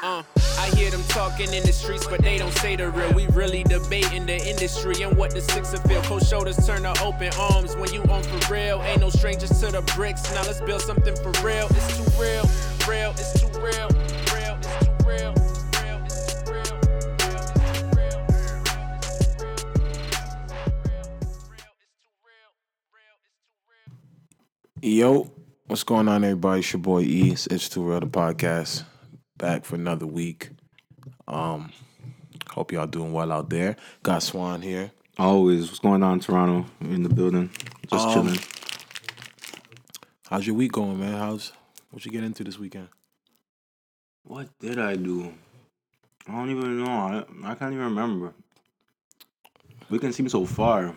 Uh, I hear them talking in the streets, but they don't say the real. We really debating the industry and what the six of feel. Cold shoulders turn to open arms when you on for real. Ain't no strangers to the bricks. Now let's build something for real, it's too real, real, it's too real, Yo, what's going on, everybody? It's your boy E. It's, it's Too Real, the podcast. Back for another week. Um, hope y'all doing well out there. Got Swan here. Always. What's going on, Toronto? In the building. Just Um, chilling. How's your week going, man? How's what you get into this weekend? What did I do? I don't even know. I, I can't even remember. We can seem so far.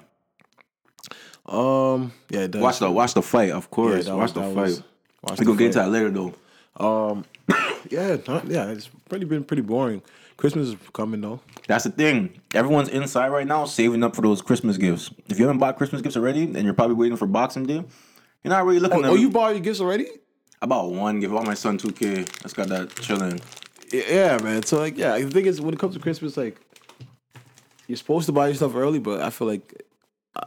Um, yeah, does. Watch the watch the fight, of course. that watch was- the that was- fight. watch we the gonna get into that later though. Um, yeah, not, yeah, it's pretty been pretty boring. Christmas is coming though. That's the thing. Everyone's inside right now, saving up for those Christmas gifts. If you haven't bought Christmas gifts already, and you're probably waiting for Boxing Day, you're not really looking. Oh, at oh, you bought your gifts already? I bought one gift. I bought my son two K. That's got that chilling. Yeah, man. So like, yeah, the thing is, when it comes to Christmas, like, you're supposed to buy your stuff early, but I feel like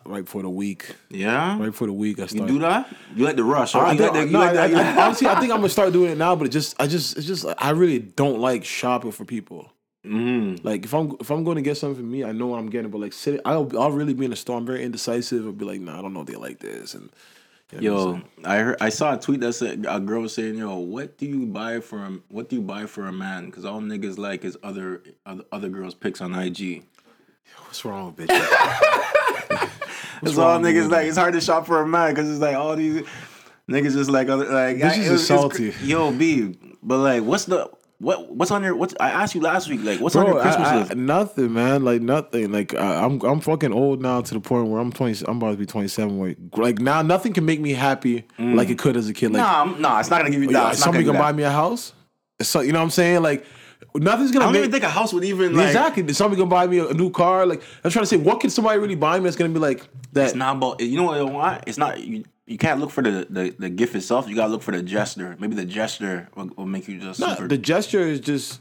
right for the week, Yeah. right for the week, I You start. do that? You like the rush? I, Right? You don't- like the, no, like I- that- I- honestly, I think I'm gonna start doing it now. But it just, I just, it's just, I really don't like shopping for people. Mm. Like if I'm if I'm going to get something for me, I know what I'm getting. But like, sit, I'll I'll really be in a store. I'm very indecisive. I'll be like, nah, I don't know if they like this. And you know Yo, I heard I saw a tweet that said a girl was saying, "Yo, what do you buy for a, what do you buy for a man? Because all niggas like is other other, other girls' pics on IG. saying? what's wrong with bitches? That's all niggas like. It's hard to shop for a man because it's like all these niggas just like other like. This is it was- it's salty. cr- Yo, B, but like, what's the what? What's on your? What's I asked you last week? Like, what's on your Christmas I- I- list? nothing, man. Like nothing. Like I, I'm I'm fucking old now to the point where I'm 20. I'm about to be 27. Where like now nothing can make me happy like mm. it could as a kid. Like Nah, I'm- nah, it's not gonna give you yeah, that. It's somebody gonna gonna buy me a house. So you know what I'm saying? Like nothing's gonna I don't make even think a house would even like. exactly. Somebody gonna buy me a, a new car. Like I'm trying to say, what can somebody really buy me that's gonna be like that? It's not about you know what I want. It's not you. You can't look for the, the, the gift itself. You gotta look for the gesture. Maybe the gesture will, will make you just. Nah, super, the gesture is just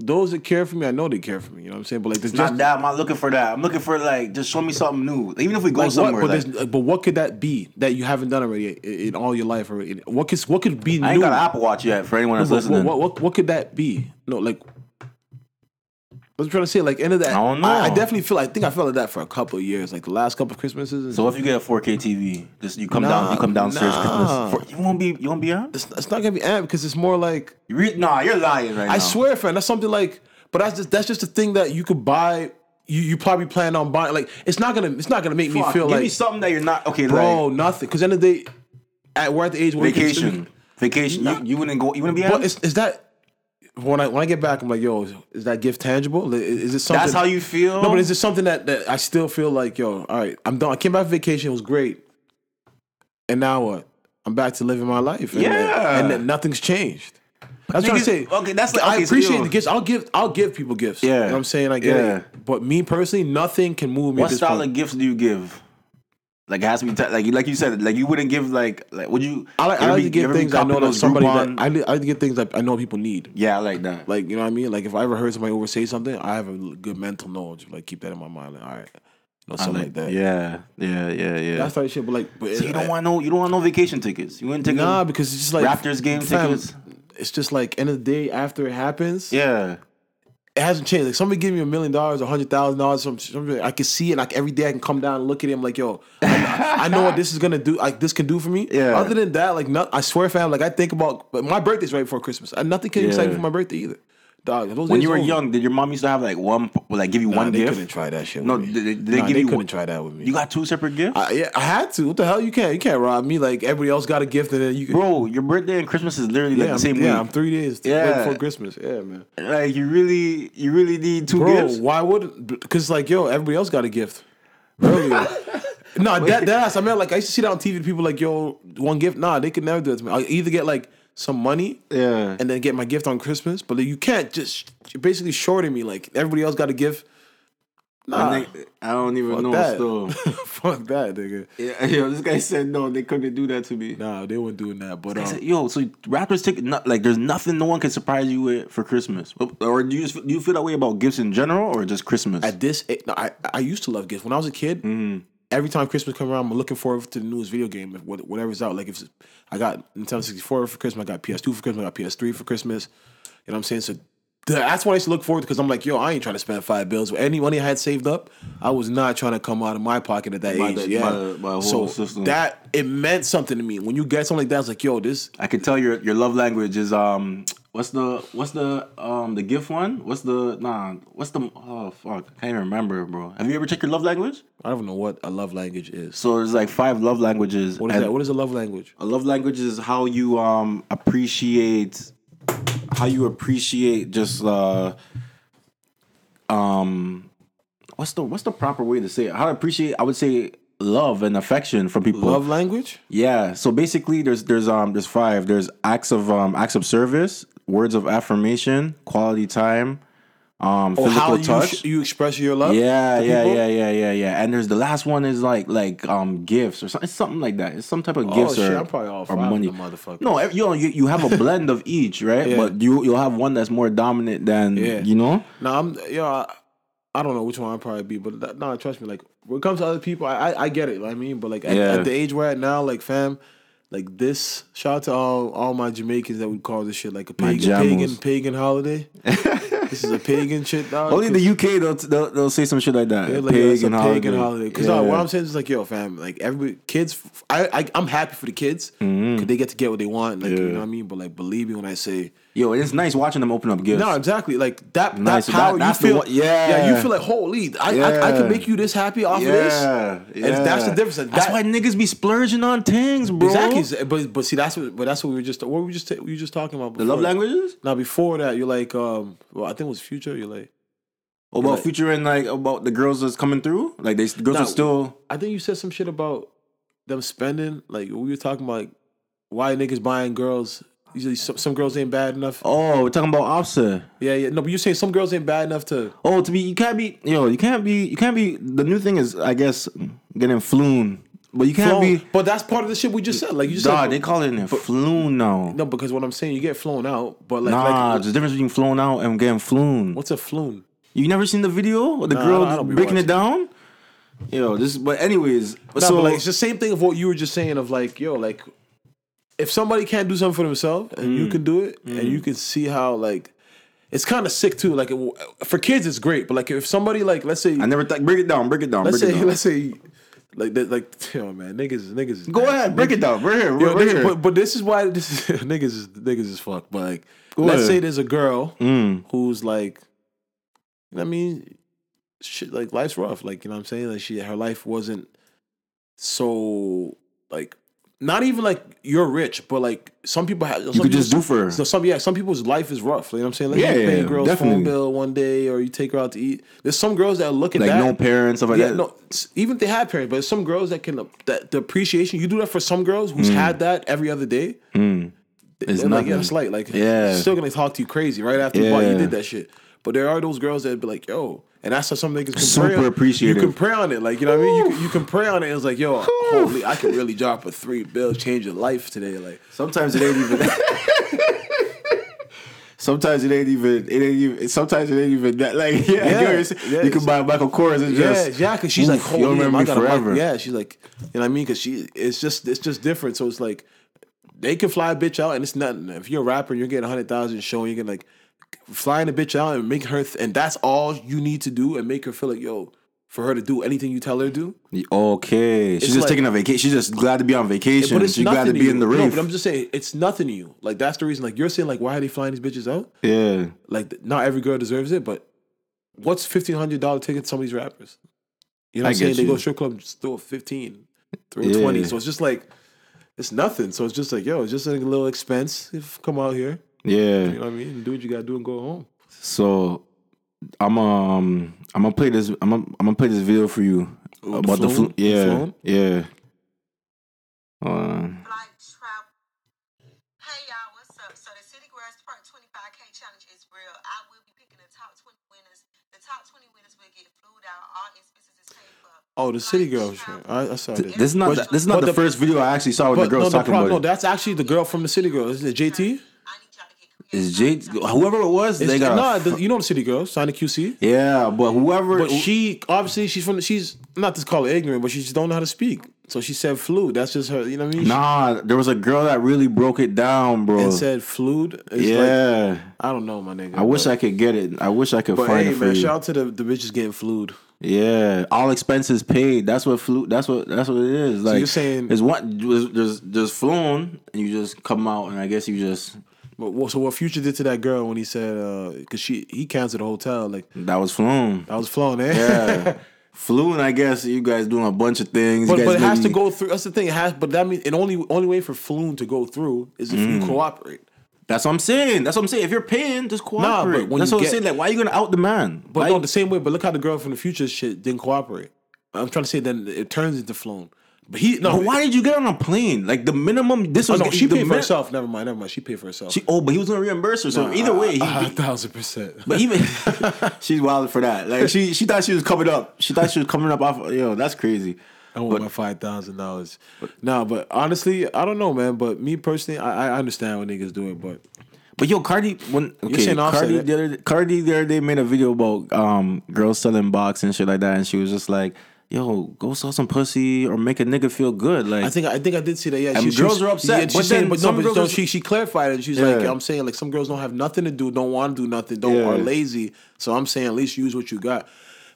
those that care for me. I know they care for me. You know what I'm saying? But like the it's not gesture, that. I'm not looking for that. I'm looking for like just show me something new. Even if we go like what? somewhere. But, like, there's- but what could that be that you haven't done already in, in all your life? Already? What could what could be I ain't got an Apple Watch yet. For anyone that's listening, what, what, what, what could that be? No, like. I was trying to say, like, end of that. I don't I, know. definitely feel. I think I felt like that for a couple of years, like the last couple of Christmases. So if you get a 4K TV, just you come Nah, down, you come downstairs nah. Christmas. For, you won't be, you won't be on. it's, it's not gonna be amped because it's more like You re- nah, you're lying right now. I swear, friend, that's something like. But that's just that's just a thing that you could buy. You you probably plan on buying. Like it's not gonna it's not gonna make me Fuck, feel give like me something that you're not okay. bro like nothing. Because end of the day, at we're at the age where we can- vacation, vacation. You, you wouldn't go. You wouldn't be. But is, is that when I when I get back? I'm like, yo, is, is that gift tangible? Is, is it something? That's how you feel. No, but is it something that, that I still feel like, yo, all right, I'm done. I came back from vacation, it was great, and now what? I'm back to living my life. And, Yeah. and, then nothing's changed. That's what I'm saying. okay, that's like- I okay, so appreciate yo- the gifts. I'll give I'll give people gifts. Yeah. You know what I'm saying? I get Yeah. it. But me personally, nothing can move me What style point. of gifts do you give? Like it has to be t- like you like you said like you wouldn't give like like would you? I like, I like be- to give things I know that somebody that I, li- I like to get things that I know people need. yeah, I like that. Like you know what I mean? Like if I ever heard somebody oversay something, I have a good mental knowledge. Like keep that in my mind. Like all right, know, something like, that. Yeah, yeah, yeah, yeah. That's type shit. But like, but so you don't want no you don't want no vacation tickets. You wouldn't take Nah, because it's just like Raptors game tickets? It's just like end of the day after it happens, yeah. It hasn't changed. Like somebody give me a million dollars, a hundred thousand dollars, something I can see it. Like every day I can come down and look at him like, yo, I, I know what this is gonna do. Like this can do for me. Yeah. Other than that, like not, I swear, fam. Like I think about, but my birthday's right before Christmas. And nothing can excite me for my birthday either. Dog. Those When you were over. young, did your mom used to have like one like give you Nah, one they gift? They couldn't try that shit. No, did they- did they Nah, give they you couldn't one- try that with me. You got two separate gifts, I, yeah, I had to. What the hell? You can't. You can't rob me. Like everybody else got a gift, and then you. bro. Your birthday and Christmas is literally like the same I'm, yeah, week. I'm three days Yeah. before Christmas. Yeah, man. like you really, you really need two Bro, gifts. why would? Because like, yo, everybody else got a gift earlier. no, that that's. I mean, like I used to see that on TV. People like, yo, one gift. Nah, they could never do it to me. I either get like some money, Yeah. and then get my gift on Christmas. But like, you can't just. You're basically shorting me. Like everybody else got a gift. Nah. I, I don't even Fuck know. that. Still, Fuck that, nigga. yeah, yo, this guy said no. They couldn't do that to me. Nah, they weren't doing that. But um, said, yo, so rappers take no, like there's nothing no one can surprise you with for Christmas, or do you just, do you feel that way about gifts in general, or just Christmas? at this, eh, no, I I used to love gifts when I was a kid. Every time Christmas come around, I'm looking forward to the newest video game, whatever's out. Like if I got Nintendo 64 for Christmas, I got PS2 for Christmas, I got PS3 for Christmas. You know what I'm saying? So that's what I used to look forward to because I'm like, yo, I ain't trying to spend five bills. With Any money I had saved up, I was not trying to come out of my pocket at that By age. the- yeah, by the- by so system. that it meant something to me. When you get something like that, it's like, yo, this I can tell your your love language is um what's the what's the um the gift one? What's the nah? What's the oh fuck? I can't even remember, bro. Have you ever checked your love language? I don't know what a love language is. So there's like five love languages. What is that? What is a love language? A love language is how you um appreciate how you appreciate just uh um what's the what's the proper way to say it? How to appreciate I would say love and affection from people. Love language? Yeah. So basically, there's there's um there's five. There's acts of um acts of service, words of affirmation, quality time, um Or physical how you, touch. sh- you express your love? yeah, yeah, people? yeah, yeah, yeah, yeah. And there's the last one is like like um gifts or something. Something like that. It's some type of gifts Oh, shit, or, I'm probably all or money. No, you know you, you have a blend of each, right? Yeah. But you you'll have one that's more dominant than Yeah. you know. No, I'm yo. I, I don't know which one I'd probably be, but that, no, trust me. Like when it comes to other people, I I, I get it. you know what I mean, but like at, Yeah. at the age we're at now, like fam, like this. Shout out to all all my Jamaicans that would call this shit like a pagan pagan pagan holiday. this is a pagan shit, dog. Only in the UK they'll, they'll they'll say some shit like that. Yeah, like, pagan pagan holiday. Because Yeah. what I'm saying is like, yo, fam, like every kids, I, I I'm happy for the kids because they get to get what they want. Like you Mm-hmm. Know what I mean. But like, believe me when I say, Yo, it's nice watching them open up gifts. no, exactly. Like that, Nice. that power That- you feel. yeah. yeah, you feel like holy, I, I, I Yeah. can make you this happy off of this. Yeah, And that's the difference. That's That- why niggas be splurging on things, bro. Exactly, but but see that's what but that's what we were just what were we just we were just talking about. The love languages? Now before that, you're like, um, well, I think it was future. You're like, About Like- future and like about the girls that's coming through? Like they the girls Nah, are still I think you said some shit about them spending. Like we were talking about like, why niggas buying girls. Usually some, some girls ain't bad enough. Oh, we're talking about Offset. Yeah, yeah. No, but you're saying some girls ain't bad enough to. Oh, to be you can't be yo, you can't be you can't be the new thing is I guess getting floon. But you can't Flown. be But that's part of the shit we just said. Like you just Dog, said. they call it a floon now. no, because what I'm saying, you get flown out. But like, nah, like a difference between flown out and getting floon. what's a floon? You never seen the video of the Nah, girl I don't be breaking it down? Yo, this but anyways, No, so but like it's the same thing of what you were just saying of like, yo, like if somebody can't do something for themselves and Mm. you can do it and you can see how like it's kind of sick too. Like it, for kids, it's great, but like if somebody like let's say I never thought break it down, break it down, let's break say it down. let's say like that like yo man niggas niggas is Go ahead, break it down. We're here. Yo, We're niggas- here. but but this is why this is niggas is niggas is fucked. But like let's ahead. say there's a girl Mm. who's like you know what I mean shit like life's rough. Like, you know what I'm saying? Like she her life wasn't so like not even like you're rich, but like some people have You could just do for her. so some yeah, some people's life is rough. You know what I'm saying? Like Yeah, you pay yeah, a girl's definitely. phone bill one day or you take her out to eat. There's some girls that look at Like that. no parents, stuff like yeah, that. no, even if they have parents, but there's some girls that can that the appreciation you do that for some girls who's had that every other day. Mm. It's like, yeah, it's like, like, Yeah. still gonna talk to you crazy right after you, you did that shit. But there are those girls that be like, yo, and that's how some niggas can Super pray appreciative. You can pray on it, like you know what I mean. You can, you can pray on it. And it's like, yo, holy, I can really drop a three bill, change your life today. Like, Sometimes it ain't even. sometimes it ain't even. It ain't even. Sometimes it ain't even that. Like yeah, Yeah, you, yeah, you can buy Michael Kors and yeah, just yeah, because she's like, holy, you'll remember me forever. Yeah, she's like, you know what I mean? Because she, it's just, it's just different. So it's like, they can fly a bitch out, and it's nothing. If you're a rapper, and you're getting a hundred thousand show, you can like flying a bitch out and make her, th- and that's all you need to do, and make her feel like, yo, for her to do anything you tell her to do. Okay, she's It's just like- taking a vacation. She's just glad to be on vacation. But it's She's glad to to be you. in the No, but I'm just saying, it's nothing to you. Like that's the reason. Like you're saying, like why are they flying these bitches out? yeah, Like not every girl deserves it, but what's fifteen hundred dollar ticket to some of these rappers? You know what I'm saying? They go strip club, just throw a 15, throw a Yeah. 20. So it's just like it's nothing. So it's just like, yo, it's just like a little expense. If come out here, yeah. you know what I mean? Do what you gotta do and go home. So I'm um I'm gonna play this. I'm gonna, I'm gonna play this video for you Ooh, the about the, flown? flu. Yeah, flown? yeah. Hold on. flight travel. Hey y'all, what's up? So the city Big Rush Part 25K challenge is real. I will be picking the top 20 winners. The top 20 winners will get flued out. All expenses is paid for. Oh, the city Flights, girl travel. I, I saw that. This is not But- the, this is not the, the- first video I actually saw with the But girl no, was the talking problem, no, about it. that's actually the girl from the city Girls. Is it JT? I need y'all to get creative. Is Jade whoever it was? They got nah, the, you know the city girl, Sonic QC. yeah, but whoever. But she obviously she's from she's not to call her ignorant, but she just don't know how to speak. So she said flu. That's just her. You know what I mean? nah, there was a girl that really broke it down, bro. and said flued. It's like, yeah, I don't know, my nigga. I wish I could get it. I wish I could But find hey, it for man, you. shout out to the the bitches getting flued. Yeah, all expenses paid. That's what flew. That's what. That's what it is. Like you're saying- there's one just just flown, and you just come out, and I guess you just But so what Future did to that girl when he said uh because she he canceled the hotel like that was flown. I was flown, eh? Yeah, flew, and I guess you guys doing a bunch of things. But, you guys but it has to go through. That's the thing. It has, but that means the only only way for Flume to go through is if Mm. you cooperate. That's what I'm saying. That's what I'm saying. If you're paying, just cooperate. No, but when That's you what I'm saying. Like, why are you gonna out the man? But Why- no, the same way. But look how the girl from the future shit didn't cooperate. I'm trying to say then it turns into Flume. But he no. But why did you get on a plane? Like the minimum. This Oh, was no, she paid for min- herself. Never mind. Never mind. She paid for herself. She, oh, but he was gonna reimburse her. So either way, he, a thousand percent. But even she's wild for that. Like she she thought she was coming up. She thought she was coming up off. Yo, that's crazy. I want my five thousand dollars. Nah, but honestly, I don't know, man. But me personally, I, I understand what niggas do it, but But yo, Cardi when okay, saying Cardi the other Cardi the other day made a video about um girls selling box and shit like that, and she was just like, "Yo, go sell some pussy or make a nigga feel good." Like I think I think I did see that. Yeah, she, girls she, are upset, Yeah, but saying, then but no, some but girls no, are- she she clarified it. She's like, Yeah. I'm saying like some girls don't have nothing to do, don't want to do nothing, don't Yeah. are lazy. So I'm saying at least use what you got.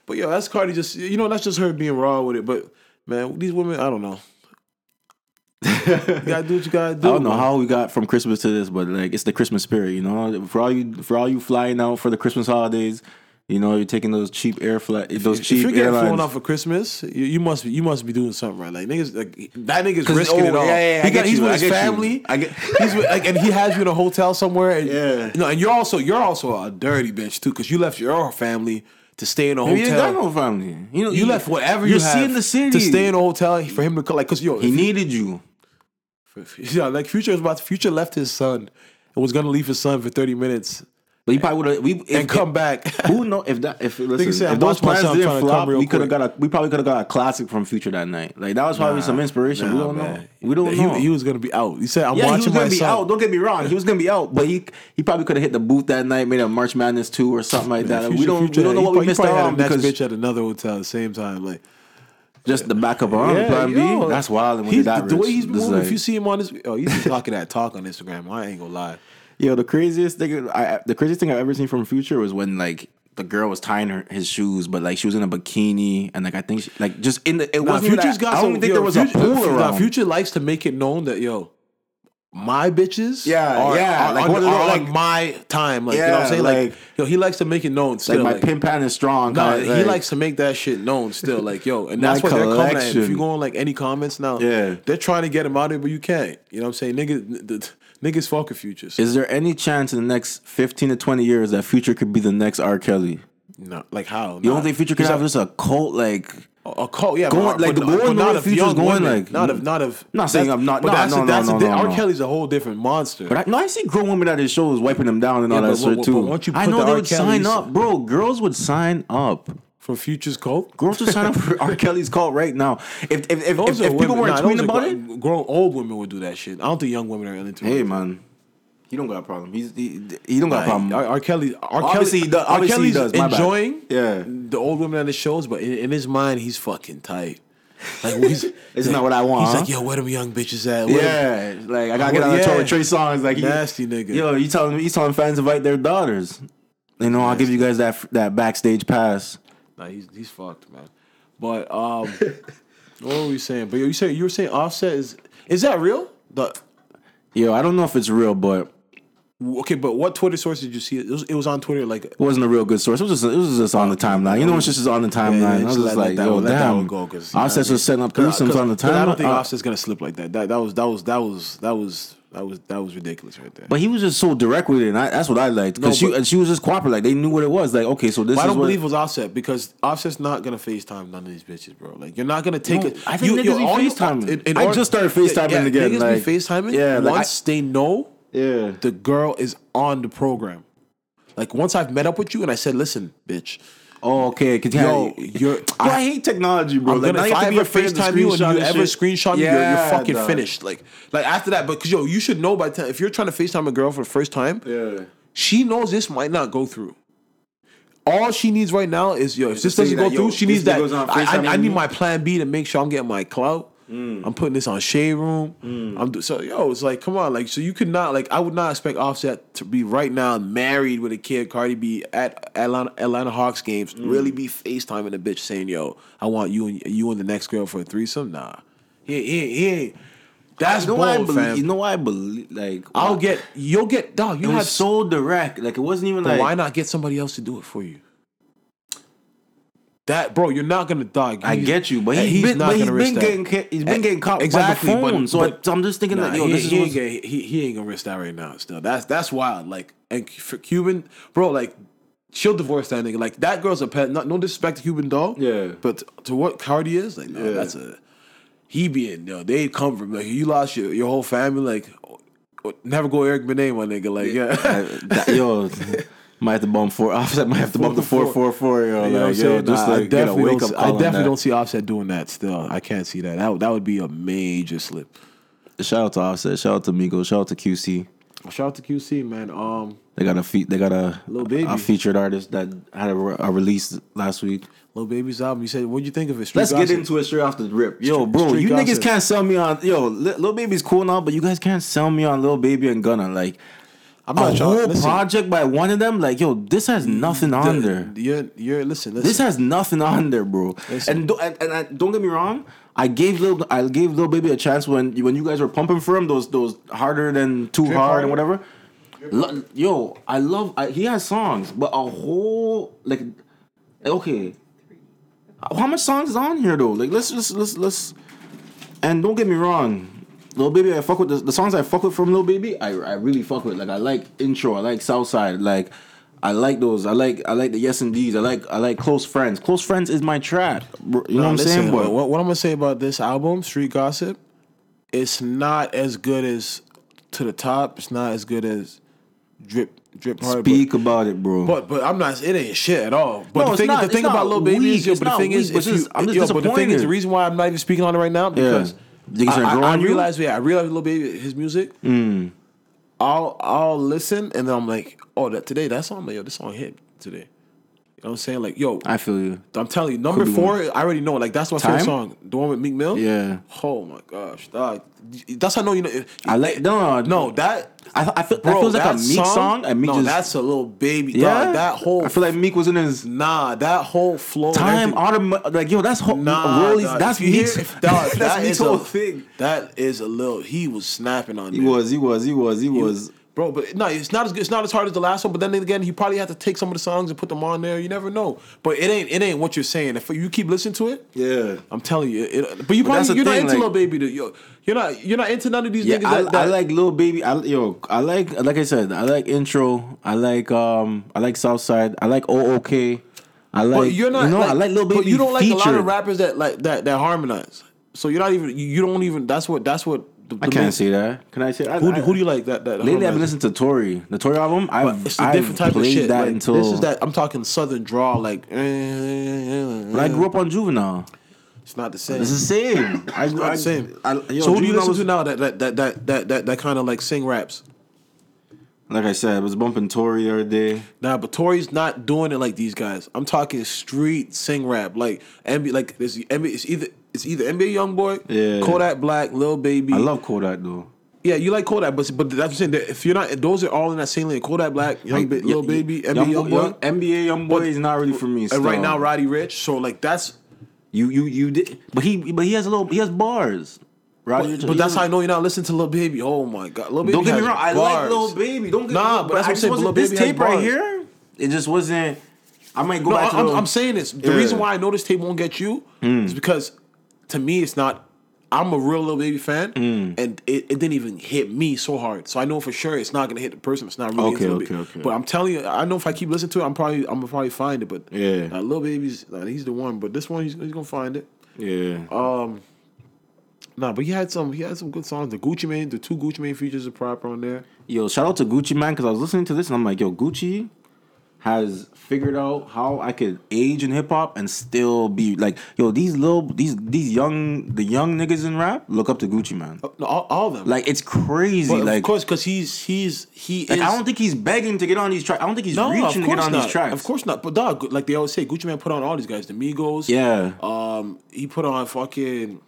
But yo, that's Cardi. Just you know, that's just her being raw with it. But man, these women, I don't know. you gotta do what you gotta do. I don't know man. how we got from Christmas to this, but like it's the Christmas spirit, you know. For all you for all you flying out for the Christmas holidays, you know, you're taking those cheap air flight, those If cheap you're getting airlines. flown out for Christmas, you, you must be you must be doing something right. Like niggas, like that nigga's risking oh, it all. yeah, yeah, he got, he's you, with I his get you. family. I get- he's with, like, and he has you in a hotel somewhere. And, Yeah. you know, and you're also you're also a dirty bitch too, because you left your family to stay in a Maybe you ain't got hotel. no family. You know, You left whatever you have seeing the city to stay in a hotel for him to like, cause yo, He if- needed you. if- yeah, like Future was about to, Future left his son and was gonna leave his son for thirty minutes But he probably would have. We if, and come back. Who know if that if listen, said, if those watching plans didn't flop, we could have got a we probably could have got a classic from Future that night. Like that was probably some inspiration. we don't know. We don't he, know. He was gonna be out. He said, "I'm yeah, he was watching gonna my be son." out. Don't get me wrong. He was gonna be out, but he he probably could have hit the booth that night, made a March Madness two or something like that. we don't Future- we don't know he what we missed out on because bitch at another hotel at the same time. Like just the backup on Plan B. That's wild. When he's- that the way he's moving, if you see him on this, oh, he's talking that talk on Instagram. I ain't gonna lie. Yo, the craziest thing, I, the craziest thing I've ever seen from Future was when like the girl was tying her his shoes, but like she was in a bikini and like I think she, like just in the it Nah, wasn't. Future's that- got I don't some. think yo, there was Future, a pool nah, around. Future likes to make it known that yo, my bitches, Yeah, are, yeah, are like of are on like- my time. Like you know what I'm saying? Like, like- yo, he likes to make it known. like my like, pimp pan is strong. Nah, kinda, he likes to make that shit known still. Like, yo, and that's what they're coming at. If you go on like any comments now, Yeah. they're trying to get him out of it, but you can't. You know what I'm saying? Niggas, the, niggas fucking futures. Is there any chance in the next fifteen to twenty years that Future could be the next R. Kelly? No, like how? You don't think Future could have just a cult like? a cult? Yeah, going- but, like, but, the going not of Future's young going, women. like- not of not of. Not saying I'm not- But no, that's no, a, that's no, no, no, R. Kelly's a whole different monster. But I, no, I see grown women at his shows wiping them down and all Yeah, that but- shit too. but once you I know the they would sign up, bro. Girls would sign up. For Future's cult. Girls would sign up for R. Kelly's cult right now. If if if, if, Those if people weren't nah, tweeting about it, Grown old women would do that shit. I don't think young women are into it. hey man, he don't got a problem. He's he, he don't got a problem. R. R. Kelly, R. Obviously Kelly, he does- R. Kelly's does, bad. enjoying Yeah. the old women at the shows, but in, in his mind, he's fucking tight. Like he's, It's not what I want, He's huh? like, yo, where them young bitches at? Where them- Yeah, like I gotta get on the tour with Trey Songz. Like he, Nasty nigga. Yo, you telling he's telling fans to invite their daughters. You know, I'll give you guys that that backstage pass. Nah, he's he's fucked, man. But um, what were we saying? But yo, you say you were saying Offset is is that real? The Yo, I don't know if it's real, but okay, but what Twitter source did you see? It It was, it was on Twitter, like it wasn't a real good source. It was just it was just on the timeline. You know, it's just on the timeline. yeah, I was just just let- let like, that yo, let that damn. one go, 'cause, Offset's was setting up threesomes on the timeline. I don't think Uh, Offset's gonna slip like that. That that was that was that was that was that was that was ridiculous right there. But he was just so direct with it, and I, that's what I liked. Because No, she and she was just cooperative. Like they knew what it was. Like okay, so this I don't what. believe it was Offset because Offset's not gonna FaceTime none of these bitches, bro. Like you're not gonna take No, it. I think niggas be all you- FaceTiming. in- in I just started FaceTiming yeah, again, Niggas like- be FaceTiming. yeah, like, once they know Yeah. the girl is on the program. Like once I've met up with you and I said, listen, bitch, Oh, okay. Cause yo, you're. Bro, I, hate technology, bro. I'm Like, gonna, if I ever afraid of the FaceTime you and you ever screenshot me, you're, you're fucking dog. finished. Like, like after that, because yo, you should know by the time if you're trying to FaceTime a girl for the first time, Yeah. she knows this might not go through. All she needs right now is yo. If this doesn't that, go yo, through, she needs that. I, I, I need my plan B to make sure I'm getting my clout. Mm. I'm putting this on Shade Room. I'm do, so yo. It's like come on, like so you could not like I would not expect Offset to be right now married with a kid. Cardi B at Atlanta, Atlanta Hawks games. Mm. Really be FaceTiming a bitch saying yo, I want you and you and the next girl for a threesome. Nah, he, he ain't. That's you know bold, believe, fam. You know why I believe? Like, I'll get you'll get dog. You It have so direct. Like, it wasn't even like. why not get somebody else to do it for you? That bro, you're not gonna die. I get you, but he's, he's been, but he's gonna risk been that. getting ca- he's been Eh, getting caught exactly, by but- phone. so but- I, I'm just thinking Nah, that yo, he, this is he, ain't gonna, he, he ain't gonna risk that right now. Still, that's that's wild. Like, and for Cuban, bro, like, she'll divorce that nigga. Like, that girl's a pet. Not, no disrespect to Cuban doll. Yeah. but to what Cardi is, like, no, Yeah. that's a he being yo. They come from like you lost your your whole family. Like, never go Eric Benet, my nigga. Like, yeah. I- that- yo. Might have to bump four. Offset might have to bump the four four four. Yo, You know like, what I'm yo, just Nah, I like get a definitely wake don't, up I call. on definitely that. don't see Offset doing that. Still, I can't see that. That that would be a major slip. Shout out to Offset. Shout out to Migos. Shout out to QC. Shout out to QC, man. Um, They got a fe- They got a little Baby. a featured artist that had a, re- a release last week. Little Baby's album. You said, what'd you think of it? Street Let's Gossip? get into it straight off the rip. Yo, bro, street you niggas can't sell me on yo. Little Baby's cool now, but you guys can't sell me on Little Baby and Gunna. Like I'm a not trying. whole Listen, project by one of them. Like yo, this has nothing on the- there. You're, you're listen. Listen. This has nothing on there, bro. Listen. And, do, and and I, don't get me wrong. I gave little I gave little baby a chance when when you guys were pumping for him those those harder than too hard and whatever. Lo- Yo, I love I, he has songs, but a whole like okay. How much songs is on here though? Like let's let's let's let's and don't get me wrong. Lil Baby, I fuck with the, the songs I fuck with from Lil Baby. I, I really fuck with. Like I like intro. I like Southside. Like I like those. I like I like the Yes and D's. I like I like Close Friends. Close Friends is my track. bro. You know Nah, what I'm listen, saying? But what, what I'm gonna say about this album, Street Gossip, it's not as good as To the Top. It's not as good as Drip Drip Hard. but- speak about it, bro. But but I'm not. It ain't shit at all. But No, the thing, not- the thing about Lil Baby is, yo, but the thing is, weak, but if you, just- I'm just yo, but the thing is, the reason why I'm not even speaking on it right now because Niggas I, I, I growing you? realize, yeah, I realize Lil Baby his music. Mm. I'll I'll listen and then I'm like, oh, that today that song, like, yo, this song hit today. You know what I'm saying? Like, yo, I feel you. I'm telling you, number Could four, I already know. Like, that's my favorite song. The one with Meek Mill. Yeah. Oh my gosh, dog. That's how I know you know. I like no, No, that I, I feel bro, that feels like a Meek song. And Meek no, just that's a little baby. yeah. Dog, that whole I feel like Meek was in his nah, that whole flow. time autumn. Like yo, that's whole. Nah, dog, that's you hear- dog, that's that Meek's whole a- thing. That is a little. He was snapping on. He there. was. He was. He was. He was. Bro, but no, it's not as good, it's not as hard as the last one. But then again, he probably had to take some of the songs and put them on there. You never know. But it ain't it ain't what you're saying. If you keep listening to it, Yeah. I'm telling you. It, but you But probably the you're not into like- Lil Baby. To, you're not you're not into none of these Yeah, niggas. I, that, that, I like Lil Baby. I yo, I like like I said, I like intro. I like um, I like Southside. I like OOK. I like But you're not. you know, like, I like Lil Baby. But you don't like a lot of rappers that like that that harmonize. So you're not even. You don't even. That's what. That's what. The, I the main- can't say that. Can I say? I, Who, I, do- who do you like that? that Lately, I've been harmonize? listening to Tory, the Tory album. I've, It's a I've different type of played shit. that like, until this is that. I'm talking southern draw. Like. Eh, eh, eh, but I grew up on Juvenile. It's not the same. It's the same. I, It's not the same. I, yo, so who do you listen was- to now that that that that that that, that kind of like sing raps? Like I said, I was bumping Tory the other day. Nah, but Tory's not doing it like these guys. I'm talking street sing rap, like NBA, like this. NBA, it's either it's either NBA YoungBoy, Yeah. Kodak Black, Lil Baby. I love Kodak though. Yeah, you like Kodak, but but that's what I'm saying. That if you're not, those are all in that same lane. Kodak Black, Young Ba- Lil Baby, NBA Young, YoungBoy, young, NBA young boy is not really for me. and right now Roddy Ricch. So like that's, you you you did, but he but he has a little he has bars. Roddy but, but that's how I know you're not listening to Lil Baby. Oh my God, Lil Baby. Don't get me wrong. I like Lil Baby. Don't get Nah, but that's what I'm saying, Lil This Baby has tape right bars. here, it just wasn't. I might go No, back to I'm, I'm saying this. The Yeah. reason why I know this tape won't get you Hmm. is because to me it's not. I'm a real little baby fan, Hmm. and it, it didn't even hit me so hard. So I know for sure it's not gonna hit the person. It's not really Okay, okay, Baby. okay. But I'm telling you, I know if I keep listening to it, I'm probably I'm gonna probably find it. But Yeah. uh, little baby's uh, he's the one. But this one he's, he's gonna find it. yeah. Um, Nah, but he had some. He had some good songs. The Gucci Mane, the two Gucci Mane features are proper on there. Yo, shout out to Gucci Mane because I was listening to this and I'm like, yo, Gucci has figured out how I could age in hip hop and still be like, yo, these little these these young the young niggas in rap look up to Gucci Mane. All, all of them. Like it's crazy. but like, of course, because he's he's he like is. I don't think he's begging to get on these tracks. I don't think he's no, reaching to get on not. these tracks. Of course not. But dog, like they always say, Gucci Mane put on all these guys. The Migos. Yeah. Um, he put on fucking.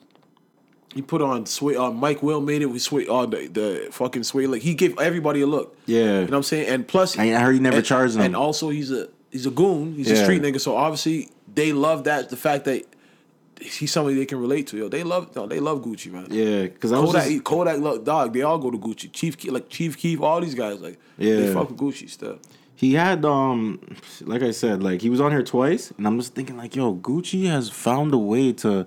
He put on Swae. Uh, Mike WiLL Made-It with Swae. Uh, the, the fucking Swae. Like he gave everybody a look. Yeah. You know what I'm saying? And plus, I heard he never and, charged them. And also, he's a he's a goon. He's a street nigga. So obviously, they love that the fact that he's somebody they can relate to. Yo, they love. No, they love Gucci, man. Yeah, because I was Kodak, just, Kodak, love, dog. They all go to Gucci. Chief, like Chief Keef, all these guys, like Yeah. they fuck with Gucci stuff. he had um, like I said, like he was on here twice, and I'm just thinking like, yo, Gucci has found a way to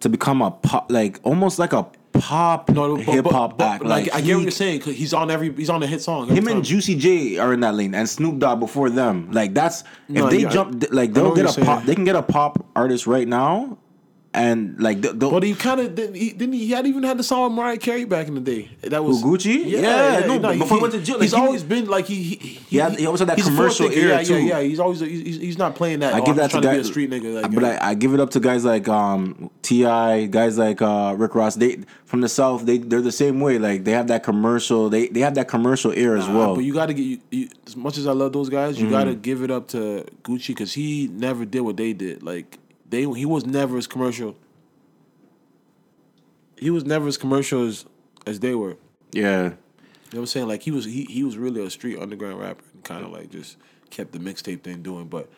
to become a pop, like almost like a pop No, hip hop act. but, like, I get what you're saying. Cause he's on every. He's on the hit song. Him time. and Juicy J are in that lane, and Snoop Dogg before them. Like that's No, if they yeah, jump, like they'll get a pop. saying. They can get a pop artist right now, and like they'll, they'll- But he kind of didn't. He, didn't he, he had even had the song with Mariah Carey back in the day. That was Who, Gucci? Yeah, no, but before he went to jail, like, he's he- always been like he. He, he, had- he always had that commercial ear, yeah, too. Yeah, yeah, He's always he's, he's not playing that. I give that to trying to be a guys. street nigga. Like, but I, I give it up to guys like um, T.I., guys like uh, Rick Ross. They from the South. They they're the same way. Like they have that commercial. They they have that commercial ear as Uh, well. but you got to get you, you, as much as I love those guys, you Mm-hmm. got to give it up to Gucci because he never did what they did. Like they, he was never as commercial. He was never as commercial as as they were. yeah, You know what I'm saying? Like he was he he was really a street underground rapper and kind of like just kept the mixtape thing doing. But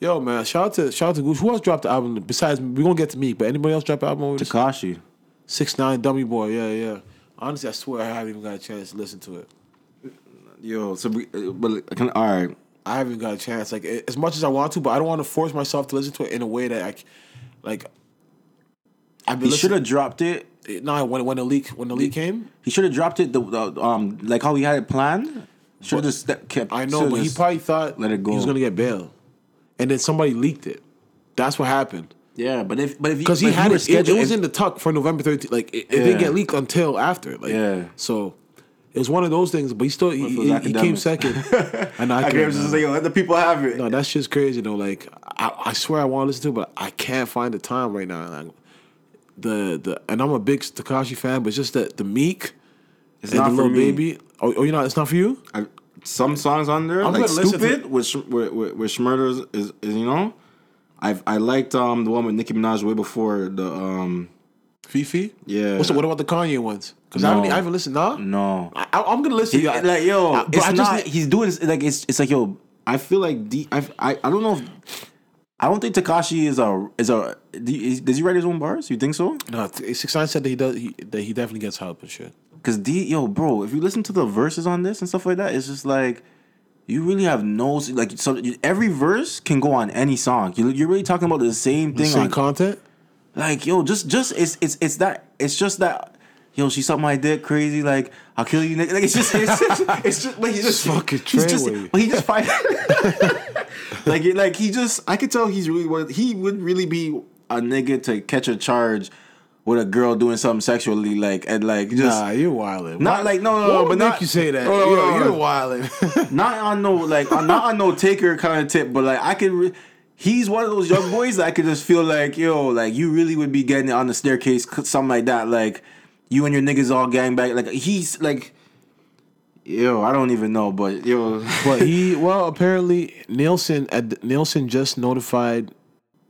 yo, man, shout out to shout out to Gucci. Who else dropped the album besides we're gonna get to me, but anybody else drop the album over? Tekashi. Six nine Dummy Boy, yeah, yeah. Honestly, I swear I haven't even got a chance to listen to it. Yo, so we, uh, but can, all right. I haven't got a chance. Like as much as I want to, but I don't want to force myself to listen to it in a way that I, like. He should have dropped it. No, when when the leak when the leak came, He should have dropped it. The, the um like how he had it planned. Should have just kept. I know, but he probably thought let it go. he was gonna get bail, and then somebody leaked it. That's what happened. Yeah, but if but if Because he had it, it, it was in the tuck for November 13th. Like it, it Yeah. didn't get leaked until after. Like Yeah. so, it was one of those things. But he still he, What if it he, he came second. and I, I can't. just yo, let the people have it. No, that's just crazy though. Like I, I swear I want to listen to, it, but I can't find the time right now. Like, the the and I'm a big Tekashi fan, but it's just that the Meek it's and not the for little me. baby. Oh, oh, you know, it's not for you. I, some songs on there, I'm like gonna listen to "Stupid" it. with Sh- with with, with Shmurda's is, is you know, I I liked um the one with Nicki Minaj way before the um FEFE. Yeah. What's the, what about the Kanye ones? Because I haven't I haven't listened. Nah. no. I, I'm gonna listen. He- like yo, uh, I- it's I not. he's doing like it's it's like yo. I feel like D, I, I I don't know if I don't think Tekashi is a is a is- does he write his own bars? You think so? No, six nine said that he does. He, that he definitely gets help and shit. Cause D yo bro, if you listen to the verses on this and stuff like that, it's just like you really have no like so you- every verse can go on any song. You you're really talking about the same The thing same on content. like yo just just it's it's it's that it's just that. Yo, she sucked my dick crazy. Like I'll kill you, nigga. Like it's just, it's just, it's just, but he's just Fucking he's just, but he just fight. like, it- like he just, I could tell he's really what he would really be a nigga to catch a charge with a girl doing something sexually, like and like just Nah, you're wilding. Not like- no, no, no, but not- make you say that? No, Yo, no. you're wilding. not on no like not on no taker kind of tip, but like I could. Re- he's one of those young boys that I could just feel like yo, like you really would be getting it on the staircase, something like that. Like you and your niggas all gang back. Like he's like, yo, I don't even know, but yo, but he well apparently Nielsen at Nielsen just notified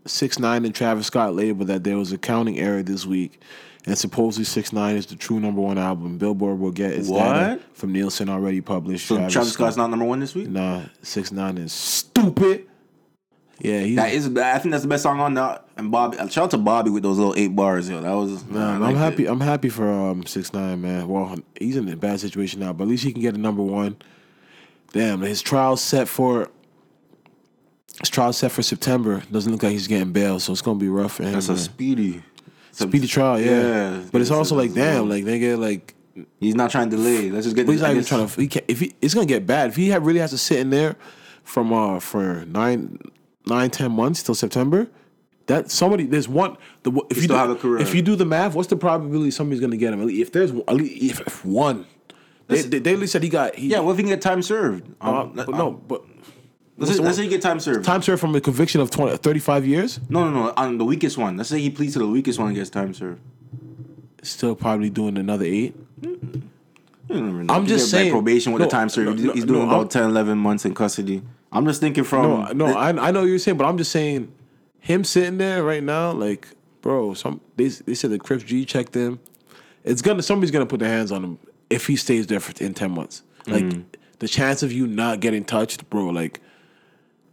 six nine and Travis Scott label that there was a counting error this week. And supposedly six nine is the true number one album. Billboard will get its data What? from Nielsen already published. so Travis, Scott's not number one this week. Nah, six nine is stupid. Yeah, he's. That is, I think that's the best song on that. And Bobby, shout out to Bobby with those little eight bars. Yo, that was. Nah, I I'm happy. it. I'm happy for um six nine man. Well, he's in a bad situation now, but at least he can get a number one. Damn, his trial set for his trial set for September. Doesn't look like he's getting bail, so it's gonna be rough for him. That's a man. speedy. It's a- speedy trial, yeah. Yeah, but it's it's- also like, damn, like they get like He's not trying to delay. Let's just get. but he's I not even trying to. He can't, if he, it's gonna get bad if he have, really has to sit in there from uh for nine nine ten months till September. That somebody there's one. The if you still do, have a career. if you do the math, what's the probability somebody's gonna get him? If there's if, if one, they, they, they said he got he. Yeah, what if he can get time served? uh, Um, but uh, no, but Let's say, let's say he get time served. time served from a conviction of 20, 35 years. No, no, no. On the weakest one. Let's say he pleads to the weakest one and gets time served. Still probably doing another eight. You never. I'm He just saying- probation with no, the time served. no, He's- no, he's doing about I'm- 10, 11 months in custody. I'm just thinking from. No, no, I, I know what you're saying, but I'm just saying, him sitting there right now, like, bro, some they they said the Crips G checked him. It's gonna somebody's gonna put their hands on him if he stays there for in ten months. Like Mm. the chance of you not getting touched, bro. Like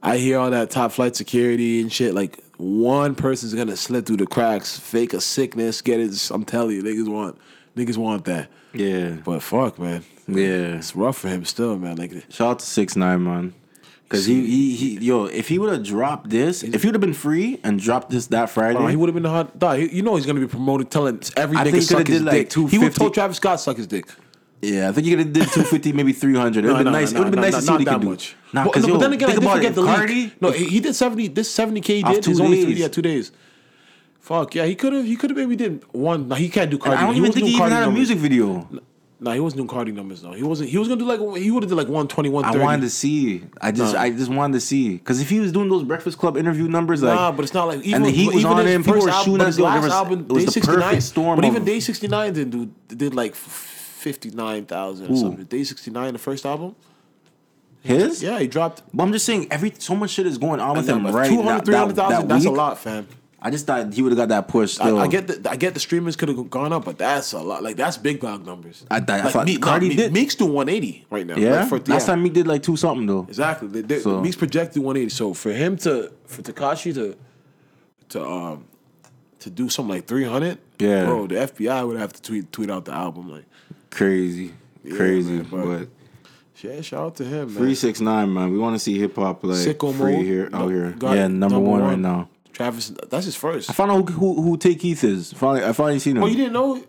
I hear all that top flight security and shit. Like one person's gonna slip through the cracks, fake a sickness, get it. I'm telling you, niggas want niggas want that. yeah. But fuck, man, Yeah. it's rough for him still, man. Like Shout out to six nine man. Cause he, he he yo, if he would have dropped this, if he would have been free and dropped this that Friday, Oh, he would have been the hot dog. You know he's gonna be promoted, telling every I nigga think he suck his did, like, dick. He would 250. told Travis Scott suck his dick. yeah, I think he could have did two fifty, maybe three hundred. It would have been nice. it would have been nice to see what he could do. Nah, but, no, yo, but then again, I think did about forget the Cardi. No, he, did seventy. This seventy k he did. His only three, yeah, two days. Fuck yeah, he could have. He could have maybe did one. No, he can't do And Cardi. I don't he even think he even Cardi had a music video. Nah, he wasn't doing Cardi numbers though. He wasn't. He was gonna do like he would have did like 120, I wanted to see. I just Nah. I just wanted to see because if he was doing those Breakfast Club interview numbers, like nah, but it's not like even, and the heat was even on his him, people first were album, shooting at his last album, it was Day the 69. perfect storm But even Day 69 didn't do did like fifty nine thousand or Ooh. something. Day 69, the first album. his. Yeah, he dropped. But I'm just saying, every so much shit is going on with him right 200, now. 300,000, that's a lot, fam. I just thought he would have got that push. I. I get the I get the streamers could have gone up, but that's a lot. Like that's big dog numbers. I thought- I thought Meek, Cardi no, did- Meek's doing 180 right now. Yeah. Like, for- Last yeah. time he did like two something though. Exactly. They, they, So- Meek's projected 180. So for him to for Tekashi to to um to do something like 300, Yeah. bro, the FBI would have to tweet tweet out the album like. Crazy, crazy. man, but- but Yeah, shout out to him, man. three six nine man, we want to see hip hop like Sicko free mode. here No, out here. yeah, it. number, one, right now. Travis, that's his first. I found out who who, who Tay Keith is. Finally, I finally seen him. Oh, you didn't know?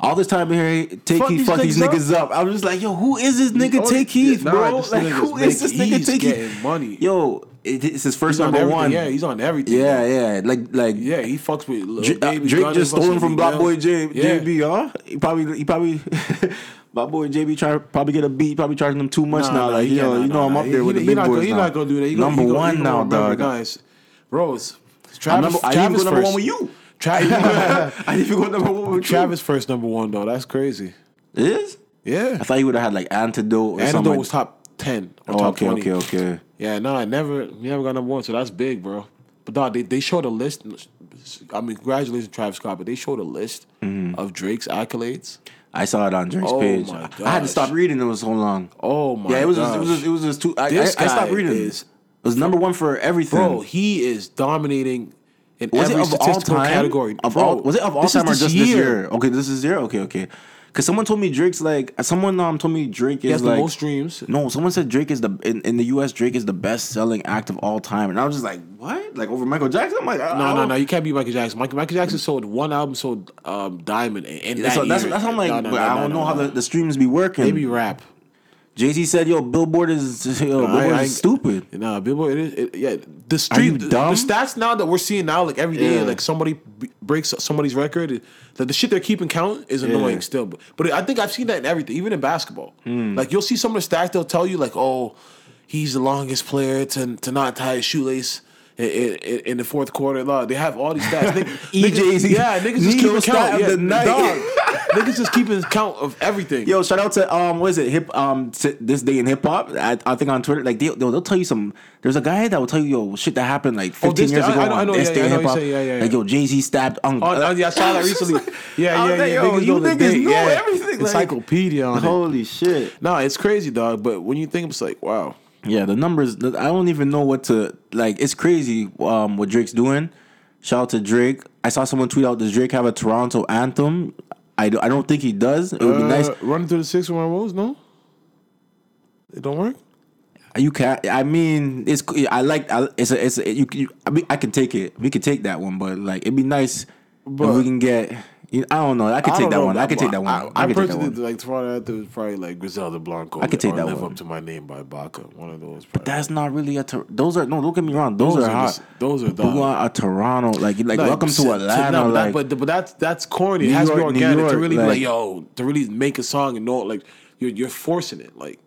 All this time here, Take Fuck Keith, these fuck these niggas niggas up. I was just like, yo, who is this nigga Tay Keith, nah, bro? this Like, nigga's who is this nigga he's Tay Keith? getting money. Yo, it, it's his first He's on number everything. one. Yeah, he's on everything. yeah, yeah. Like, like Yeah, he fucks with Lil Dra- uh, Baby. Drake Gunna, just fucks stole with him from Mill. Boy J- Yeah. JB, huh? He probably, he probably, BlocBoy JB try probably get a beat. Probably charging them too much Nah, now. nah, like, he yo, can't- you know, nah, I'm nah. up there He- with he the big not boys gonna- He now. not gonna do that. He gonna- number he gonna- he one gonna now, remember dog. Guys, bro, it's Travis. remember, I didn't Travis even go number first. one with you. Travis, I didn't even go number one with Travis first number one though. That's crazy. you. It is? Yeah, I thought he would have had like antidote or. Antidote like- was top ten or Oh, top okay, twenty. okay, okay. Yeah, no, I never, he never got number one, so that's big, bro. But dog, they they showed a list. I mean, congratulations, Travis Scott, but they showed a list Mm-hmm. of Drake's accolades. I saw it on Drake's Oh page. my I had to stop reading. It was so long. Oh my, god. yeah, it was. Just, gosh. it was. Just, it was just too. I, This I, I stopped guy reading. is- it was number one for everything. bro. He is dominating in was every it of all time? category. Of Bro, all, was it of all this time or just this year? Okay, this is year. Okay, okay. Because someone told me Drake's like someone um told me Drake is has like the most streams. no. Someone said Drake is the in, in the U.S. Drake is the best selling act of all time, and I was just like, what? Like over Michael Jackson? I'm like, No, no, no. You can't beat Michael Jackson. Michael, Michael Jackson sold one album, sold um, Diamond, and, and That's, that that's, year. that's how I'm like. No, no, no, I don't no, know how the, the streams be working. Maybe rap. Jay Z said, "Yo, Billboard is yo, Billboard I- is stupid." Nah, Billboard. It is, it, yeah, the stream, the, dumb? the stats now that we're seeing now, like every day, Yeah. like somebody b- breaks somebody's record. Like the shit they're keeping count is annoying Yeah. still. But, but I think I've seen that in everything, even in basketball. Hmm. Like you'll see some of the stats they'll tell you, like, oh, he's the longest player to to not tie his shoelace. In, in, in the fourth quarter, Lord, they have all these stats. EJ's niggas- yeah, niggas just keeping count. of Yeah, the night. dog. niggas just keeping count of everything. Yo, shout out to um, what is it? Hip um, this day in hip hop. I, I think on Twitter, like they, they'll, they'll tell you some. There's a guy that will tell you yo shit that happened like 15 Oh, years day- ago. I- I know- on know, this yeah, day yeah, in hip hop. yeah, yeah, Like yo, Jay Z stabbed Uncle. Oh, yeah, I saw that recently. Yeah, yeah, yeah. yo, niggas you niggas know yeah. everything, like- Encyclopedia. Holy shit! No, it's crazy, dog. But when you think, it's like, wow. Yeah, the numbers. I don't even know what to like. It's crazy um, what Drake's doing. Shout out to Drake. I saw someone tweet out, "Does Drake have a Toronto anthem?" I, do, I don't think he does. It would be nice. Uh, Running through the six with my woes, no? It don't work? You can. I mean, it's. I like. I, it's a. It's a. You, you. I mean, I can take it. We can take that one, but like, it'd be nice But- if we can get. You- I don't know. I could take that know, one. I could take that one. I, I, I could take that personally one. like Toronto is probably like Griselda Blanco. I could take that Live one. Up to My Name by Baka. One of those. But That's not really a. Tor- those are no. Don't get me wrong. Those, Those are are hot. just- those are We dog. want a Toronto like like Like, welcome to- to Atlanta. no, but, like, that, but but that's that's corny. New it has to be York, organic to York, really be like- like yo to really make a song and know like you're you're forcing it. Like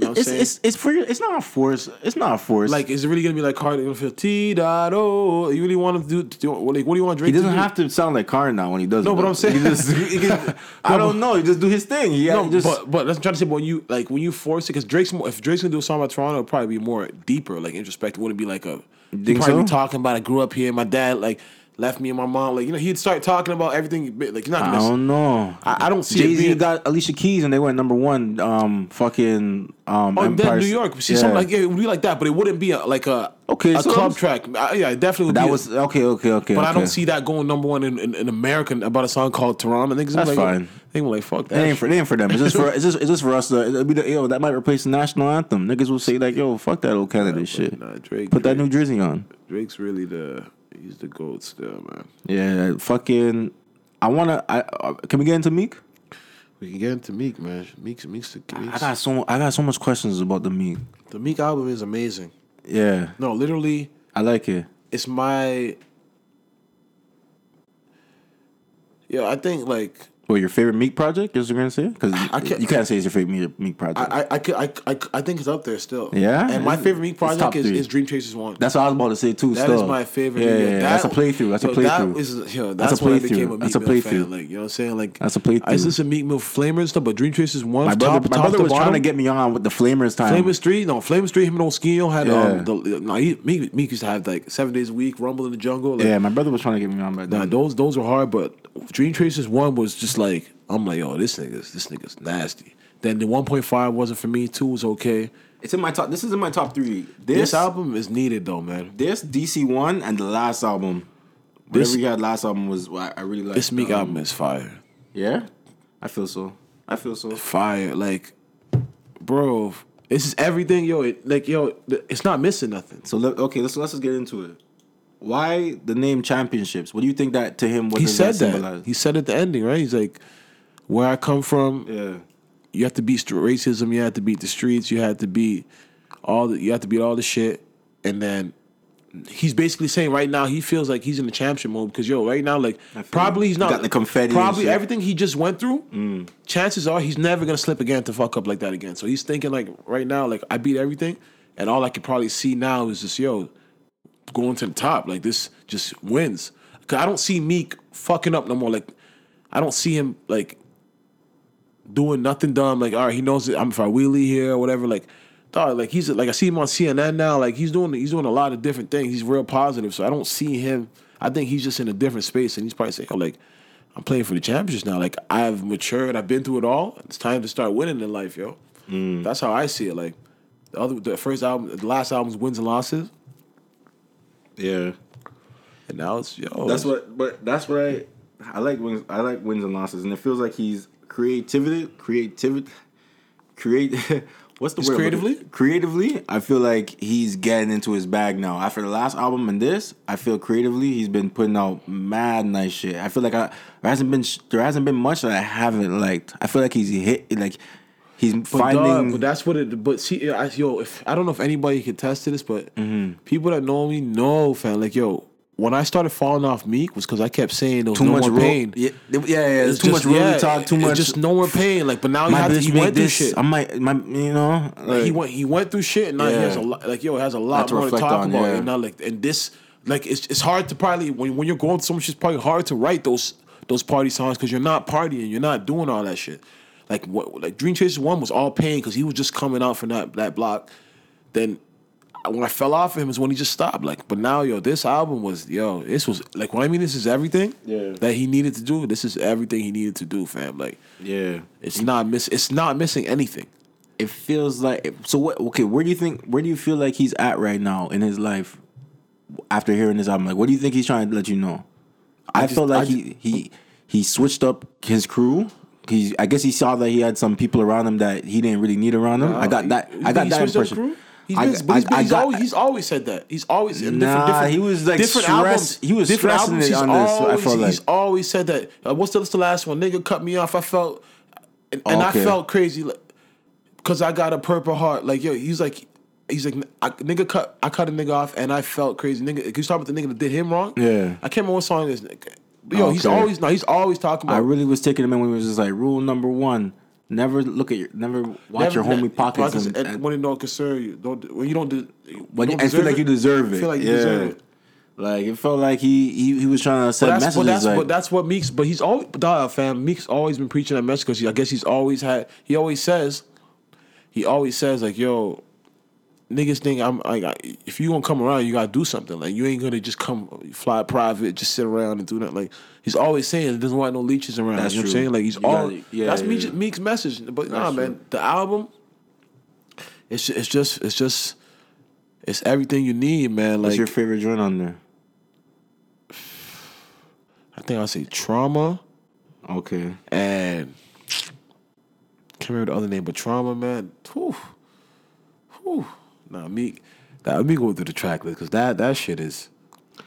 you know it's it's it's for it's not a force. It's not a force. like, is it really gonna be like Cardi gonna feel T dot O? You really want to do? do like, what do you want Drake he doesn't to have to sound like Karen now when he does. No, but. I'm saying- He just- he can- I don't know. He just do his thing. Yeah, No, just but but that's trying to say. But when you like when you force it, because Drake's more, if Drake's gonna do a song about Toronto, it'll probably be more deeper, like introspective. Wouldn't be like a. Think probably so? talking about I grew up here. My dad like left me and my mom. Like you know, he'd start talking about everything. Like you're not I gonna. don't know. I, I don't see Jay it Z got Alicia Keys and they went number one. Um, fucking um, Oh, then New York. See, Yeah. something like yeah, it would be like that, but it wouldn't be a, like a Okay, a so club track. I, yeah, it definitely. Would that be a- was okay, okay, okay. but I don't see that going number one in, in, in America about a song called Toronto. Niggas That's like, fine. They were like, fuck It that. ain't for it ain't for them. It's just for it's just it's just for us. To, it'll be the yo that might replace the national anthem. Niggas will say like yo fuck that old Canada shit. Nah, Drake. Put that New Jersey on. Drake's really the he's the goat still, man. Yeah, fucking. I wanna. I uh, can we get into Meek? We can get into Meek, man. Meek's Meek's the I got so I got so much questions about the Meek. the Meek album is amazing. Yeah, No, literally, I like it. it's my. Yeah, I think like Well, your favorite Meek project? Is you gonna say? Because can't- you can't say it's your favorite Meek, project. I I I, could, I I I think it's up there still. Yeah? and my favorite Meek project is, is Dream Chasers One. That's what I was about to say too. That is still. my favorite. Yeah, yeah, yeah. that's a playthrough. That's a playthrough. That is, yo, That's that's, a playthrough. a That's a playthrough. Like you know what I'm saying? Like That's a playthrough. I used to to Meek Mill Flamer and stuff, but Dream Chasers One. my brother, top, my brother was trying to get me on with the Flamers time. Flaming Street, no, Flaming Street. Him and Oskino had Yeah. um, the, no, he, Meek, Meek used to have like seven days a week, Rumble in the Jungle. Like, yeah, my brother was trying to get me on, but Nah, those those were hard, but Dream Chasers one was just like I'm like, oh, this nigga's this nigga's nasty. Then the 1.5 wasn't for me. Two was okay. it's in my top. This is in my top three. This, This album is needed though, man. this DC one, and the last album. This- Whatever you had last album was I, I really like. This Meek um, album is fire, Yeah, I feel so. I feel so. fire. Like, bro, this is everything, yo. It, like, yo, th- it's not missing nothing. So let, okay, let's let's just get into it. Why the name championships? What do you think that to him? What He said that that. He said at the ending, right? He's like, where I come from, yeah. you have to beat racism. You have to beat the streets. You have to beat all the. You have to beat all the shit. And then he's basically saying right now he feels like he's in the championship mode because yo, right now like probably he's not got the confetti Probably. Mm. everything he just went through. Chances are he's never gonna slip again to fuck up like that again. So he's thinking like right now like I beat everything, and all I could probably see now is just yo going to the top. Like this just wins. Cause I don't see Meek fucking up no more. Like I don't see him like doing nothing dumb. Like all right, he knows that I'm if I wheelie here or whatever. Like dog, like he's like I see him on CNN now. Like he's doing he's doing a lot of different things. He's real positive. So I don't see him. I think he's just in a different space, and he's probably saying, "Oh, like I'm playing for the championships now. Like I've matured. I've been through it all. It's time to start winning in life, yo." Mm. That's how I see it. Like the other, the first album, the last album's wins and losses, Yeah. and now it's yo. That's what, but that's what I I like wins. I like wins and losses, and it feels like he's creativity, creativity, create. What's the He's word? creatively? Creatively, I feel like he's getting into his bag now. After the last album and this, I feel creatively he's been putting out mad nice shit. I feel like I, there hasn't been there hasn't been much that I haven't liked. I feel like he's hit like he's But finding. dog, but that's what it. But see, I, yo, if I don't know if anybody can test to this, but Mm-hmm. people that know me know, fam. Like, yo, when I started falling off Meek was because I kept saying there was too no much more pain. Yeah, yeah, yeah. It's too just- much road yeah, talk. Too much. just no more pain. Like, but now he had he went through this. shit. I might, my, you know, Like, he went he went through shit and now he has a lot like yo has a lot to more to talk on, about yeah. and now like and this like it's it's hard to probably when when you're going through so much it's probably hard to write those those party songs because you're not partying you're not doing all that shit like what like Dream Chasers one was all pain because he was just coming out from that that block then when I fell off of him is when he just stopped like but now yo this album was yo this was like what I mean this is everything Yeah. that he needed to do this is everything he needed to do fam like yeah. it's not miss it's not missing anything It feels like so. What? Okay, where do you think? Where do you feel like he's at right now in his life? After hearing this album, like, what do you think he's trying to let you know? I, just- feel like I he he he switched up his crew. He, I guess he saw that he had some people around him that he didn't really need around him. I got that. I think got that impression. He's I- been, but he's, I- been, I he's, got- always, he's always said that. He's always in Nah, different, different. he was, like, different stress- albums. he was different stressing albums. it He's on this, I always, felt like. he's always said that. Uh, what's the, what's the last one? Nigga cut me off. I felt, and, and I felt crazy because I got a purple heart. Like yo, he's like. He's like, I, nigga cut, I cut a nigga off, and I felt crazy. Nigga, you talk about the nigga that did him wrong? Yeah. I can't remember what song is. it is. Yo, he's always no, he's always talking about. I really was taking him in when he was just like rule number one: never look at your, never watch your Never- homie pockets. and, and, and- when it don't concern you, don't when you don't. De, when you don't I feel like you deserve it. Feel like you yeah. deserve it. Like it felt like he he, he was trying to But send that's, messages. but that's, like, but that's what Meeks. But he's always, dog, fam. Meeks always been preaching that message because I guess he's always had. He always says, he always says like, yo, niggas think I'm like, I- if you gonna come around, you gotta do something. Like you ain't gonna just come fly private, just sit around and do that. Like he's always saying, he doesn't want no leeches around. That's you know what I'm saying? Like he's You all. gotta- yeah, that's yeah, Meeks, yeah. Meeks' message. But nah, That's man, true. the album. It's it's just it's just it's everything you need, man. what's Like your favorite joint on there? I think I'll say trauma. Okay. and can't remember the other name, but Trauma, man. Whew. Whew. Nah, Meek. Nah, let me go through the track list because that that shit is.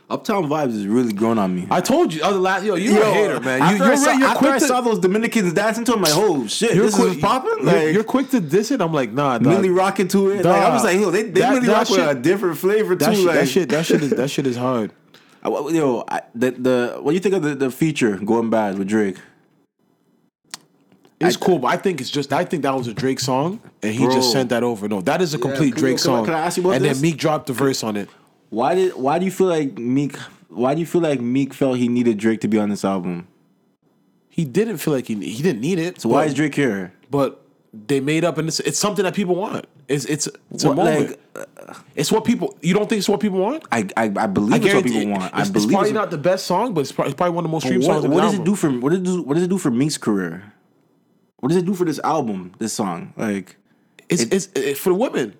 Uptown Vibes is really growing on me. I told you other last yo, you're a hater, man. You, you're, I, saw, you're after quick I to saw those Dominicans dancing to it, I'm like, oh shit, you're this quick, is popping. You're, you're quick to diss it. I'm like, nah, dog. really rocking to it. Like, I was like, yo, they, they That- really that rock with a different flavor that, too. shit, like, that shit, that shit is that shit is hard. I- yo, I, the the what you think of the, the feature going bad with Drake? It's cool, but I think it's just I think that was a Drake song, and he Bro. just sent that over. No, that is a complete can- Drake can I- song. can I ask you about and this? then Meek dropped the verse on it. Why did why do you feel like Meek? Why do you feel like Meek felt he needed Drake to be on this album? He didn't feel like he he didn't need it. So why is Drake here? but they made up and it's, it's something that people want. It's it's it's a What, moment. like, it's what people. You don't think it's what people want? I I, I believe I it's what people it. want. I It's, it's believe probably it's- not the best song, but it's probably, it's probably one of the most But streamed songs. What, on what does it do for what does it do, what does it do for Meek's career? What does it do for this album? This song, like It's, it- it's it's for the women.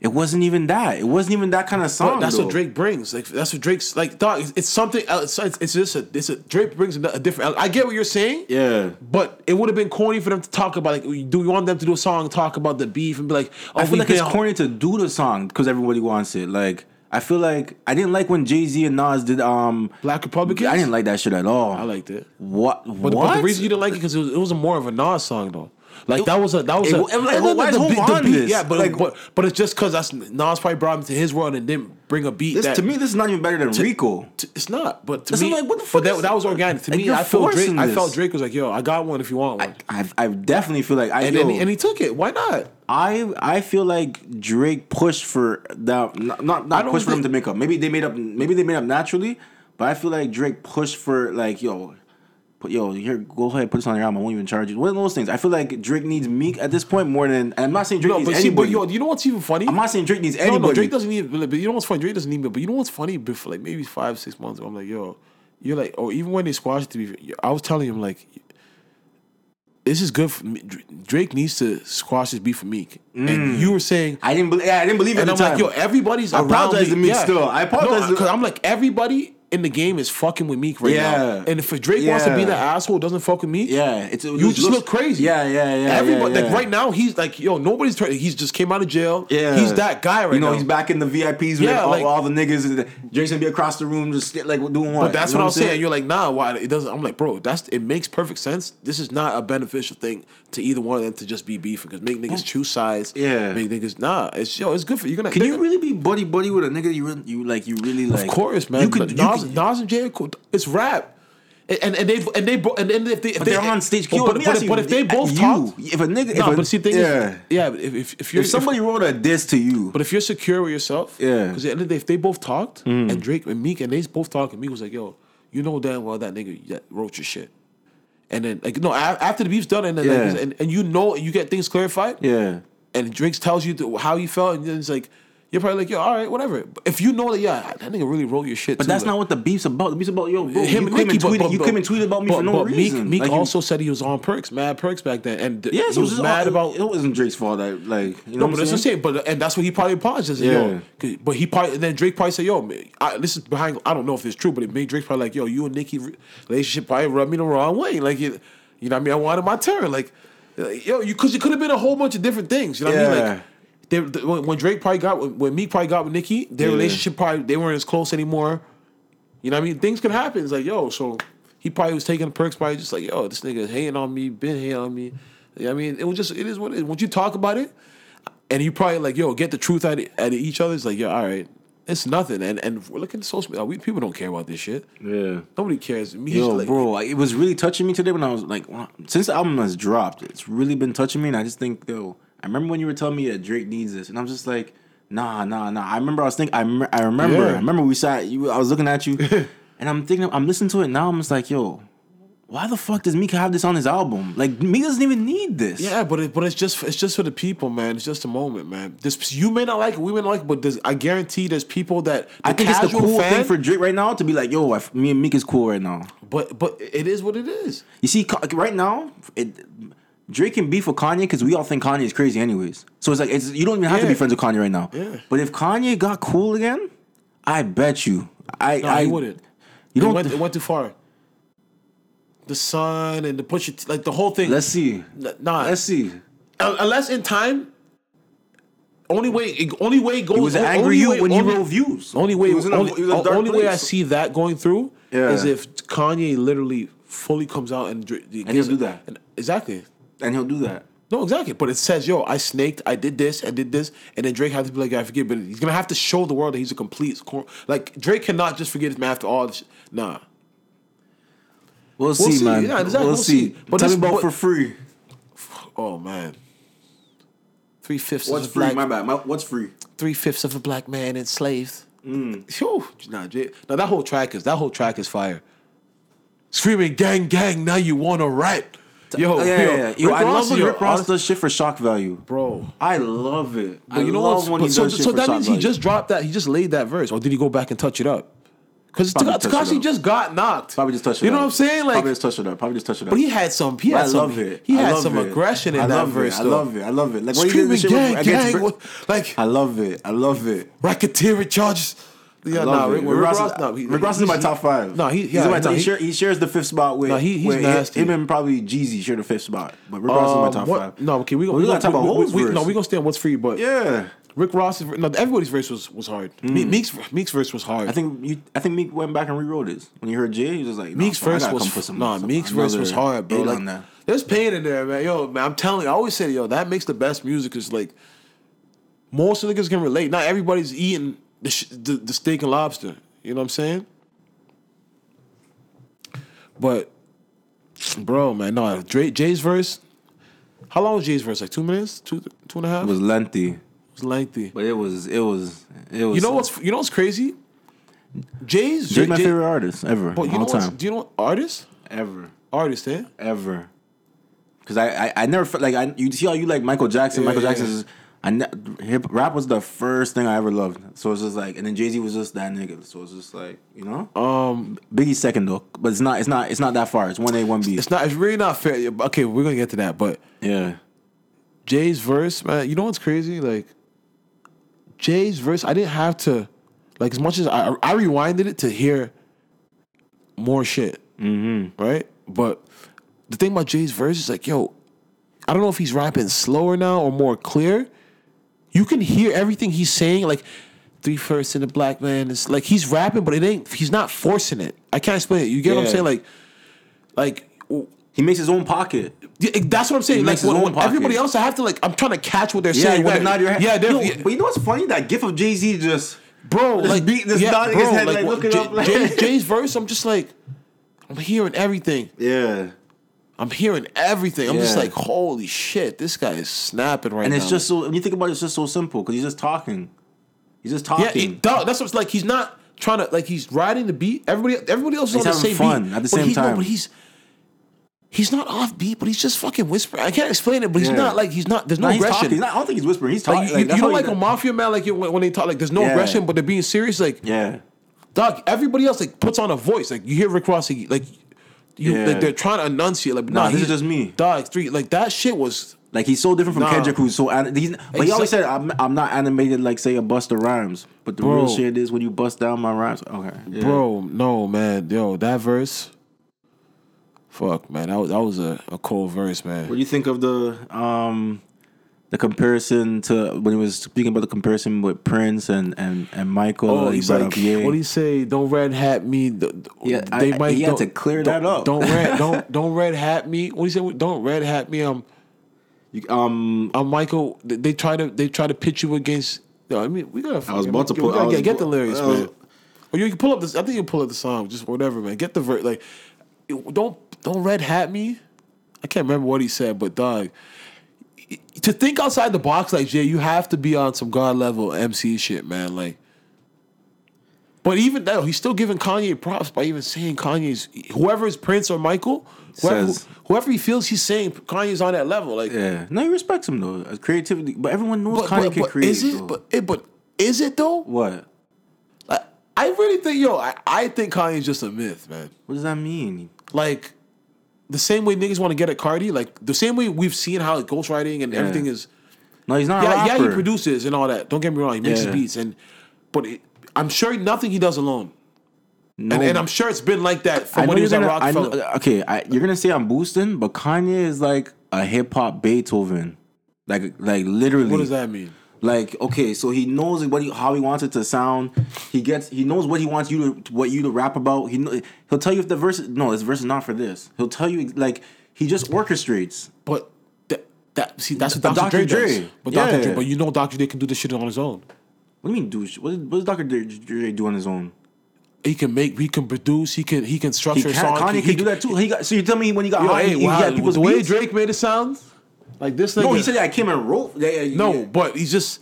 it wasn't even that. It wasn't even that kind of song. But that's though. what Drake brings. Like that's what Drake's like. Dog, it's, it's something else. It's, it's just a. It's a Drake brings a, a different. I get what you're saying. Yeah. But it would have been corny for them to talk about like, do we want them to do a song talk about the beef and be like, oh, I feel like it's corny to do the song because everybody wants it. Like I feel like I didn't like when Jay Z and Nas did um. Black Republicans. I didn't like that shit at all. I liked it. what? But, what? but the reason you didn't like it because it was, it was a more of a Nas song though. Like that was a that was it- a it like, why is Hov beat- this? yeah, but Like- but but it's just because that's Nas probably brought him to his world and didn't bring a beat. this, that, to me, this is not even better than Rico. t- it's not. But to It's me, like, what the fuck that, is- that was organic. To like, me, I felt Drake. forcing I felt Drake was like, "Yo, I got one if you want one," I I definitely feel like I and yo, then and he took it. Why not? I I feel like Drake pushed for that not not, not pushed for them to make up. Maybe they made up maybe they made up naturally, but I feel like Drake pushed for like yo put yo here go ahead put this on your album. I won't even charge you. One of those things. I feel like Drake needs Meek at this point more than and I'm not saying Drake No, needs but see, but yo, you know what's even funny? I'm not saying Drake needs anybody. no, Drake doesn't need. But you know what's funny? Drake doesn't need me. But you know what's funny? Before like maybe five, six months ago, I'm like, yo, you're like, or even when they squashed be, I was telling him like, this is good. For me. Drake needs to squash this beef for Meek, and mm. you were saying. I didn't believe. Yeah, I didn't believe it. And I'm the like, yo, everybody's I around apologize to Meek still. I apologize No, because I'm like, everybody in the game is fucking with Meek right Yeah. now. And if Drake wants to be Yeah. that asshole, doesn't fuck with Meek, yeah, it's it you just looks- look crazy. Yeah, yeah, yeah. Everybody, yeah, like right now, he's like, yo, nobody's trying. He's just came out of jail. Yeah, he's that guy right You know, now. he's back in the VIPs with Yeah, all, like- all the niggas. Jason be across the room, just like doing what? But that's You know what I'm saying. You're like, nah, why? It doesn't. I'm like, bro, that's it makes perfect sense. This is not a beneficial thing to either one of them to just be beefing because make niggas choose sides. Yeah. make niggas nah. It's yo, it's good for you. Gonna. Can you really be buddy buddy with a nigga you really, you like you really like? Of course, man. You could. You Nas, Nas and Jay, are cool. it's rap. And, and they and they and then if they if but they, they're on stage. But, but, but, but if they both talk, if a nigga, no. if a, But see, thing yeah. is, yeah. If if, if you're if somebody wrote a diss to you, But if you're secure with yourself, Yeah. Mm. Because at the end of the day, if they both talked and Drake and Meek and they both talked and Meek was like, "Yo, you know damn well that nigga that wrote your shit," and then like no, after the beef's done and then Yeah. like, and, and you know you get things clarified, yeah, and Drake tells you how you felt, and then it's like you're probably like, "Yo, all right, whatever." But if you know that, yeah, that nigga really wrote your shit. but too, that's like, not what the beef's about. The beef's about yo, bro, him you and came Nicki, but- tweeted, but- you came and tweeted about me but- for no but reason. Meek, Meek Like, you- also said he was on perks, mad perks back then, and yeah, he so was it's mad all- about it wasn't Drake's fault. That like you know No, what but I'm that's saying. saying. But and that's what he probably apologized. Yeah. Yo, but he probably and then Drake probably said, "Yo, man, I, this is behind. I don't know if it's true, but it made Drake probably like, yo, you and Nicki relationship probably rubbed me the wrong way. Like, you, you know, what I mean, I wanted my turn. Like, like, yo, you because it could have been a whole bunch of different things. You know what I mean? Like, they, when, Drake probably got when, Meek probably got with Nicki, their Yeah. relationship probably they weren't as close anymore. You know what I mean? Things could happen. It's like yo, so he probably was taking perks, probably just like yo, this nigga hating on me, been hating on me. You know I mean, it was just it is what it is. Once you talk about it, and you probably like yo, get the truth out of, out of each other. It's like yo, all right. It's nothing, and and we're looking at social media. We people don't care about this shit. Yeah. Nobody cares. Me, Yo, like, bro, it was really touching me today when I was like, since the album has dropped, it's really been touching me, and I just think, yo, I remember when you were telling me that Drake needs this, and I'm just like, nah, nah, nah. I remember I was thinking, I, I remember, Yeah. I remember we sat, you, I was looking at you, and I'm thinking, I'm listening to it now. I'm just like, yo, why the fuck does Meek have this on his album? Like, Meek doesn't even need this. Yeah, but it, but it's just it's just for the people, man. It's just a moment, man. This you may not like it, we may not like it, but there's, I guarantee there's people that the I think it's the cool fan, thing for Drake right now to be like, yo, I, me and Meek is cool right now. But but it is what it is. You see, right now, it, Drake can beef with Kanye because we all think Kanye is crazy, anyways. So it's like it's, you don't even have to be friends with Kanye right now. Yeah. But if Kanye got cool again, I bet you, I No, I he wouldn't. You don't. went, it went too far. The sun and the push it like the whole thing. let's see. Nah. Let's see. Un- unless in time. Only way, only way it goes. He was angry you way- when he only- wrote views. Only way, He was in a- only, he a only way I see that going through Yeah. is if Kanye literally fully comes out and And he'll do that. And- exactly. And he'll do that. No, exactly. But it says, yo, I snaked, I did this, I did this, and then Drake has to be like, I forget, but he's gonna have to show the world that he's a complete cor- like Drake cannot just forget his man after all this. Shit. Nah. We'll, see, see. man. Yeah, exactly. We'll, We'll see. see. But Tell me about but- for free. Oh man. Three fifths What's of a free? black My bad. My, what's free? three fifths of a black man enslaved. Mm. Nah, Jay, now that whole track is that whole track is fire. Screaming gang gang, now you wanna rap. Yo, Oh, yeah, yo, yeah, yeah. Yo, Rick I love when yo, Rick Ross honest- does shit for shock value. bro. I love it. I you know love when he so does shit so for that shock means he just dropped that. He just laid that verse, or did he go back and touch it up? Because Probably touched it Tekashi up. just got knocked. Probably just touched it up. You know up. what I'm saying? Like, probably just touched it up. Probably just touched it up. but he had some. He had I some. love it. He I had some it. aggression in I that verse. It. I love it. I love it. Like when he Screaming did the shit gang with- gang, against like I love it. I love it. racketeering charges. Yeah, nah, Rick. Rick, Ross, Ross, no, he, Rick Ross is in my top five. No, he- he's yeah, in my no, top. He, he- share, he shares the fifth spot with. No, he- he's with nasty. Him and probably Jeezy share the fifth spot, but Rick Ross is in Um, my top what- five. No, okay, we Well, gonna we gotta talk about we, we, verse. No, we gonna stay on what's free, but Yeah, Rick Ross's no, everybody's verse was was hard. Me- Meek's Meek's verse was hard. I think you. I think Meek went back and rewrote it. When he heard Jay, he was like, Meek's verse was come put some- nah. some- Meek's verse was hard, bro. Like, there's pain in there, man. Yo, man, I'm telling you, I always say, yo, that makes the best music. Is like most of the niggas can relate. Not everybody's eating the, sh- the the steak and lobster. You know what I'm saying? But, bro, man, no, Dre, Jay's verse. How long was Jay's verse? Like two minutes, two two and a half. It was lengthy, It was lengthy. but it was. It was. It was. You know what's you know what's crazy? Jay's Jay's my Jay- favorite artist ever. But you all know time. do you know what artist? Ever. Artist, eh? ever. Because I, I I never felt like I you see how you like Michael Jackson. Yeah, Michael yeah. Jackson is I ne- hip rap was the first thing I ever loved. So it's just like and then Jay Z was just that nigga. So it's just like you know. Um, Biggie's second though, but it's not it's not it's not that far. It's one A one B. it's not. It's really not fair. Okay, we're gonna get to that, but Yeah. Jay's verse, man. You know what's crazy? Like Jay's verse, I didn't have to, like, as much as I, I rewinded it to hear more shit, mm-hmm. right? But the thing about Jay's verse is like, yo, I don't know if he's rapping slower now or more clear. You can hear everything he's saying, like three firsts in a black man. It's like he's rapping, but it ain't. He's not forcing it. I can't explain it. You get what I'm saying? Like, like. He makes his own pocket. Yeah, that's what I'm saying. He Like makes his when, own when pocket. everybody else, I have to like. I'm trying to catch what they're Yeah, saying. you when nod your head. Yeah, they're, Yo, yeah, But you know what's funny? That gif of Jay Z just bro. Like beat this yeah, nodding his head, like, what- looking Jay- up, like- Jay- Jay's verse. I'm just like, I'm hearing everything. yeah. I'm hearing everything. I'm just like, holy shit, this guy is snapping right And now. And it's just so when you think about it, it's just so simple because he's just talking. He's just yeah, talking. he, dog, that's what's like. He's not trying to like. He's riding the beat. Everybody, everybody else is He's on the same fun beat at the but same he, no, time. but he's. He's not off beat, but he's just fucking whispering. I can't explain it, but he's Yeah. not like he's not. There's no he's aggression. talking. He's not, I don't think he's whispering. He's talking. Like, you, you that's know, like a mafia man, like when, when they talk, like there's no Yeah. aggression, but they're being serious. Like, Yeah. dog, everybody else like puts on a voice. Like you hear Rick Ross, like, like you, Yeah. like they're trying to enunciate. Like, Nah, nah, this he's is just me. dog. Three, like that shit was. Like he's so different from Nah. Kendrick, who's so. An- he's, but he always said, I'm, "I'm not animated like say a Busta Rhymes." But the Bro. real shit is when you bust down my rhymes. Okay, yeah. Bro, no man, yo, that verse. Fuck, man, that was that was a, a cold verse, man. What do you think of the um the comparison to when he was speaking about the comparison with Prince and and and Michael. Oh, he's like, what do you say? Don't red hat me. Yeah, I- I- he had to clear that up. Don't red, don't don't red hat me. What do you say? Don't red hat me. Um, You- um, I'm Michael. They, they try to they try to pitch you against. No, I mean we gotta. I was about to we put- I was get, get the lyrics, was- man. Or you can pull up this. I think you pull up the song, just whatever, man. Get the ver- like. Don't don't red hat me. I can't remember what he said, but dog. To think outside the box like Jay, you have to be on some god level MC shit, man. Like, but even though he's still giving Kanye props by even saying Kanye's whoever is Prince or Michael, whoever, Says- whoever he feels he's saying Kanye's on that level. Like, yeah, no, he respects him though. As creativity, but everyone knows but, Kanye but, can but create. is it? though. But it, but is it though? what? Like, I really think yo, I, I think Kanye's just a myth, man. What does that mean? Like the same way niggas want to get at Cardi, like the same way we've seen how like, ghostwriting and everything is. No, he's not. Yeah, yeah, he produces and all that. Don't get me wrong, he makes Yeah. beats and, but it, I'm sure nothing he does alone. No, And, and I'm sure it's been like that from when he was at gonna. Roc-A-Fella. know, okay, I, you're gonna say I'm boosting, but Kanye is like a hip hop Beethoven, like like literally. what does that mean? Like okay, so he knows what he, how he wants it to sound. He gets he knows what he wants you to what you to rap about. He know, he'll tell you if the verse no this verse is not for this. He'll tell you like he just orchestrates. But that, that see that's what Dr. Dre, Dr. does. Dre, But Dr. Dre, but you know Dr. Dre can do this shit on his own. What do you mean, douche? What, what does Dr. Dre Dre do on his own? He can make, he can produce, he can he can He structure a can. Kanye he, can do that too. He got so you tell me when he got Yo, high, hey, he, wow, he had people's the way beats? Drake made it sound like this. No, nigga- he said I came and wrote. Yeah, yeah, no, yeah. but he's just.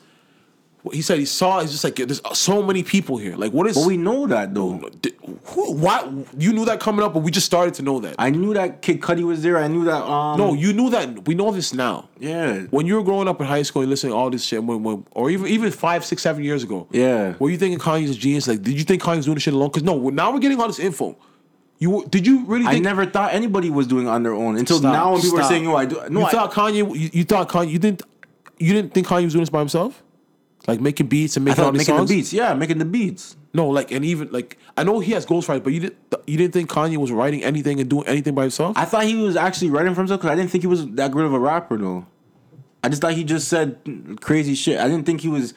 He said he saw. He's just like there's so many people here. Like what is? But we know that though. Di- who, why you knew that coming up, but we just started to know that. I knew that Kid Cudi was there. I knew that. Um, no, you knew that. We know this now. Yeah. When you were growing up in high school, and listening to all this shit, when, when, or even even five, six, seven years ago, Yeah. were you thinking Kanye's a genius? Like, did you think Kanye was doing this shit alone? Because no, now we're getting all this info. You did you really? I never thought anybody was doing it on their own until Stop, now when people are saying, "Oh, I do." No, you I, thought Kanye. You, you thought Kanye. You didn't. You didn't think Kanye was doing this by himself, like making beats and making all these making songs. the beats. Yeah, making the beats. No, like and even like I know he has ghostwriters, but you didn't. You didn't think Kanye was writing anything and doing anything by himself. I thought he was actually writing for himself because I didn't think he was that good of a rapper though. I just thought he just said crazy shit. I didn't think he was.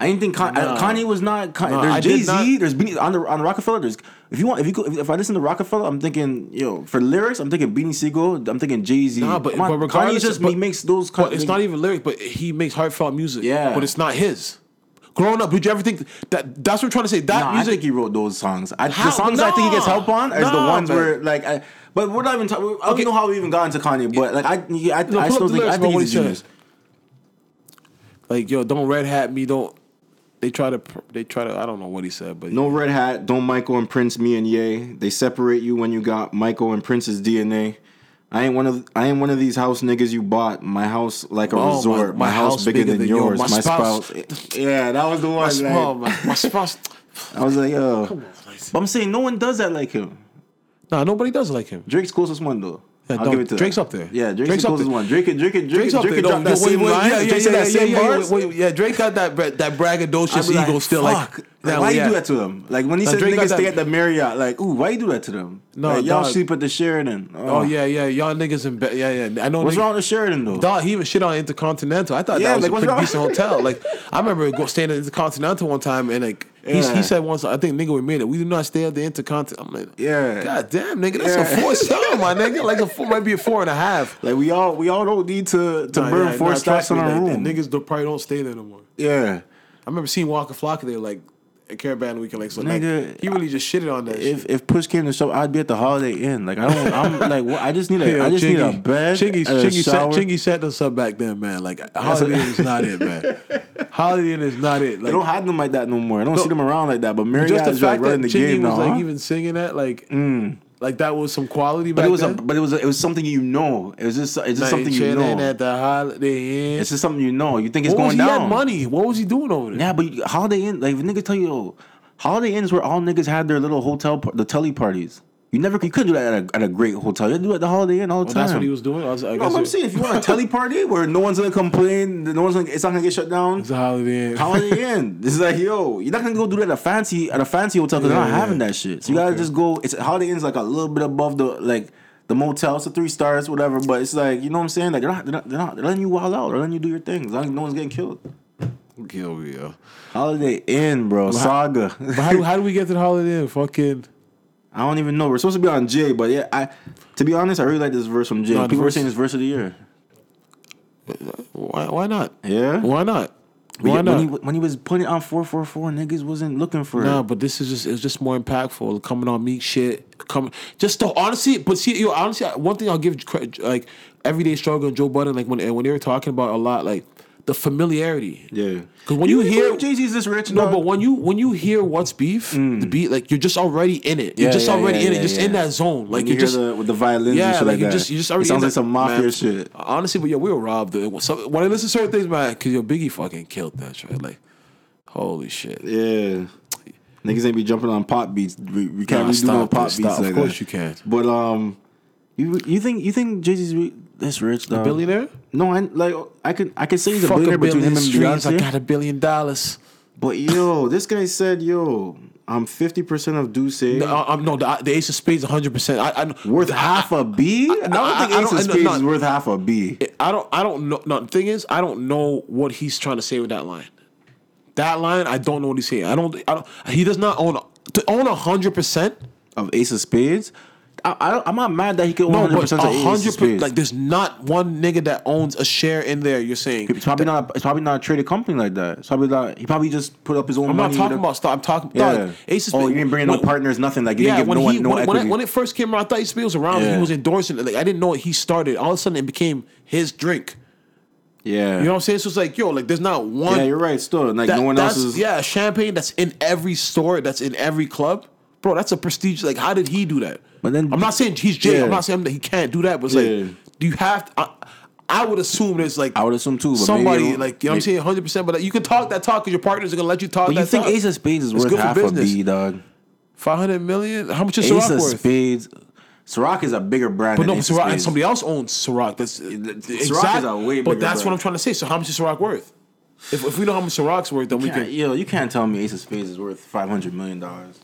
I didn't think Con- Nah. Kanye was not. Con- I there's Jay Z. There's Beanie on the on Roc-A-Fella. There's if you want if you go, if, I listen to Roc-A-Fella, I'm thinking yo for lyrics. I'm thinking Beanie Sigel. I'm thinking Jay Z. Nah, but, but Kanye just but, he makes those. But it's not even lyrics, but he makes heartfelt music. Yeah. but it's not his. Growing up, did you ever think that? That's what I'm trying to say. That No, I music. think he wrote those songs. I, How? the songs I think he gets help on are the ones man. where like. I, but we're not even talking. I don't Okay. know how we even got into Kanye, but like I, I, No, I still think lyrics I think he's he a genius. like yo, don't red hat me. Don't. They try to. They try to. I don't know what he said, but No red hat. Don't Michael and Prince me and Ye. They separate you when you got Michael and Prince's DNA. I ain't one of I ain't one of these house niggas you bought. My house like a Oh, resort. My, my house, bigger, than, yours. My, spouse. Yeah, that was the one. My, like, my, my spouse. I was like, yo. Come on, But I'm saying no one does that like him. Nah, nobody does like him. Drake's closest one though. Yeah, I'll give it to Drake's that. up there. Yeah, Drake's, Drake's the up closest there. one. Drake, Drake, Drake, Drake's up Drake, there. Drake that no, wait, same wait, line. Yeah, yeah, Drake said yeah, that yeah, same yeah, bars. wait, wait, yeah, Drake got that that braggadocious be ego like, still. fuck. Like, Like, why you do that to them? Like when he Now, said Drake niggas stay at the Marriott, like, ooh, why you do that to them? No, like, y'all dog. sleep at the Sheraton. Oh yeah, yeah, y'all niggas in bed. Yeah, yeah. I know. What's niggas- wrong with Sheraton though? Dog, he even shit on Intercontinental. I thought Yeah, that was like, a pretty decent hotel. Like I remember staying at Intercontinental one time, and like Yeah. he said once, I think nigga we made it. We do not stay at the Intercontinental. I'm like, Yeah. God damn, nigga, that's Yeah. a four star, my nigga. Like a four, might be a four and a half. Like we all we all don't need to to Nah, burn four nah, stacks trust in our like, room. Niggas don't, probably don't stay there no more. yeah. I remember seeing Waka Flocka there, like Caribana Weekend. Like, so Nigga, like, he really just shitted on that. If shit. if push came to shove, I'd be at the Holiday Inn. Like I don't. I'm like what, I just need a. I just need a Chingy- bed. Chingy, a Chingy, set, shower. Chingy set us up back then, man. Like Holiday Inn is not it, man. Holiday Inn is not it. They Like, don't have them like that no more. I don't see them around like that. But Marriott just the is like fact that running the Chingy game was now. like huh? even singing that, like, mm. Like that was some quality. but it was a. then. But it was. A, it was something you know. It was just. It's just something you know. at the Holiday Inn. It's just something you know. You think it's what was going he down. had money? What was he doing over there? Yeah, but Holiday Inn, like if a nigga tell you, Holiday Inn is where all niggas had their little hotel, the telly parties. You never, you couldn't do that at a, at a great hotel. You had to do it at the Holiday Inn all the Well, time. that's what he was doing. I, was, I You know guess what I'm saying? If you want a telly party where no one's gonna complain, no one's gonna, it's not gonna get shut down. It's a Holiday Inn. Holiday Inn. This is like, yo, you're not gonna go do that at a fancy at a fancy hotel because they're not yeah. having that shit. So you gotta just go. It's Holiday Inn's like a little bit above the like the motel, it's a three stars, whatever. But it's like you know what I'm saying. Like they're not, they're not, they're not they're letting you wild out. They're letting you do your thing. As long as no one's getting killed. Kill me, yo. Holiday Inn, bro. Saga. But how do, how do we get to the Holiday Inn? Fucking. I don't even know. We're supposed to be on Jay, but yeah, I to be honest, I really like this verse from Jay. No, People were verse- saying this verse of the year. Why, why not? Yeah. Why not? Why yeah, not? When he, when he was putting it on four four four, niggas wasn't looking for Nah, it. No, but this is just it's just more impactful. Coming on meat shit, coming just the honestly. But see, yo, honestly, one thing I'll give credit, like everyday struggle and Joe Budden, like when when they were talking about a lot, like the familiarity. Yeah. Because when you, hear Jay Z's this rich, no, dog? but when you when you hear what's beef, the beat, like you're just already in it. You're Yeah, just yeah, already yeah, in it, just in that zone. Like you just hear the, with the violins yeah, and shit like, like, you just you just it sounds like some mafia man. shit. Honestly, but yeah, we were robbed. So when I listen to certain things, man, because your Biggie fucking killed that shit. Like, holy shit. Yeah. Niggas ain't be jumping on pop beats. We, we can't Nah, really do no pop it, beats stop. like Of course that. you can. But um, you you think you think Jay Z's this rich dog? Billionaire? No, I like I could I could say he's a billionaire a between him and streams. I got a billion dollars. But yo, this guy said yo, I'm fifty percent of D'USSÉ. No, I'm no the, the Ace of Spades, 100. percent I, I Worth half a B? I, don't I- think I Ace don't- of Spades no. is worth half a B. I don't I don't know. No, the thing is, I don't know what he's trying to say with that line. That line, I don't know what he's saying. I don't. I don't. He does not own to own 100. percent Of Ace of Spades, I, I, I'm not mad that he could own No, 100 but percent of Ace of 100. Spades. Like, there's not one nigga that owns a share in there. You're saying it's probably not. It's probably not a traded company like that. It's probably not. He probably just put up his own I'm not talking about stuff. I'm talking. Yeah. Dog, Ace oh, you didn't bring no when- partners, nothing. Like you Yeah, didn't give when no he one, no when, when, equity. it, when it first came out, I thought Ace was around. Yeah. He was endorsing it. Like I didn't know he started. All of a sudden, it became his drink. yeah, You know what I'm saying? So it's like, yo, like there's not one. yeah, you're right. Still, like that- no one else is. Yeah, champagne that's in every store, that's in every club. Bro, that's a prestige. Like, how did he do that? But then- I'm not saying he's Jay. Yeah. I'm not saying that he can't do that. But it's Yeah. like, do you have? To, I, I would assume there's like I would assume too. But somebody maybe, like you know what I'm saying, 100. percent But you can talk that talk because your partners are gonna let you talk But that you think talk. Ace of Spades is It's worth good for half a. B, dog? 500 million. How much is Ace Ciroc of worth? Spades. Ciroc is a bigger brand. But than no, Ace Ciroc, and somebody else owns Ciroc. That's Ciroc is a way But that's what. I'm trying to say. So how much is Ciroc worth? If, if we know how much Ciroc's worth, then we Can't- can. yo, you can't tell me Ace of Spades is worth five hundred million dollars.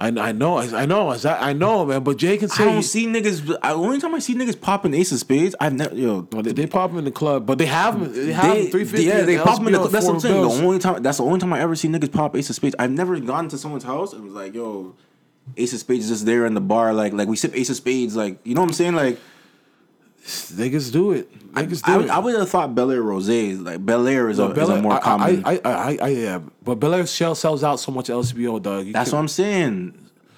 I, I know, I, I know, I know, man. But Jay can say I don't see niggas. I, only time I see niggas popping Ace of Spades, I've never yo. Well, they, they pop him in the club, but they have them. They have him 350. yeah, they pop them in the. LCBO That's what I'm saying. bills. The only time that's the only time I ever see niggas pop Ace of Spades. I've never gone to someone's house and was like, "Yo, Ace of Spades is just there in the bar." Like, like we sip Ace of Spades. Like, you know what I'm saying? Like, Niggas do it. Niggas do I, it. I would have thought Belaire Rose. Like, Belaire is, a, Bel is a more I, common. I, I, I, I, yeah, but Belaire shell sells out so much LCBO, dog. You that's what I'm saying.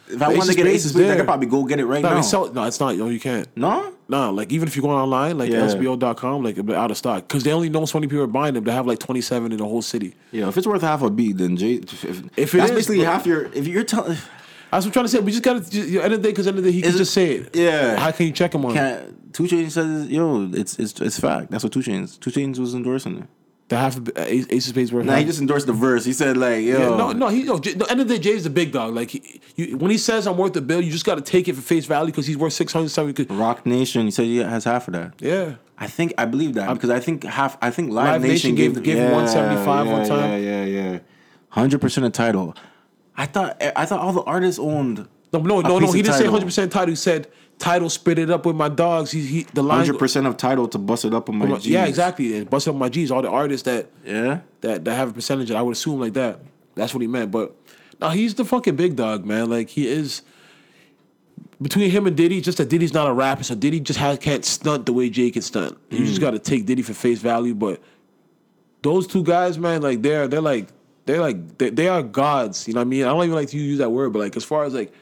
If I want to get Spades Ace of is Spades, I could probably go get it right No, now. sell, no, it's not. No, you can't. no, No, like even if you're going online, like Yeah. LCBO.com, like out of stock because they only know so many people are buying them. They have like 27 in the whole city. yeah. If it's worth half a beat, then Jay. If, If it that's is, basically half your. If you're telling. That's what I'm trying to say. We just gotta just, you know, end of the day, because end of the day, he can just say it. Yeah. How can you check him on? Can't, 2 Chainz says, "Yo, it's it's it's fact. That's what 2 Chainz. 2 Chainz was endorsing it. The half of uh, Ace, Ace of Spades worth. Nah, he just endorsed the verse. He said like, "Yo, Yeah, no, no, he no. J- no, end of the day, Jay's the big dog. Like he, you, when he says I'm worth the bill, you just got to take it for face value because he's worth six hundred seventy. Roc Nation." He said he has half of that. Yeah, I think I believe that because I think half. I think Live, Live Nation Nation, gave- gave gave him 175 yeah, one time. Yeah, yeah, yeah. Hundred percent of title. I thought I thought all the artists owned. no, no, no, no. He didn't say hundred percent title. He said title spit it up with my dogs. He, he the line. Hundred percent of title to bust it up on my G's. Yeah, exactly. And bust up my G's. All the artists that Yeah. that that have a percentage. I would assume like that. That's what he meant. But now he's the fucking big dog, man. Like he is. Between him and Diddy, just that Diddy's not a rapper, so Diddy just has, can't stunt the way Jay can stunt. You Mm. just got to take Diddy for face value. But those two guys, man, like they're they're like they're like they, they are gods. You know what I mean? I don't even like to use that word, but like as far as like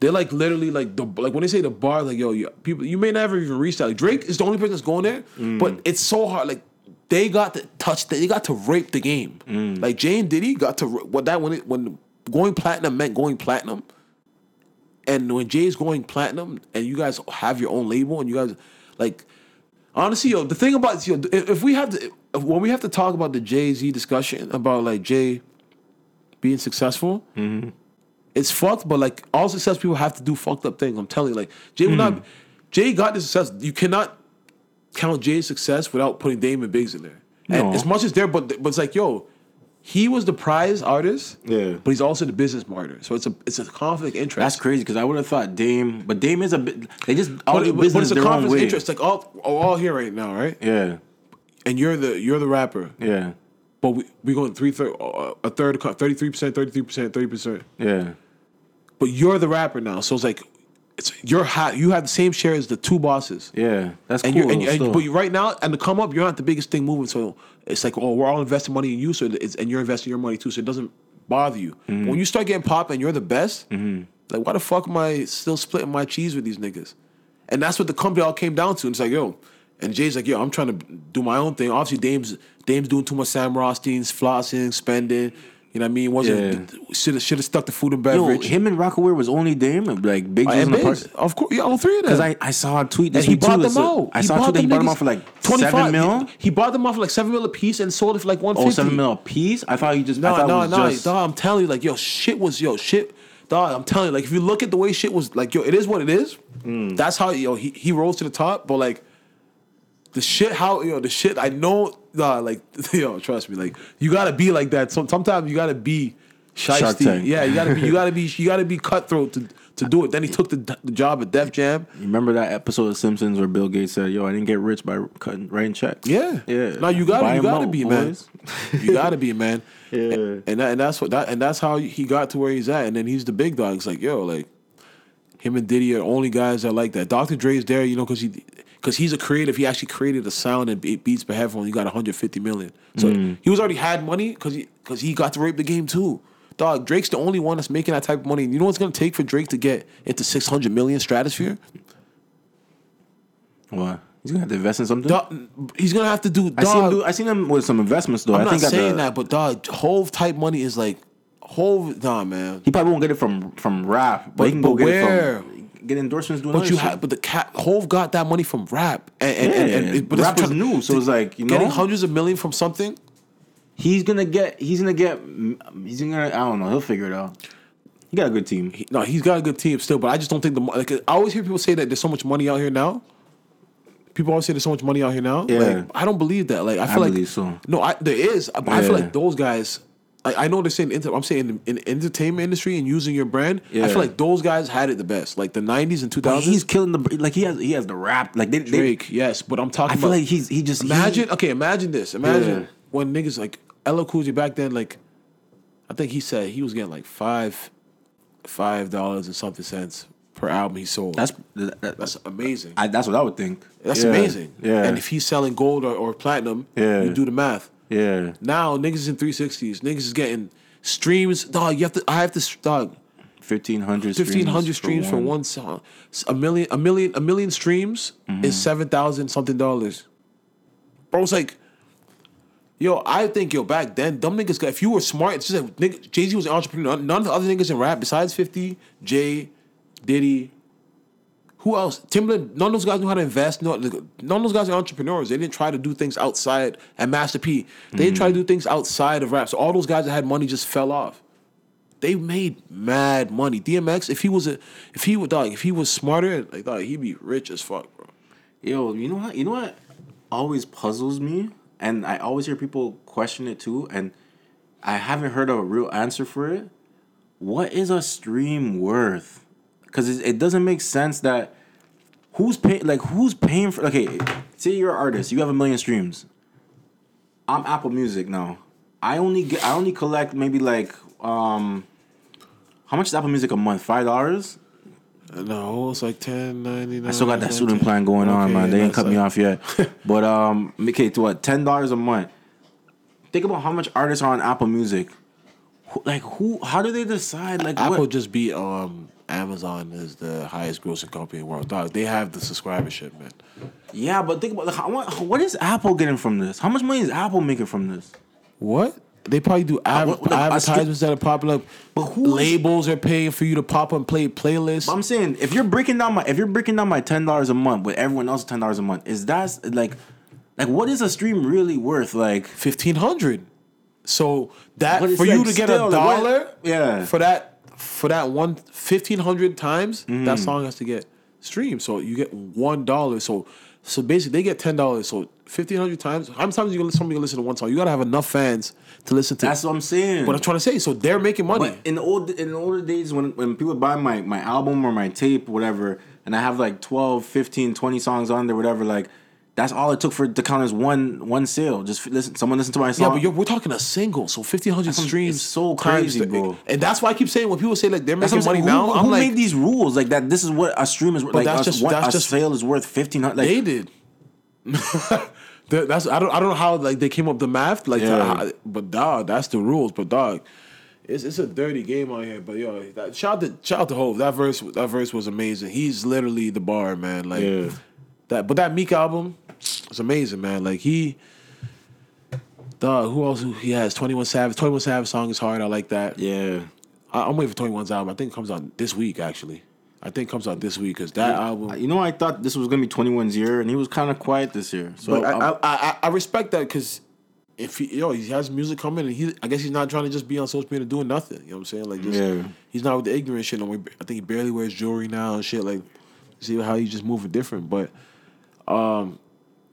they're like literally like the like when they say the bar, like yo, you, people you may never even reach that. Like Drake is the only person that's going there, Mm. but it's so hard. Like they got to touch, they got to rape the game. Mm. Like Jay and Diddy got to what that when it when going platinum meant going platinum. And when Jay's going platinum, and you guys have your own label, and you guys like, honestly, yo, the thing about yo, if, if we have to, when we have to talk about the Jay Z discussion about like Jay being successful, mm-hmm. it's fucked. But like all success people have to do fucked up things. I'm telling you, like Jay will not. Mm. Jay got the success. You cannot count Jay's success without putting Damon Biggs in there. And No. as much as there, but but it's like yo, he was the prize artist. Yeah. But he's also the business martyr. So it's a it's a conflict interest. That's crazy because I would have thought Dame, but Dame is a bit. They just all But, do it- but business it's a conflict interest. Like all all here right now, right? Yeah, And you're the you're the rapper. yeah, But we we going three third uh, a third thirty three percent, thirty three percent, thirty percent. yeah. But you're the rapper now, so it's like it's you're hot. You have the same share as the two bosses. Yeah, that's And cool. and, and, but you, right now and to come up, you're not the biggest thing moving. So it's like, oh, we're all investing money in you, so it's, and you're investing your money too, so it doesn't bother you. Mm-hmm. When you start getting pop and you're the best, like why the fuck am I still splitting my cheese with these niggas? And that's what the company all came down to. And it's like, yo, and Jay's like, yo, I'm trying to do my own thing. Obviously, Dame's Dame's doing too much Sam Rothstein's flossing, spending. You know what I mean? Wasn't should have should have stuck to food and Yo, beverage. him and Rocawear was only Dame, like Big and in the Biggs. of course, yeah, all three of them. Because I, I saw a tweet And he bought them out. I saw a tweet that he bought them out for like seven mil. He, he bought them out for like seven mil a piece and sold it for like one fifty. Oh, seven mil a piece. I thought you just. No, no, no, just. dog. I'm telling you, like, yo, shit was yo, shit, dog. I'm telling you, like, if you look at the way shit was, like, yo, it is what it is. Mm. That's how yo he he rose to the top. But like, the shit, how yo, the shit, I know, dog. Like, yo, trust me, like, you gotta be like that. So, sometimes you gotta be shiesty. Yeah, you gotta be, you gotta be, you gotta be cutthroat to to do it. Then he took the, the job at Def Jam. Remember that episode of Simpsons where Bill Gates said, "Yo, I didn't get rich by cutting writing checks." Yeah, yeah. No, you gotta, Buy you gotta be, man. you gotta be, man. Yeah. and, and that, and that's what that, and that's how he got to where he's at. And then he's the big dog. It's like, yo, like him and Diddy are the only guys that like that. Dr. Dre is there, you know, because he, because he's a creative. He actually created a sound and beat- beats per headphone. He got 150 million. So Mm. he was already had money because he, because he got to rape the game too. Dog, Drake's the only one that's making that type of money. You know what's gonna take for Drake to get into 600 million stratosphere? What? He's gonna have to invest in something. Dog, he's gonna have to do. Dog, I seen him. Do, I seen him with some investments though. I'm I not think at saying the- that, but dog, Hove type money is like Hove. Nah, man. He probably won't get it from from rap, but, But- he can go get it from get endorsements doing. But you have, but the cat Hove got that money from rap, and and, Yeah, and, and but rap was new, so it's like you know getting hundreds of million from something. he's gonna get he's gonna get he's gonna I don't know he'll figure it out. He got a good team. He- no, he's got a good team still, but I just don't think the like I always hear people say that there's so much money out here now. People always say there's so much money out here now. Yeah. Like, I don't believe that. Like I feel like believe so. no, I, there is. But I feel like those guys. I, I know they're saying inter- I'm saying in, the entertainment industry and using your brand. Yeah. I feel like those guys had it the best. Like the '90s and 2000s. But he's killing the like he has he has the rap like they, they Drake, yes, but I'm talking I feel about. like he's he just Imagine, okay, imagine this. Imagine Yeah. when niggas like LL Cool J back then, like, I think he said he was getting like five, five dollars and something cents per album he sold. that's that, that- that's amazing. I, that's what I would think. that's Yeah. amazing. Yeah. And if he's selling gold or, or platinum, Yeah. you do the math. Yeah. Now niggas in 360s. Niggas is getting streams. Dog, you have to. I have to. Dog, Fifteen hundred. fifteen hundred streams for one song. A million, a million, a million streams Mm-hmm. is seven thousand something dollars. Bro, it's like, yo, I think yo back then, dumb niggas. got- If you were smart, it's just like Jay Z was an entrepreneur. None of the other niggas in rap besides Fifty, Jay, Diddy. Who else? Timbaland. None of those guys knew how to invest. No, none of those guys are entrepreneurs. They didn't try to do things outside. And Master P, they didn't try to do things outside of rap. So all those guys that had money just fell off they made mad money. DMX, if he was a, if he would dog, if he was smarter, like dog, he'd be rich as fuck, bro. Yo, you know what? You know what always puzzles me, and I always hear people question it too, and I haven't heard a real answer for it. What is a stream worth? Because it, it doesn't make sense that who's paying like who's paying for okay say you're an artist you have a million streams i'm apple music now i only get i only collect maybe like um how much is apple music a month five dollars No, it's like ten ninety nine. I still got that student plan going on, man. They ain't cut me off yet. but um, okay, to what? Ten dollars a month. Think about how much artists are on Apple Music. Like who? How do they decide? Like Apple what? just be um Amazon is the highest grossing company in the world. Dog, they have the subscribership, man. Yeah, but think about like, how, what, what is Apple getting from this? How much money is Apple making from this? What? They probably do ad- what- advertisements that are popping up. But who is- labels are paying for you to pop and play playlists? I'm saying if you're breaking down my if you're breaking down my ten dollars a month with everyone else ten dollars a month, is that like like what is a stream really worth? Like fifteen hundred. So that for you to get still, a like, dollar, Yeah. for that for that one fifteen hundred times, Mm-hmm. that song has to get streamed. So you get one dollar. So So basically, they get ten dollars. So fifteen hundred times. How many times you gonna somebody gonna listen to one song? You gotta have enough fans to listen to. That's what I'm saying. What I'm trying to say. So they're making money. But in the old in the older days when when people buy my my album or my tape whatever and I have like 12, 15, 20 songs on there whatever like that's all it took for to count as one one sale. Just listen someone listen to my song. yeah, but you're, we're talking a single. So fifteen hundred streams. so crazy, the- bro. And that's why I keep saying when people say like they're making money saying. now, Who, I'm who like made these rules like that? This is what a stream is. Like that's a, just- what that's a just- sale is worth fifteen hundred. Like, they did. That's I don't I don't know how like they came up the math like Yeah. how- but dog that's the rules but dog it's it's a dirty game out here but yo that, shout out to shout out to Hove that verse that verse was amazing he's literally the bar man like Yeah. That but that Meek album it's amazing man like he dog who else he has Twenty One Savage Twenty One Savage song is hard I like that yeah. I, I'm waiting for 21's album I think it comes out this week actually I think it comes out this week because that album You know, I thought this was gonna be 21's year, and he was kind of quiet this year. So I, I, I, I respect that because if he yo he has music coming and he I guess he's not trying to just be on social media doing nothing. You know what I'm saying? Like just Yeah. he's not with the ignorant shit. No more. I think he barely wears jewelry now and shit. Like see how he just moving different. But um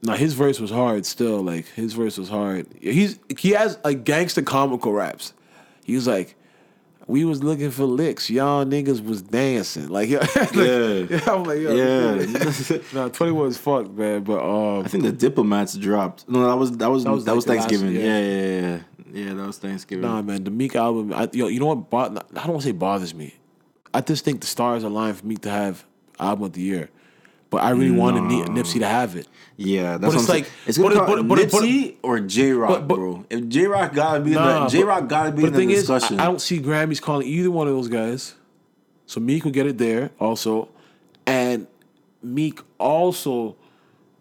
now his verse was hard still. Like his verse was hard. He's he has like gangster comical raps. He was like. We was looking for licks. Y'all niggas was dancing. Like, yeah, like, Yeah. I'm like, yo, Yeah. nah, 21 is fucked, man. But um, I think the diplomats dropped. No, that was that was that was was, like the last- Thanksgiving. yeah. yeah. yeah, yeah, yeah, yeah. That was Thanksgiving. Nah, man, the Meek album. I, yo, you know what? Bo- I don't want to say bothers me. I just think the stars aligned for Meek to have album of the year, but I really wanted Ni- Nipsey to have it. Yeah, that's But what it's I'm saying. like- it's gonna but it- but it- but Nipsey or Jay Rock, but- but- bro. If Jay Rock gotta be in Nah, the Jay Rock gotta be but in the the thing is, I. I don't see Grammys calling either one of those guys. So Meek will get it there also, and Meek also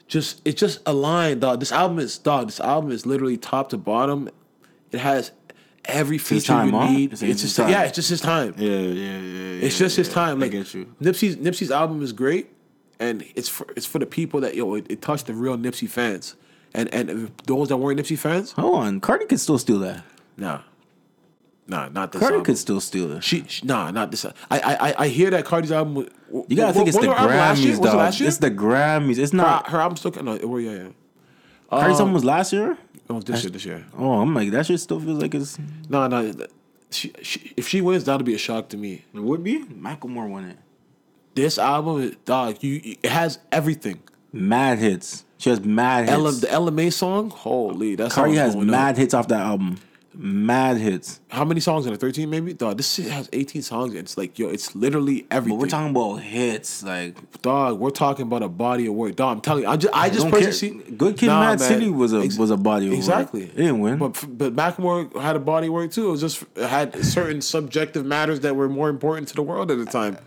just it just aligned. Dog, this album is dog. This album is literally top to bottom. It has every feature time, you huh? need. It's It's, his just time. yeah, it's just his time. yeah, yeah, yeah, yeah. It's just his time. Like I get you. Nipsey's Nipsey's album is great, and it's for it's for the people that yo it, it touched the real Nipsey fans, and and those that weren't Nipsey fans, Hold on, Cardi could still steal that. nah, nah, not this Cardi album. could still steal it. She, she nah, not this. I I I, I hear that Cardi's album. was- You gotta what- think it's was the her album last year? Grammys, Was it dog. It's the Grammys. It's her, not. her album still no. Well, yeah, yeah. Cardi's um, album was last year. Oh, this year, this year. Oh, I'm like that shit still feels like it's. No, no. She, she, if she wins, that'll be a shock to me. It would be. Macklemore won it. This album, dog, you it has everything. Mad hits. She has mad hits. The LMA song, holy, that's Cardi has mad hits off that album. Mad hits. How many songs in it? Thirteen, maybe. Dog, this shit has eighteen songs. It's like, yo, it's literally everything. But we're talking about hits. Like dog. We're talking about a body of work. Dog, I'm telling you, I just, I just personally see. Good Kid, Nah, Mad man. City was a Ex- was a body of work. Exactly. It didn't win. But but Macklemore had a body of work too. It was just it had certain subjective matters that were more important to the world at the time.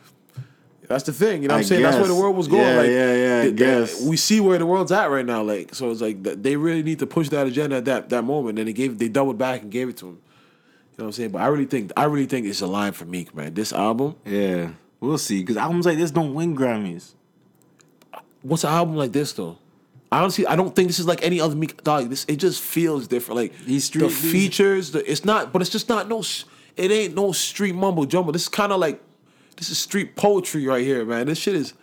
That's the thing, you know what I I'm saying? That's where the world was going. Yeah, like, yeah, yeah, th- th- guess. we see where the world's at right now. Like, so it's like th- they really need to push that agenda at that that moment. And they gave they doubled back and gave it to him. You know what I'm saying? But I really think I really think it's a line for Meek, man. This album, yeah, we'll see. Because albums like this don't win Grammys. what's an album like this though? I honestly, I don't think this is like any other Meek dog. This it just feels different. Like These street- the features, the, it's not, but it's just not no. It ain't no street mumble jumble. This is kind of like this is street poetry right here, man. This shit is.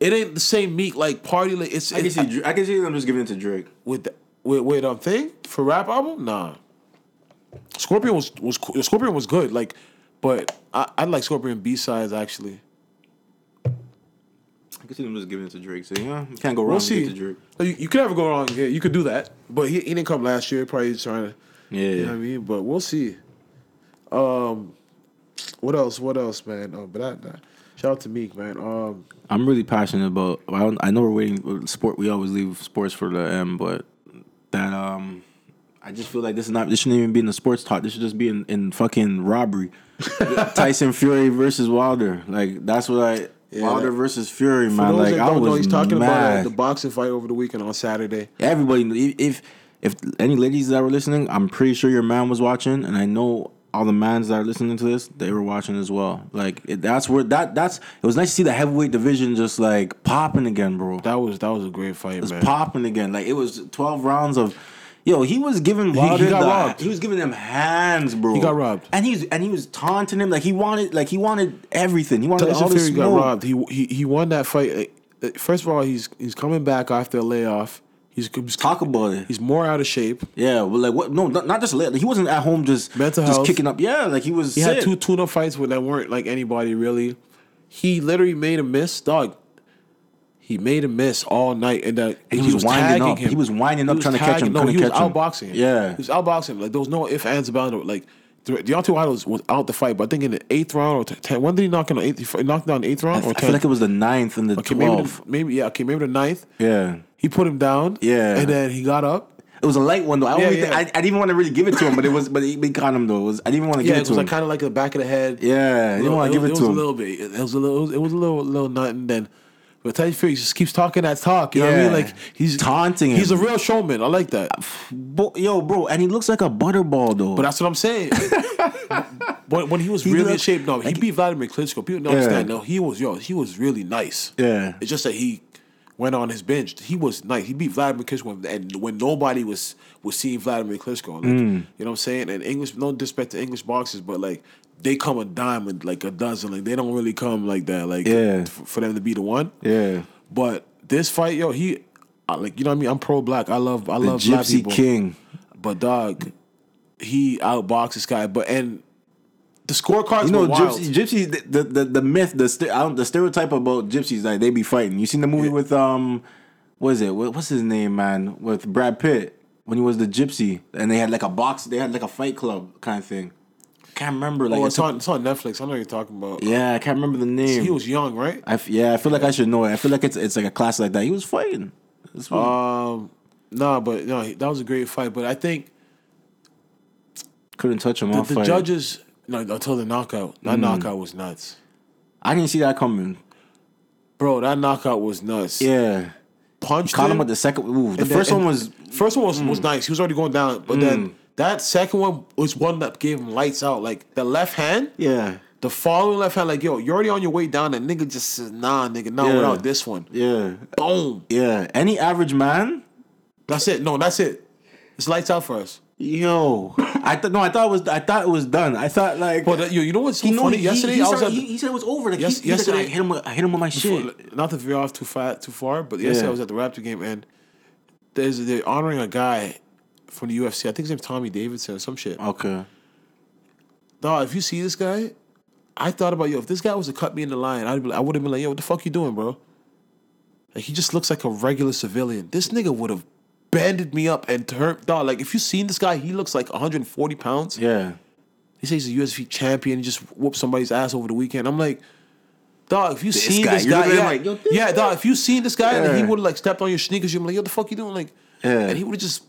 It ain't the same Meek like party. Like it's, I can it's see. Dra- I can see them just giving it to Drake. with the, with with um thing for rap album. Nah, Scorpion was was. Scorpion was good. Like, but I I like Scorpion B sides actually. I can see them just giving it to Drake. So yeah, you can't go wrong We'll with see. it to Drake. You, you could never go wrong. Yeah, you could do that, but he, he didn't come last year. Probably trying to. Yeah, You know what I mean? But we'll see. Um, what else? What else, man? Oh, but shout out to Meek, man. Um, I'm really passionate about. I, don't- I know we're waiting for sport. We always leave sports for the end, but that um, I just feel like this is not. This shouldn't even be in the sports talk. This should just be in, in fucking robbery. Tyson Fury versus Wilder. Like that's what I. Wilder that- versus Fury, man. Like I don't was know, he's talking mad. about uh, the boxing fight over the weekend on Saturday. Everybody, if if any ladies that were listening, I'm pretty sure your man was watching, and I know all the mans that are listening to this, they were watching as well. Like it, that's where that that's. It was nice to see the heavyweight division just like popping again, bro. That was that was a great fight, It was man. popping again. Like it was 12 rounds of. Yo, he was giving Wilder got the- robbed. He was giving them hands, bro. He got robbed. and he was and he was taunting him like he wanted like he wanted everything. He wanted Tyson all this Fury got smoke. robbed. He he he won that fight. first of all, he's he's coming back after a layoff. He's, he's Talk about it. He's more out of shape. Yeah, well, like what? No, not, not just late. He wasn't at home just Mental just health. kicking up. Yeah, like he was. He sick. had two tune-up fights with that weren't like anybody really. He literally made a miss, dog. He made a miss all night, and that And he was winding tagging up. He was winding up was trying to catch him, No, he was him. outboxing. him. Yeah. he was outboxing. him. Like there was no if ands about it. Like De- Deontay Wilder was, was out the fight, but I think in the eighth round or ten. When did he knock in the eighth? He knocked down the eighth I, round or f- I ten? feel like it was the ninth and the okay, maybe, twelfth. the, maybe yeah. Okay, maybe the ninth. Yeah, He put him down. Yeah. and then he got up. it was a light one though. I, Yeah, yeah. think- I, I didn't even want to really give it to him, but it was. But he, he caught him though. It was. I didn't even want to Yeah, give it it was to like him. kind of like the back of the head. yeah, I didn't want to give it, was to a little bit. It was a little. It was, it was a little, little nothing. Then, but Tyson Fury just keeps talking that talk. You know what I mean? Like he's Taunting him. He's a real showman. I like that. Bo- yo, bro, and he looks like a butterball though. But that's what I'm saying. when, when he was He really in looked- shape, no, he like- beat Vladimir Klitschko. People don't Yeah. understand. No, he was yo, he was really nice. Yeah. it's just that he went on his bench. He was nice. He beat Vladimir Klitschko, and when nobody was was seeing Vladimir Klitschko, like, Mm. you know what I'm saying. And English, no disrespect to English boxers, but like they come a dime and like a dozen. Like they don't really come like that. Like Yeah. f- for them to be the one. yeah, But this fight, yo, he. I, like you know what I mean, I'm pro black. I love I the love black Gypsy people. King. But dog, he outboxed this guy. But and the scorecards You know, were wild. gypsy, gypsies. The, the the myth, the st- I don't, the stereotype about gypsies, like they be fighting. You seen the movie with um, what is it? What, what's his name, man? With Brad Pitt when he was the gypsy, and they had like a box. They had like a fight club kind of thing. Can't remember. Like oh, it's on, it's on Netflix. I know what you're talking about. yeah, I can't remember the name. He was young, right? I f- yeah, I feel like I should know it. I feel like it's it's like a class like that. He was fighting. Um, nah, but no, that was a great fight. But I think couldn't touch him. the, the judges, no, until the knockout, that mm. knockout was nuts, I didn't see that coming. bro. That knockout was nuts. Yeah, punched caught him him. with the second. Ooh, the and then- first one and was first one was, was mm. nice. He was already going down, but then mm. that second one was one that gave him lights out. Like the left hand, yeah, the following left hand, like yo, you're already on your way down. And nigga just says, nah, nigga, not Yeah. without this one. yeah, Boom. yeah. Any average man That's it. No, that's it. It's lights out for us. Yo, I thought no, I thought it was I thought it was done. I thought like But uh, yo, you know what's so he funny? he- yesterday, he, I was started- at he, said it was over. Like Yes- he, yesterday- like, hit him with, I hit him with my shit. not to veer off too far, too far, but yesterday Yeah. I was at the Raptor game and there's they're honoring a guy from the UFC. I think his name's Tommy Davidson or some shit. Okay, Dog, if you see this guy, I thought about yo. If this guy was to cut me in the line, I'd be, like- I would have been like, yo, what the fuck you doing, bro? Like he just looks like a regular civilian. This nigga would have banded me up and turned dog. Like if you seen this guy, he looks like 140 pounds. yeah, He says he's a UFC champion. He just whooped somebody's ass over the weekend. I'm like, dog, if you This seen guy. this guy, looking at him yeah, like, yo, yeah, dog, if you seen this guy, and he would have like stepped on your sneakers, you'd be like, yo, the fuck you doing? Like, Yeah. and he would have just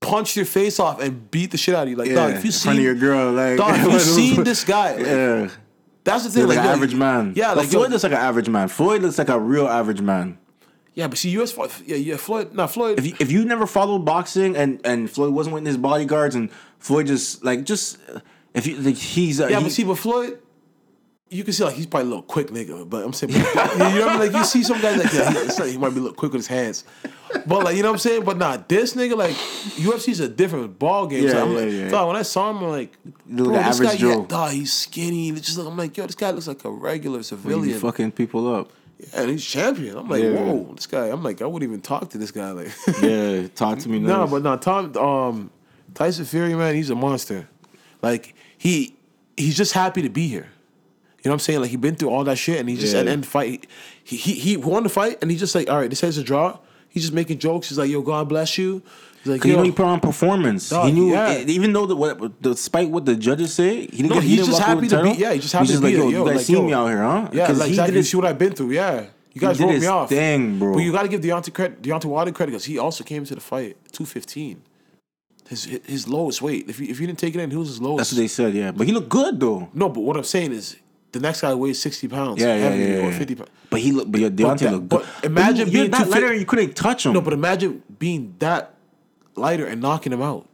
punched your face off and beat the shit out of you. Like, yeah. dog, if you seen your girl, like dog, if you seen this guy, like, yeah, that's the thing. like, Like, an yo, average man. Yeah, but like yo, Floyd looks like an average man. Floyd looks like a real average man. Yeah, but see, US, fight- yeah, yeah, Floyd, nah, Floyd. If you, if you never followed boxing and and Floyd wasn't with his bodyguards and Floyd just like just if you like he's uh, yeah, he- but see, but Floyd. You can see like he's probably a little quick nigga, but I'm saying, you know what I mean? Like you see some guys like yeah, he, like he might be a little quick with his hands, but like you know what I'm saying. But nah, this nigga like UFC's a different ball game. Yeah, so I'm yeah, like, yeah. dog, when I saw him, I'm like, bro, this average guy, yeah, dog, he's skinny. It's just like, I'm like, yo, this guy looks like a regular civilian, fucking people up. And he's champion. I'm like, Yeah. whoa, this guy. I'm like, I wouldn't even talk to this guy. Like, Yeah, talk to me. No, nice. but no, Tom um Tyson Fury, man, he's a monster. Like he he's just happy to be here. You know what I'm saying? Like he been through all that shit and he just Yeah. at the end fight. He, he he won the fight and he's just like, all right, this has a draw. He's just making jokes. He's like, yo, God bless you. Like, Cause you yo, know he put on performance. Dog, he knew, yeah. even though the, what, despite what the judges say, he didn't No, get. he he's just happy to be- yeah, he's just happy He's to like, be yo, you guys like, see yo. me out here, huh? Yeah, like he exactly. did You see what I've been through? Yeah, you guys wrote me off. Dang, bro. But you got to give Deontay credit, Deontay Wilder credit because he also came to the fight two fifteen. His his lowest weight. If you if you didn't take it in, he was his lowest. That's what they said. Yeah, but he looked good though. No, but what I'm saying is the next guy weighs 60 pounds. Yeah, yeah, yeah, Or 50 pounds. But he looked. But Deontay that- looked but good. imagine you, being that lighter, you couldn't touch him. No, but imagine being that lighter and knocking him out.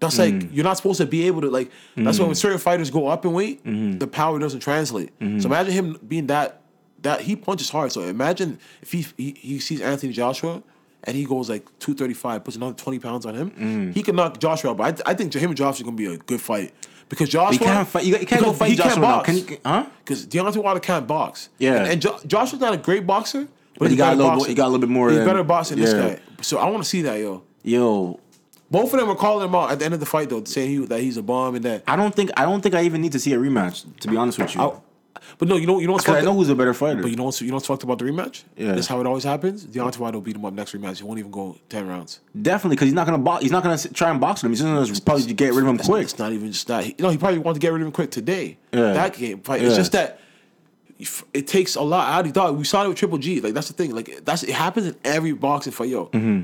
That's like mm. you're not supposed to be able to like. That's why when mm. certain fighters go up in weight, mm-hmm. the power doesn't translate. So mm-hmm. imagine him being that that he punches hard. So imagine if he he, he sees Anthony Joshua and he goes like two thirty five, puts another twenty pounds on him, mm. he can knock Joshua out. But I, I think him and Joshua gonna be a good fight because Joshua you can't fight. You, can't go fight he Joshua can't box. Can you? Huh? Because Deontay Wilder can't box. Yeah. And, and jo- Joshua's not a great boxer, But he he's got a little boxing. he got a little bit more. He's than- better boxing than yeah. this guy. So I want to see that, yo. Yo, Both of them were calling him out at the end of the fight, though, saying he, that he's a bomb and that. I don't think I don't think I even need to see a rematch. To be honest with you, I, but no, you know, you know 'Cause I know who's a better fighter. But you know what's you know what's fucked about the rematch? Yeah. That's how it always happens. Deontay Wilder will beat him up next rematch. He won't even go ten rounds. Definitely, because he's not gonna box. He's not gonna try and box with him. He's just gonna probably get rid of him It's, quick. it's not even just that. You know, he probably wanted to get rid of him quick today. Yeah. That game fight. It's just that it takes a lot out of the dog. We saw it with Triple G. Like that's the thing. Like that's it happens in every boxing fight. Yo, Mm-hmm.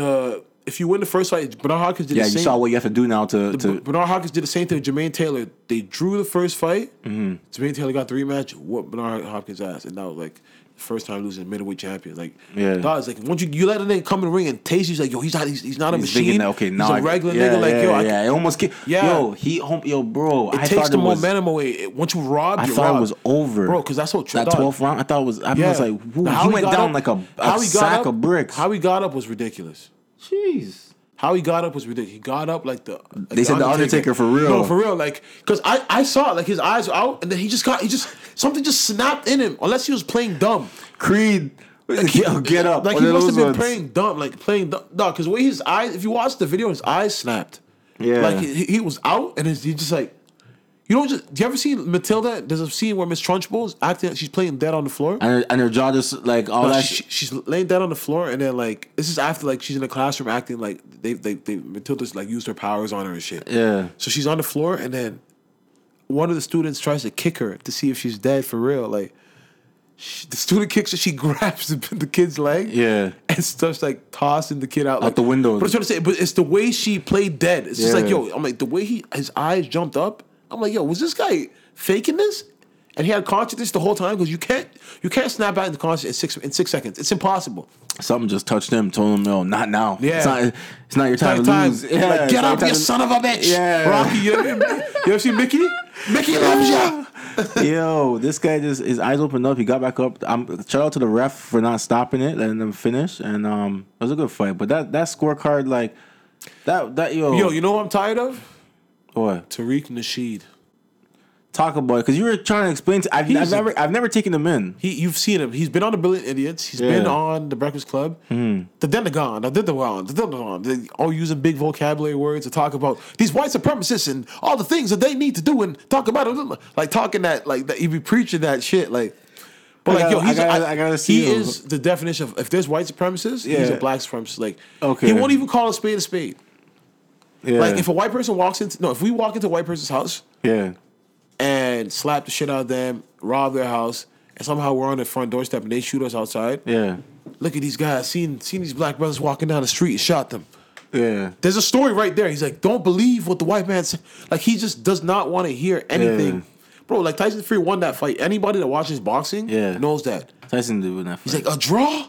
The if you win the first fight, Bernard Hopkins did Yeah, the you same. saw what you have to do now to. the- to Bernard Hopkins did the same thing with Jermaine Taylor. They drew the first fight. Mm-hmm. Jermaine Taylor got the rematch. What Bernard Hopkins ass, and that was like first time losing a middleweight champion. Like, Yeah. guys, like once you you let a nigga come in the ring and taste, he's like, yo, he's not, he's, he's not a he's machine. thinking okay, now he's a regular yeah, nigga. Like, yeah, yo, I, yeah, it almost. Get, Yeah. yo, he, home, yo, bro. it I takes the it was, momentum away. It- once you rob, I you're thought it was over, bro. Because that's what that twelfth round. I thought it was. I Yeah. was like, whoo, Now, he went down up- like a, a he sack up- of bricks. How he got up was ridiculous. Jeez. How he got up was ridiculous. He got up like the. like They said the Undertaker for real. No, for real. Like, cause I I saw it. Like his eyes were out, and then he just got he just something just snapped in him. Unless he was playing dumb. Creed, get, get up. Like he must have been ones. playing dumb. Like playing dumb. No, cause the way his eyes. If you watch the video, his eyes snapped. Yeah. Like he, he was out, and his, he just like. You don't just. Do you ever see Matilda? There's a scene where Miss Trunchbull is acting. She's playing dead on the floor. and her, and her jaw just like all No, that. she, she's laying dead on the floor, and then like this is after like she's in the classroom acting like they they they Matilda's like used her powers on her and shit. Yeah. So she's on the floor, and then one of the students tries to kick her to see if she's dead for real. Like she, the student kicks her, she grabs the, the kid's leg, Yeah. and starts like tossing the kid out like, the window. But I'm trying to say, but it's the way she played dead. It's just like yo, I'm like the way he his eyes jumped up. I'm like yo, was this guy faking this? And he had consciousness the whole time because you can't you can't snap back into consciousness in six in six seconds. It's impossible. Something just touched him, told him, "No, not now. Yeah. it's not, it's not your time Time, to lose. Like, get up, you time son of a bitch. Yeah. Rocky, you ever, you ever seen Mickey? Mickey loves to- Yo, this guy just his eyes opened up. He got back up. I'm shout out to the ref for not stopping it, letting them finish, and um, it was a good fight. But that that scorecard, like that that yo Yo, you know what I'm tired of? What Tariq Nasheed. talk about it because you were trying to explain. To, I've, I've never I've never taken him in. He, you've seen him. He's been on the Brilliant Idiots. He's Yeah. been on the Breakfast Club. Hmm. The Denagon, the Denagon, the Denagon. They all using big vocabulary words to talk about these white supremacists and all the things that they need to do and talk about it. Like talking that, like that, he be preaching that shit. Like, but like, yo, gotta- I he's gotta- I gotta see he him. is the definition of if there's white supremacists, he's a black supremacist. Like, Okay. he won't even call a spade a spade. Yeah, Like, if a white person walks into no, if we walk into a white person's house yeah, and slap the shit out of them, rob their house, and somehow we're on the front doorstep and they shoot us outside. yeah, Look at these guys, seen seen these black brothers walking down the street and shot them. yeah. There's a story right there. He's like, don't believe what the white man said. Like he just does not want to hear anything. Yeah. Bro, like Tyson Fury won that fight. Anybody that watches boxing Yeah. knows that. Tyson did with that. He's like, a draw?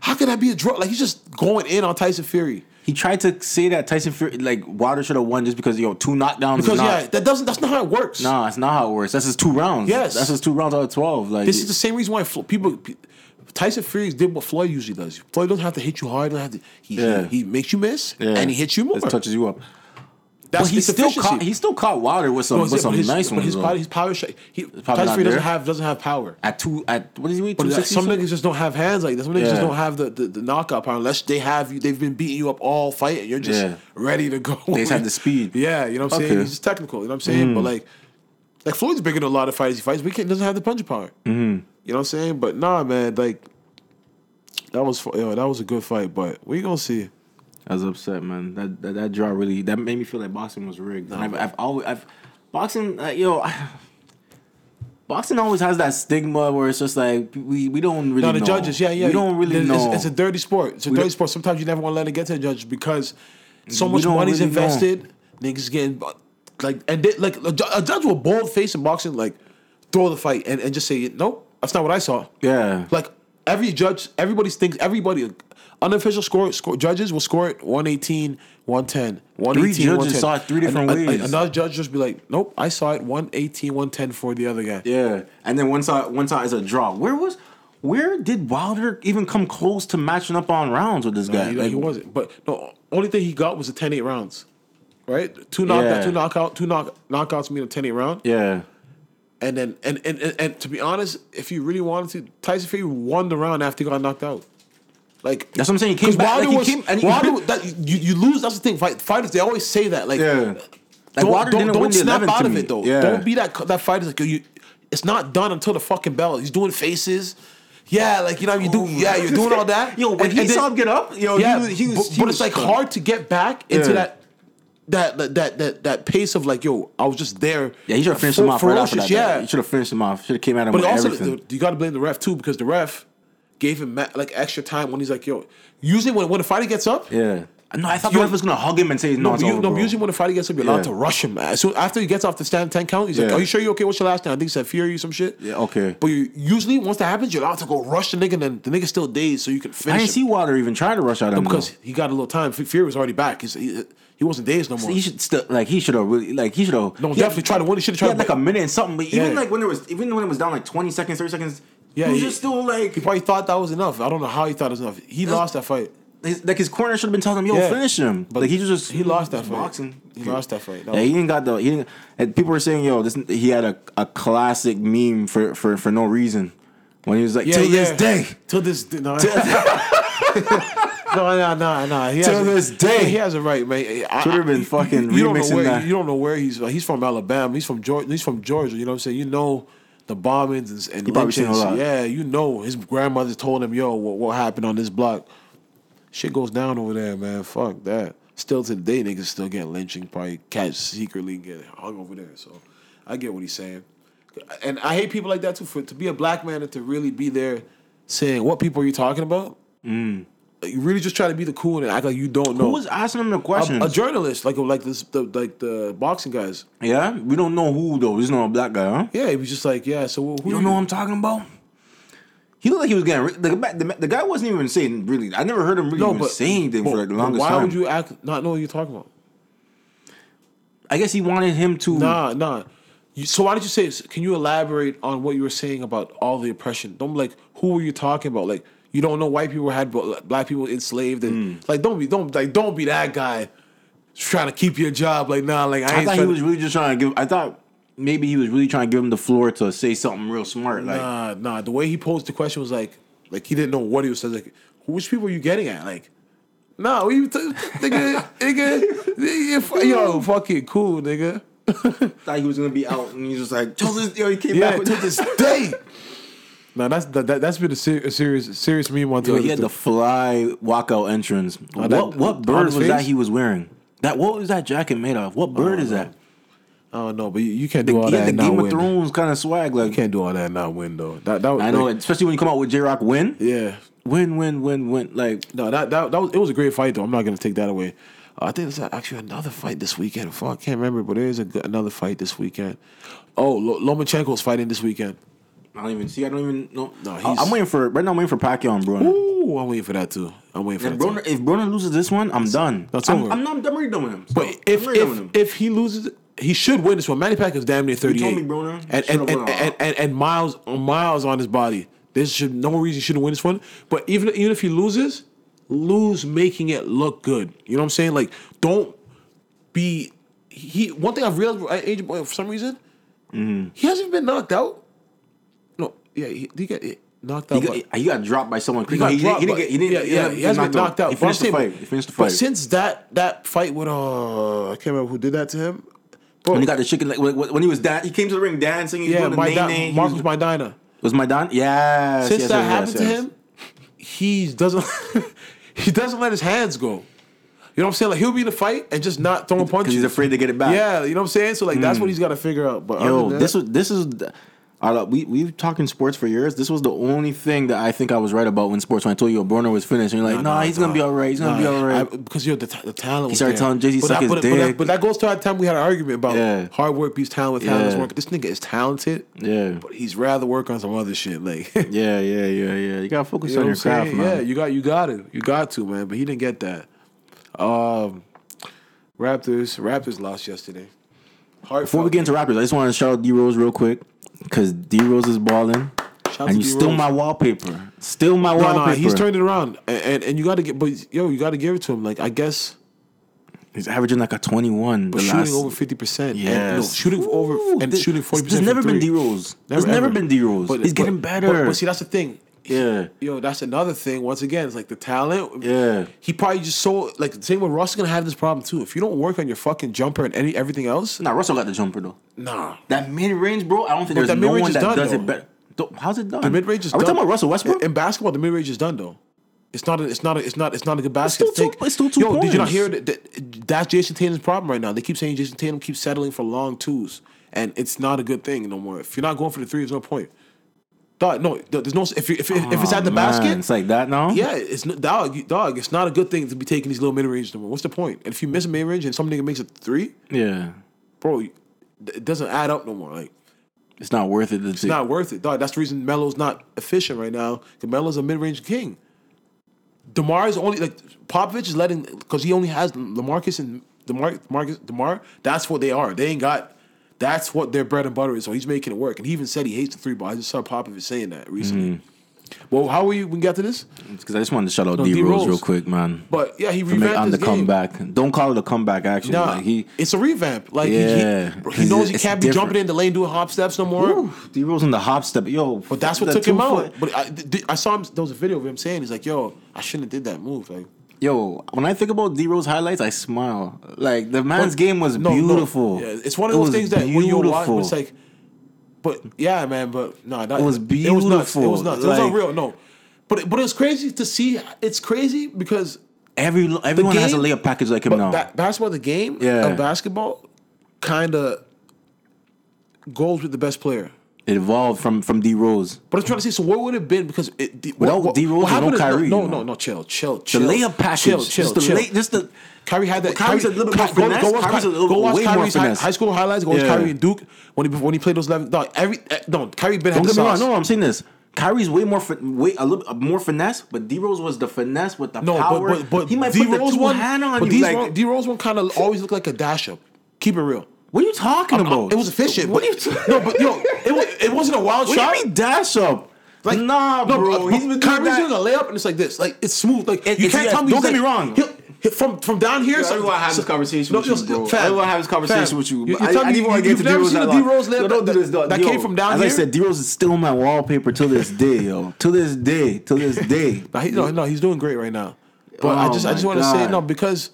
How can that be a draw? Like he's just going in on Tyson Fury. He tried to say that Tyson Fury, like Wilder should have won just because yo two knockdowns. Because not, yeah, that doesn't that's not how it works. nah, it's not how it works. That's his two rounds. Yes. that's his two rounds out of twelve. Like This is the same reason why Flo- people Tyson Fury did what Floyd usually does. Floyd doesn't have to hit you hard. Doesn't have to. He, Yeah. he, he makes you miss yeah. and he hits you more. Just touches you up. That's But he still caught. He still caught Wilder with some No, with some his, nice but ones. his though. power, his power shot. He, Tyson Fury doesn't have doesn't have power. at two at what does he weigh? But Two like, some niggas just don't have hands like this. Some niggas just don't have the, the, the knockout power unless they have you. They've been beating you up all fight and you're just Yeah. ready to go. They just have the speed. Yeah, you know what I'm saying. Okay. Mm. He's just technical. You know what I'm saying. But like, like Floyd's bigger than a lot of fighters he fights, but he can't, doesn't have the punching power. Mm-hmm. You know what I'm saying. But nah, man, like that was yo, that was a good fight. But we gonna see. I was upset, man. That that, that draw really that made me feel like boxing was rigged. and I've, I've always I've boxing uh, yo. Boxing always has that stigma where it's just like we, we don't really No, the know. judges, yeah, yeah. We don't really it's, know. It's a dirty sport. It's a We dirty sport. Sometimes you never want to let it get to the judges because so much money's really know. invested. Niggas getting like and they, like a judge will bold face in boxing like throw the fight and, and just say nope, that's not what I saw. yeah. Like every judge, everybody thinks everybody unofficial score, score judges will score it 118, 110, 118, judges 110. saw it three different An- a- ways. Another judge just be like, nope, I saw it 118, 110 for the other guy. Yeah, and then one side one side is a draw. Where was where did Wilder even come close to matching up on rounds with this guy? he, Like, he wasn't. But no, only thing he got was the 10-8 rounds. Right? Two knockout, Yeah. two knockout, two knock knockouts mean a 10-8 round. Yeah, And then and, and and and to be honest, if you really wanted to, Tyson Fury won the round after he got knocked out. Like That's what I'm saying. He came 'cause back, Wilder like, he was, came- and he- Wilder, that, you, you lose. That's the thing. Fight, fighters they always say that. Like, Yeah. Like, don't, don't, don't snap out of me. it though. Yeah. Don't be that that fighter's like you. It's not done until the fucking bell. He's doing faces. Yeah, like you know you do. Oh yeah, you're doing all that. Yo, when And- he and then- saw him get up, yo, yeah, he was, he was, but, he but was it's like stunned. hard to get back into Yeah. that. That, that that that that pace of like yo, I was just there. Yeah, he should have finished him Fer- off right after that. Yeah, he should have finished him off. Should have came at him but with also, everything. the, you got to blame the ref too because the ref gave him like extra time when he's like, "Yo." Usually, when when a fighter gets up, yeah. No, I thought You- the ref was gonna hug him and say, "No, no, it's but you, over, no, bro." usually when a fighter gets up, you're allowed Yeah. to rush him. Man. So after he gets off the stand ten count, he's like, "Are you sure you're okay? What's your last name?" I think he said Fury or some shit. Yeah, okay. But you, usually, once that happens, you're allowed to go rush the nigga, and then the nigga's still dazed, so you can finish. I didn't see him. Wilder even try to rush at him because though. he got a little time. F- Fury was already back. He's, he, he wasn't dazed no more. He should still like he should have really like he should have No, definitely tried to win. He should've He tried had to like a minute and something, but even Yeah. like when there was even when it was down like twenty seconds, thirty seconds, Yeah, he was he- just still like he probably thought that was enough. I don't know how he thought it was enough. He lost that fight. his, like his corner should have been telling him, "Yo, Yeah. finish him." But like he just he lost that fight. boxing. He lost that fight. That Yeah, was- he didn't got the he didn't. And people were saying, "Yo, this he had a, a classic meme for, for for no reason." When he was like, Yeah, "Till this day, Till this day. No, no, no, no, no. He Till has a- this day. He has a right, man. I- Should've been fucking you, you don't know remixing where, that. You don't know where he's He's from Alabama. He's from Georgia. He's from Georgia. You know what I'm saying? You know the bombings and, and He probably seen a lynchings. Yeah, you know his grandmother told him, "Yo, what, what happened on this block? Shit goes down over there, man. Fuck that." Still to the day, niggas still getting lynching. Probably catch secretly and get hung over there. So I get what he's saying, and I hate people like that too. For to be a black man and to really be there saying, "What people are you talking about?" Like, you really just try to be the cool and act like you don't know. who was asking him the question? a, a journalist, like like this, the, like the boxing guys. yeah, we don't know who though. We just know a black guy, huh? Yeah, he was just like, yeah. So who You don't know what I'm talking about? He looked like he was getting the, guy- the, the guy wasn't even saying really. I never heard him really No, but say anything but- for like the longest why time. Why would you act not know what you're talking about? I guess he wanted him to. Nah, nah. You, so why did you say? this? Can you elaborate on what you were saying about all the oppression? Don't like who were you talking about? Like you don't know white people had black people enslaved and hmm. like don't be don't like don't be that guy trying to keep your job. Like nah, like I, I ain't thought he was to, really just trying to give. I thought maybe he was really trying to give him the floor to say something real smart. Like Nah, nah. The way he posed the question was like, like he didn't know what he was saying. Like, which people are you getting at? Like, nah, we t- nigga, nigga, yo, fucking cool, nigga. thought he was gonna be out, and he was just like, "Till this, yo, he came Yeah, back with to this day. Nah, that's that, that, that's been a, ser- a serious serious meme on Yo, Twitter. he had the fly walkout entrance. Oh, that- what what bird his was that face? he was wearing? That what was that jacket made of? What bird is that? I don't know, but you, you can't do all he that had the and not Game of win. Thrones kind of swag. Like You can't do all that and not win though. That that was I know, like, especially when you come out with Jay Rock win, yeah. win, win, win, win. Like No, that, that that was it was a great fight though. I'm not gonna take that away. Uh, I think there's actually another fight this weekend. Fuck, I can't remember, but there is a, another fight this weekend. Oh, Lo- Lomachenko's fighting this weekend. I don't even see. I don't even know. No, I- he's- I'm waiting for right now. I'm waiting for Pacquiao and Broner. Ooh, I'm waiting for that too. I'm waiting for If that. Broner, Too. if Broner loses this one, I'm done. That's I'm, over. I'm not. I'm already done with him. But if I'm already done with if him. if he loses, he should win this one. Manny Pacquiao's damn near 38. You told me, Broner. and and and, and, and and miles miles on his body. There's should no reason he shouldn't win this one. But even even if he loses, lose making it look good. You know what I'm saying? Like don't be he. One thing I've realized, Agent Boy, for some reason, Mm-hmm. he hasn't been knocked out. No, yeah, he, he got knocked out. he by- got, he got dropped by someone. he got he, dropped, didn't but- get. He didn't. yeah, he yeah, didn't he get hasn't been knocked out. He But I'm finished the fight. He finished the fight. But since that that fight with uh, I can't remember who did that to him. Bro, when he got the chicken, like when, he was dan- he came to the ring dancing. He yeah, the my di- name. Marcus was, Maidana. was my Don? Yes. Since yes, that yes, happened yes, to him, he doesn't he doesn't let his hands go. You know what I'm saying? Like he'll be in the fight and just not throwing punches. He's afraid to get it back. Yeah, you know what I'm saying? So like that's what he's got to figure out. But Yo, this was this is. Uh, we we've talking sports for years. This was the only thing that I think I was right about when sports. When I told you Broner was finished, and you're like, nah, he's gonna be all right. He's gonna be all right. I- because you're the, t- the talent. was started there. telling Jay-Z But suck that- his but, but that, dick. but that goes to that time we had an argument about Yeah. hard work beats talent with talent. Yeah. work. This nigga is talented, yeah, but he's rather work on some other shit. Like, yeah, yeah, yeah, yeah. You gotta focus know on your craft, man. Yeah, you got you got it. You got to man, but he didn't get that. Um, Raptors Raptors lost yesterday. Hard Before we get into Raptors, I just want to shout out D Rose real quick because D Rose is balling, Shout and you still my wallpaper. Still my No, wallpaper. no, he's turned it around, and and, and you got to get, but yo, you got to give it to him. Like I guess He's averaging like a 21. but the shooting last, over fifty percent. no, Yes. shooting over Ooh, and th- shooting forty There's never been D Rose. There's never ever. been D Rose. But- He's but- getting but- better. But, see, that's the thing. Yeah. Yo, that's another thing. Once again, it's like the talent. Yeah. He probably just so like the same with Russ is gonna have this problem too. If you don't work on your fucking jumper and any everything else, Nah, Russell got the jumper though. nah. That mid range, bro. I don't think But there's no one that done, does though. it better. How's it done? The mid range is Are we done. talking about Russell Westbrook? In, basketball, the mid range is done though. It's not. A, it's not. A, it's not. It's not a good basket. still to two- it's still two Yo, did you not hear that, that? That's Jayson Tatum's problem right now. They keep saying Jayson Tatum keeps settling for long twos, and it's not a good thing no more. If you're not going for the three, there's no point. Dog, no, there's no. If if, if, if it's Oh, at the oh, man, basket, it's like that now. yeah, it's dog. you- Dog, it's not a good thing to be taking these little mid range no more. What's the point? And if you miss a mid range and some nigga makes a three, yeah. bro, it doesn't add up no more. Like It's not worth it. To it's not worth it. Dog, that's the reason Melo's not efficient right now. Because Melo's a mid range king. Demar is only like Popovich is letting because he only has Lamarcus and Demar Marcus Demar. That's what they are. They ain't got. That's what their bread and butter is. So he's making it work. And he even said he hates the three ball. I just saw Popovich saying that recently. Mm-hmm. Well, how are you? We get to this, Because I just wanted to shout out No, D D Rose real quick, man. but yeah, he revamped on the game. comeback. Don't call it a comeback. Actually, Nah, like he. it's a revamp. Like he- Yeah, he, he, knows he can't be different. jumping in the lane doing hop steps no more. D Rose on the hop step, yo. But that's what the took him two out. foot- But I, I saw him. There was a video of him saying he's like, "Yo, I shouldn't have did that move." Like, Yo, when I think about D Rose highlights, I smile. Like the man's game was no, no. beautiful. Yeah, it's one of those things that when you watch, it's like, but yeah, man. But no, that, It was It was nuts. It was beautiful. nuts. It was Like- unreal. No, but but it's crazy to see. It's crazy because Every everyone has a game- layup package like him but now. ba- basketball, the game Yeah. of basketball, kind of goes with the best player. It evolved from from D Rose. But I'm trying to say, so what would it have been? Because it, the, Without what, D Rose, what no Kyrie, No, no, no, chill, chill, chill. The layup package, chill, chill, just the chill. lay, just the. Kyrie had that. Kyrie's Kyrie, a little bit more go, finesse. Go watch, Kyrie's a little- go watch way more Kyrie's high, high school highlights. Go watch Yeah. Kyrie and Duke when he when he played those eleven. Dog, every eh, no, Kyrie been had Don't get me wrong. No, I'm saying this. Kyrie's way more, way a little more finesse, but D Rose was the finesse with the No, power. but but but he might D put the two one. hand on but you. D Like, D Rose one kind of always looked like a dash up. Keep it real. What are you talking I'm- about? It was efficient. What but, are you? T- no, but yo, it was it wasn't a wild what shot. do you mean dash up? Like nah, No, bro. but- He's been doing Kyrie's that. doing a layup and it's like this. Like it's smooth. Like It- you can't yeah, tell me. don't he's get me wrong. he'll- he'll- from from down here. Yo, so- I don't wanna have this conversation no, with you, bro. fam, I don't wanna have this conversation fam, with you. You, I- you tell I me didn't wanna you, get you've to never D-Rose seen a that D long. Rose layup Yo, don't do this, dog. that Yo, came from down As here. I said, D Rose is still my wallpaper till this day, yo. Till this day, till this day. No, no, no, he's doing great right now. But I Oh just, I just want to say no because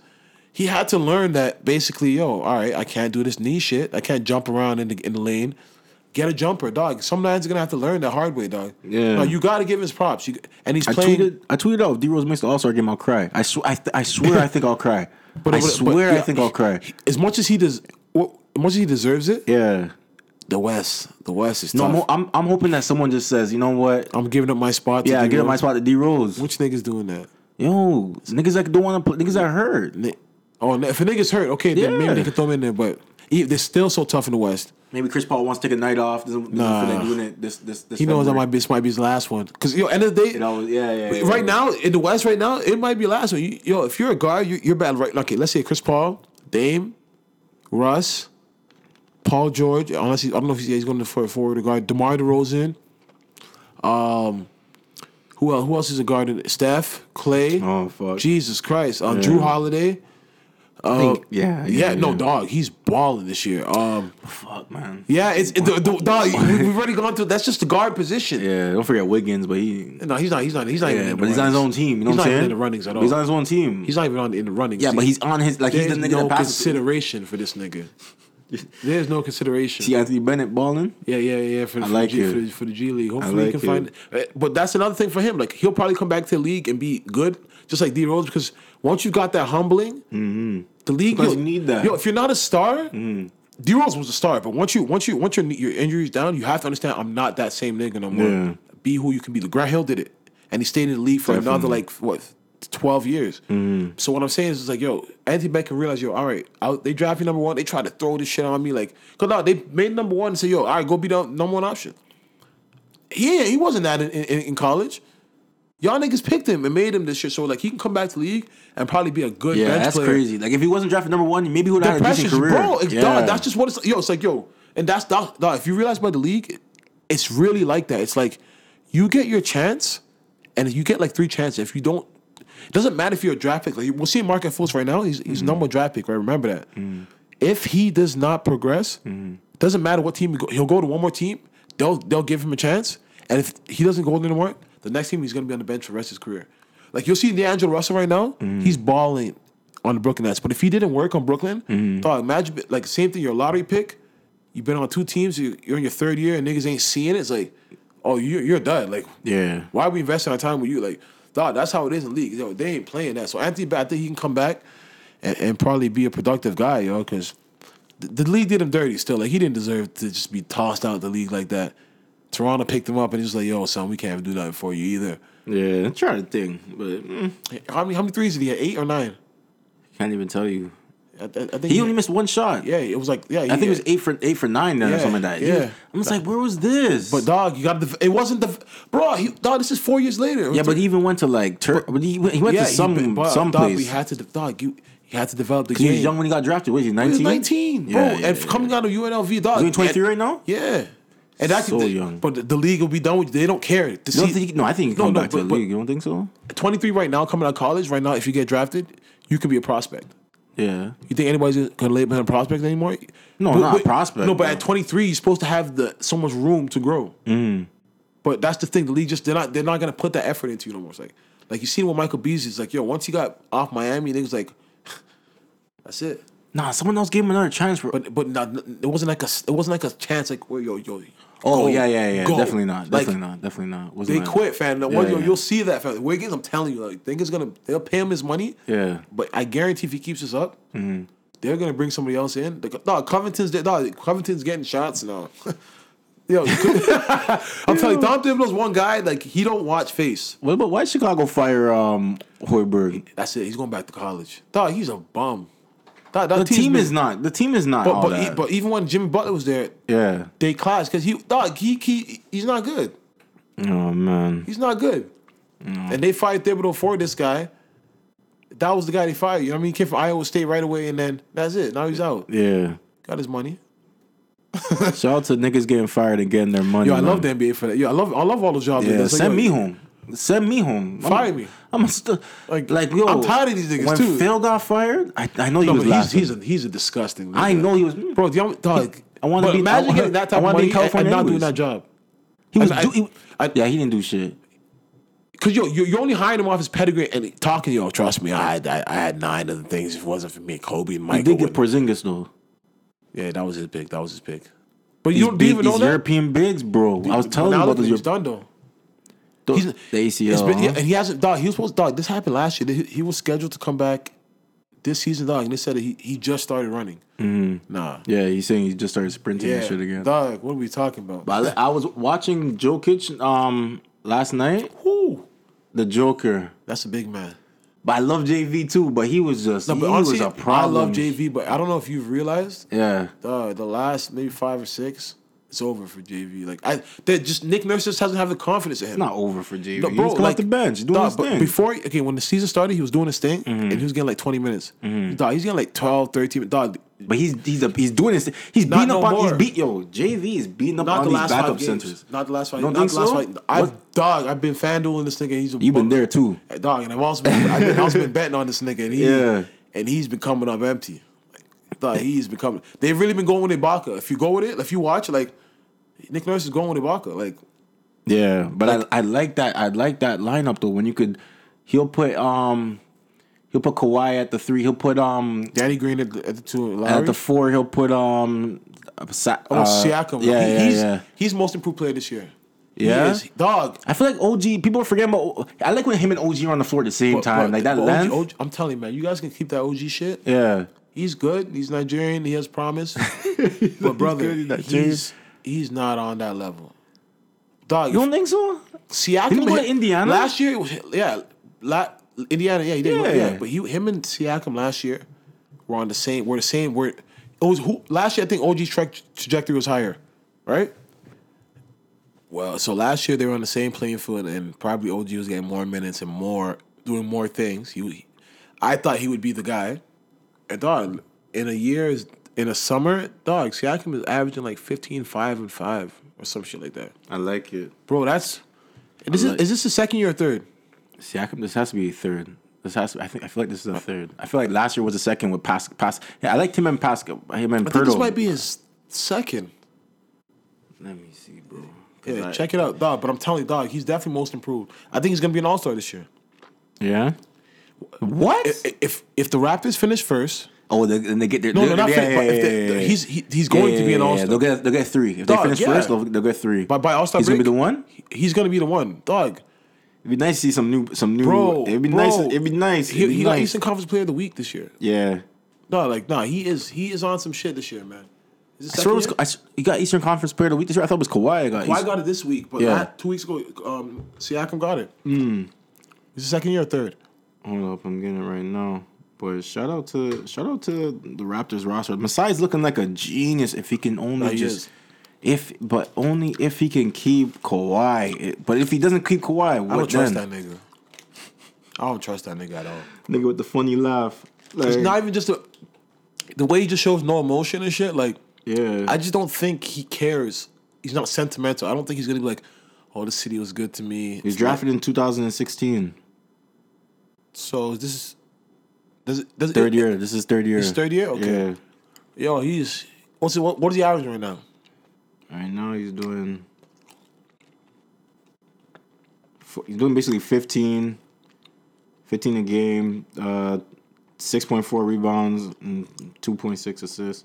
he had to learn that basically, yo, all right, I can't do this knee shit. I can't jump around in the in the lane. Get a jumper, dog. Sometimes you're gonna have to learn the hard way, dog. Yeah. No, you got to give his props. You, and he's I playing. tweeted, I tweeted out, D Rose makes the All Star game, I'll cry. I, sw- I, th- I swear, I think I'll cry. I but- swear, yeah, I think I'll cry. As much as he does, well, as much as he deserves it, Yeah. the West, the West is No, tough. I'm, I'm, I'm hoping that someone just says, you know what? I'm giving up my spot. To Yeah, I D get my spot to D Rose. Which niggas doing that? Yo, niggas that don't want to put niggas that hurt. Oh, if a nigga's hurt, okay, then maybe Yeah. they can throw him in there. But he- they're still so tough in the West. Maybe Chris Paul wants to take a night off. Doesn't, doesn't Nah. like doing it. This this this. He knows that February. might be this might be his last one. Because yo, end of the day, You know, yeah, yeah. yeah, right yeah. now in the West, right now it might be last one. You, yo, if you're a guard, you, you're bad. Right? Okay, let's say Chris Paul, Dame, Russ, Paul George. Unless he, I don't know if he's, he's going to for forward guard. Demar Derozan. Um, who else? Who else is a guard? Steph, Clay. Oh fuck. Jesus Christ. Uh, Jrue Holiday. Think- yeah, Yeah, yeah, no, yeah. dog. He's balling this year. Um, Fuck, man. yeah, it's it, the, the, dog. we- We've already gone through. That's just the guard position. Yeah, don't forget Wiggins, but he. No, he's not. He's not. He's not even. Yeah, in the but he's on his own team. You know he's what I'm not even saying? in the runnings at all. He's on his own team. He's not even on in the runnings. yeah, but he's on his like he's there's the nigga no that consideration for this nigga. There's no consideration. See Anthony Bennett balling. Yeah, yeah, yeah. For, I for, like the G, it. for, the, for the G League, hopefully like he can find. uh, But that's another thing for him. Like he'll probably come back to the league and be good, just like D Rose. Because once you got that humbling, the league yo, you need that. Yo, if you're not a star, mm. D Rose was a star. But once you once you once your your injuries down, you have to understand I'm not that same nigga no more. Yeah. Be who you can be. The Grant Hill did it, and he stayed in the league for another like what. 12 years. Mm. So what I'm saying is, it's like, yo, Anthony Bennett can realize, yo, all right, I, they draft you number one. They try to throw this shit on me. Like, because no, they made number one and say, yo, all right, go be the number one option. Yeah, he wasn't that in, in, in college. Y'all niggas picked him and made him this shit. So, like, he can come back to the league and probably be a good Yeah, bench that's player. crazy. Like if he wasn't drafted number one, maybe he would have had a decent career. bro. It's, yeah. dog, that's just what it's yo. It's like yo, and that's dog, dog, If you realize by the league, it's really like that. It's like you get your chance, and you get like three chances. If you don't, It doesn't matter if you're a draft pick. Like we'll see Markelle Fultz right now. He's he's mm. number one draft pick. Right, remember that. Mm. If he does not progress, mm. doesn't matter what team he go, he'll go to one more team. They'll they'll give him a chance. And if he doesn't go anymore, the next team he's gonna be on the bench for the rest of his career. Like you'll see D'Angelo Russell right now. Mm. He's balling on the Brooklyn Nets. But if he didn't work on Brooklyn, mm-hmm. dog, imagine like same thing. You're a lottery pick. You've been on two teams. you- You're in your third year, and niggas ain't seeing it. It's like, oh, you're you're done. Like, Yeah. why are we investing our time with you? Like, dog, that's how it is in the league. Yo, they ain't playing that. So Anthony, I think he can come back and, and probably be a productive guy, yo, because the, the league did him dirty. Still, like he didn't deserve to just be tossed out of the league like that. Toronto picked him up and he was like, yo, son, we can't do nothing for you either. Yeah, I'm trying to think, but mm, How many how many threes did he have? Eight or nine? can't even tell you. I, I, think He only missed one shot. Yeah, it was like yeah. I think it was eight for eight for nine then or something like that. He- yeah. I'm just like, where was this? But dog, you got the. It wasn't the bro. He, dog, this is four years later. yeah, but he even went to like Tur- but he, went- he went yeah, to some he, but, some dog, place. We had to dog. You he had to develop the game. he was young when he got drafted. Was he? He Nineteen. was 19, bro. Yeah, and yeah, yeah. coming out of UNLV, dog. Is he 23 and- right now? Yeah. And that So could, young. But the, league will be done with you. They don't care. To You don't see, think no, I think No, come no, back to but- the league. You don't think so? 23 right now, coming out of college, right now, if you get drafted, you can be a prospect. Yeah. You think anybody's gonna label him a prospect anymore? No, But- not a but- prospect, No, but no. at 23, you're supposed to have the so much room to grow. Mm-hmm. But that's the thing. The league just they're not they're not gonna put that effort into you no more. It's like like you seen what Michael Beasley is like. Yo, once he got off Miami, they was like, that's it. Nah, someone else gave him another chance. For, But but not, it wasn't like a it wasn't like a chance like where yo yo. Oh go, yeah, yeah, yeah. go. Definitely not. Like, Definitely not. Definitely not. Wasn't They that- quit, fam. The Yeah, one- yeah. You'll see that, fam. Wiggins, I'm telling you, like, think it's gonna they'll pay him his money. Yeah. But I guarantee if he keeps this up, Mm-hmm. they're gonna bring somebody else in. Dog, Covington's dog, Covington's getting shots now. Yo, I'm telling you, Tom Thibodeau's one guy. Like he don't watch face. What about why Chicago fire um Hoiberg? That's it. He's going back to college. Dog, he's a bum. Dog, that The team been- is not. The team is not. But all but, that. he, but even when Jimmy Butler was there, yeah. they clashed because he dog he, he he's not good. Oh man. He's not good. Mm. And they fired Thibodeau for this guy. That was the guy they fired. You know what I mean? He came from Iowa State right away, and then that's it. Now he's out. Yeah. Got his money. Shout out to niggas getting fired and getting their money. Yo, I man. love the NBA for that. Yo, I love I love all those jobs. Yeah, like, send yo, me home. Send me home. I'm- Fire me. I'm still Like, like, yo. I'm tired of these niggas, when too. Phil got fired, I, I know he No, was he's he's a he's a disgusting. I know he was. Mm. bro. The, young- dog, I wanna be- Imagine I getting that type I of money and, not doing that job. He was. I- do, he- I- yeah, he didn't do shit. Cause yo, you you only hired him off his pedigree and talking. Yo, trust me, I had I, I had nine other things. If it wasn't for me, Kobe and He did get Porzingis though. yeah, that was his pick. That was his pick. But you don't do big, even know these that. European bigs, bro. I was telling you about he's European. done though. The, He's the ACL. Been, huh? and he hasn't. Dog, he was supposed. To Dog, this happened last year. He, he was scheduled to come back this season, dog, and they said that he, he just started running. Nah. Yeah, he's saying he just started sprinting Yeah. and shit again. Dog, what are we talking about? But I, I was watching Jokic um last night. Who? The Joker. That's a big man. But I love JV too. But he was just No, he honestly, was a problem. I love JV, but I don't know if you've realized, Yeah. dog, the last maybe five or six, it's over for JV. Like I, that just Nick Nurse just doesn't have the confidence in him. Not over for JV. No, He's bro, coming like off the bench, doing dog, his but thing. Mm-hmm. Before, okay, when the season started, he was doing his thing, and he was getting like 20 minutes. Dog, he's getting like 12, 13. Dog, but he's he's a, he's doing his he's Not beating no up on more. he's beat yo JV is beating up not on the these last backup centers. Not the last five. Don't not think the last so? five. I dog, I've been fandueling this nigga. He's a You've been there too. Dog, and I've also been, I've, been, also been betting on this nigga, and he Yeah. and he's been coming up empty. Like, dog, he's been coming. They've really been going with Ibaka. If you go with it, if you watch, like Nick Nurse is going with Ibaka. Like Yeah, but I I like that I like that lineup though when you could he'll put um he'll put Kawhi at the three he'll put um Danny Green at the, at the two, Lowry. at the four he'll put um oh, uh, Siakam. yeah He- yeah he's yeah he's most improved player this year. Yeah? dog. I feel like OG people are forgetting about I like when him and OG are on the floor at the same But- time but- like that OG length OG I'm telling you, man, you guys can keep that OG shit. yeah He's good. He's Nigerian. He has promise. but brother, good, he's Nigerian. he's he's not on that level. Dog, you don't think so Siakam Didn't he go to Indiana? last year. it was- Yeah, la, Indiana. Yeah, he did. Yeah. Yeah. but he, him and Siakam last year were on the same. We're the same. We're it was who last year. I think OG's tra- trajectory was higher, right? Well, so last year they were on the same playing field, and probably OG was getting more minutes and more doing more things. He, I thought he would be the guy. And dog, in a year, in a summer, dog, Siakam is averaging like 15, 5, and 5 or some shit like that. I like it Bro, that's. This is, like- is this the second year or third? Siakam this has to be a third This has. To, I think. I feel like this is the uh, third. I feel like last year was the second with Pas. Pas. Yeah, I liked him and Pascal. Him and I think this might be his second. Let me see, bro. Yeah, I- check it out, dog. But I'm telling you, dog, he's definitely most improved. I think he's gonna be an All Star this year. Yeah. What? I- If if the Raptors finish first, oh, they, and they get their. no, no, not yeah, but yeah, if they, yeah, yeah. he's he, he's going Yeah, to be an all star. They'll get. They'll get three. If Dog, they finish yeah. first, they'll, they'll get three. by by All Star He's gonna be the one. He's gonna be the one, dog. It'd be nice to see some new, some new. Bro, it'd be bro. nice. It'd be nice. He, It'd be he got nice. Eastern Conference Player of the Week this year. Yeah. No, like no, he is he is on some shit this year, man. Is I swear it was. I, he got Eastern Conference Player of the Week this year. I thought it was Kawhi. I got. Kawhi East- got it this week, but Yeah. last- two weeks ago, um, Siakam got it. Mm. Is it second year or third? Hold up, I'm getting it right now. But shout out to shout out to the Raptors roster. Masai's looking like a genius if he can only he just is. if but only if he can keep Kawhi. But if he doesn't keep Kawhi, what I don't trust then? that nigga. I don't trust that nigga at all. Nigga with the funny laugh. Like, It's not even just the the way he just shows no emotion and shit. Like yeah. I just don't think he cares. He's not sentimental. I don't think he's gonna be like, "Oh, this city was good to me." He's drafted in 2016. so this is does it does it- Third year. This is third year. His third year? Okay. Yeah. Yo, he's what's it, what what is he averaging right now? Right now he's doing. He's doing basically 15, 15 a game, uh, six point four rebounds and two point six assists,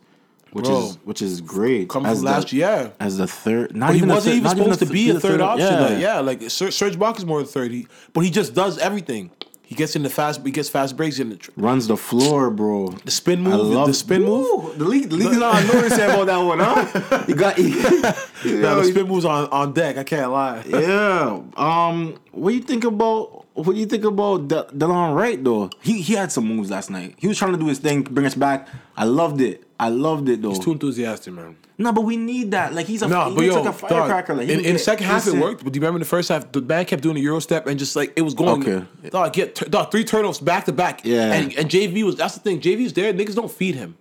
which Bro. is which is great. Coming As from the- last year. as the third. Not But he even wasn't third- even supposed to be a the third option. Yeah. Like, yeah, like Serge Ibaka is more than thirty, but he just does everything. He gets in the fast, he gets fast breaks in the, tr- runs the floor, bro. the spin move. I move, love the spin move. Ooh, The league, the league's not on notice about that one, huh? You got. Yeah, the spin moves on, on deck. I can't lie. Yeah. Um. What do you think about? What do you think about De- Delon Wright though? He he had some moves last night. He was trying to do his thing, bring us back. I loved it. I loved it though. He's too enthusiastic, man. no, but we need that. Like he's a No, he but yo, like a firecracker. dog, Like, in, in the second half it worked. But do you remember in the first half, the band kept doing the Euro step and just like it was going. Okay. Dog, get dog three turnovers back to back. Yeah. and, and JV was that's the thing. JV's there. Niggas don't feed him.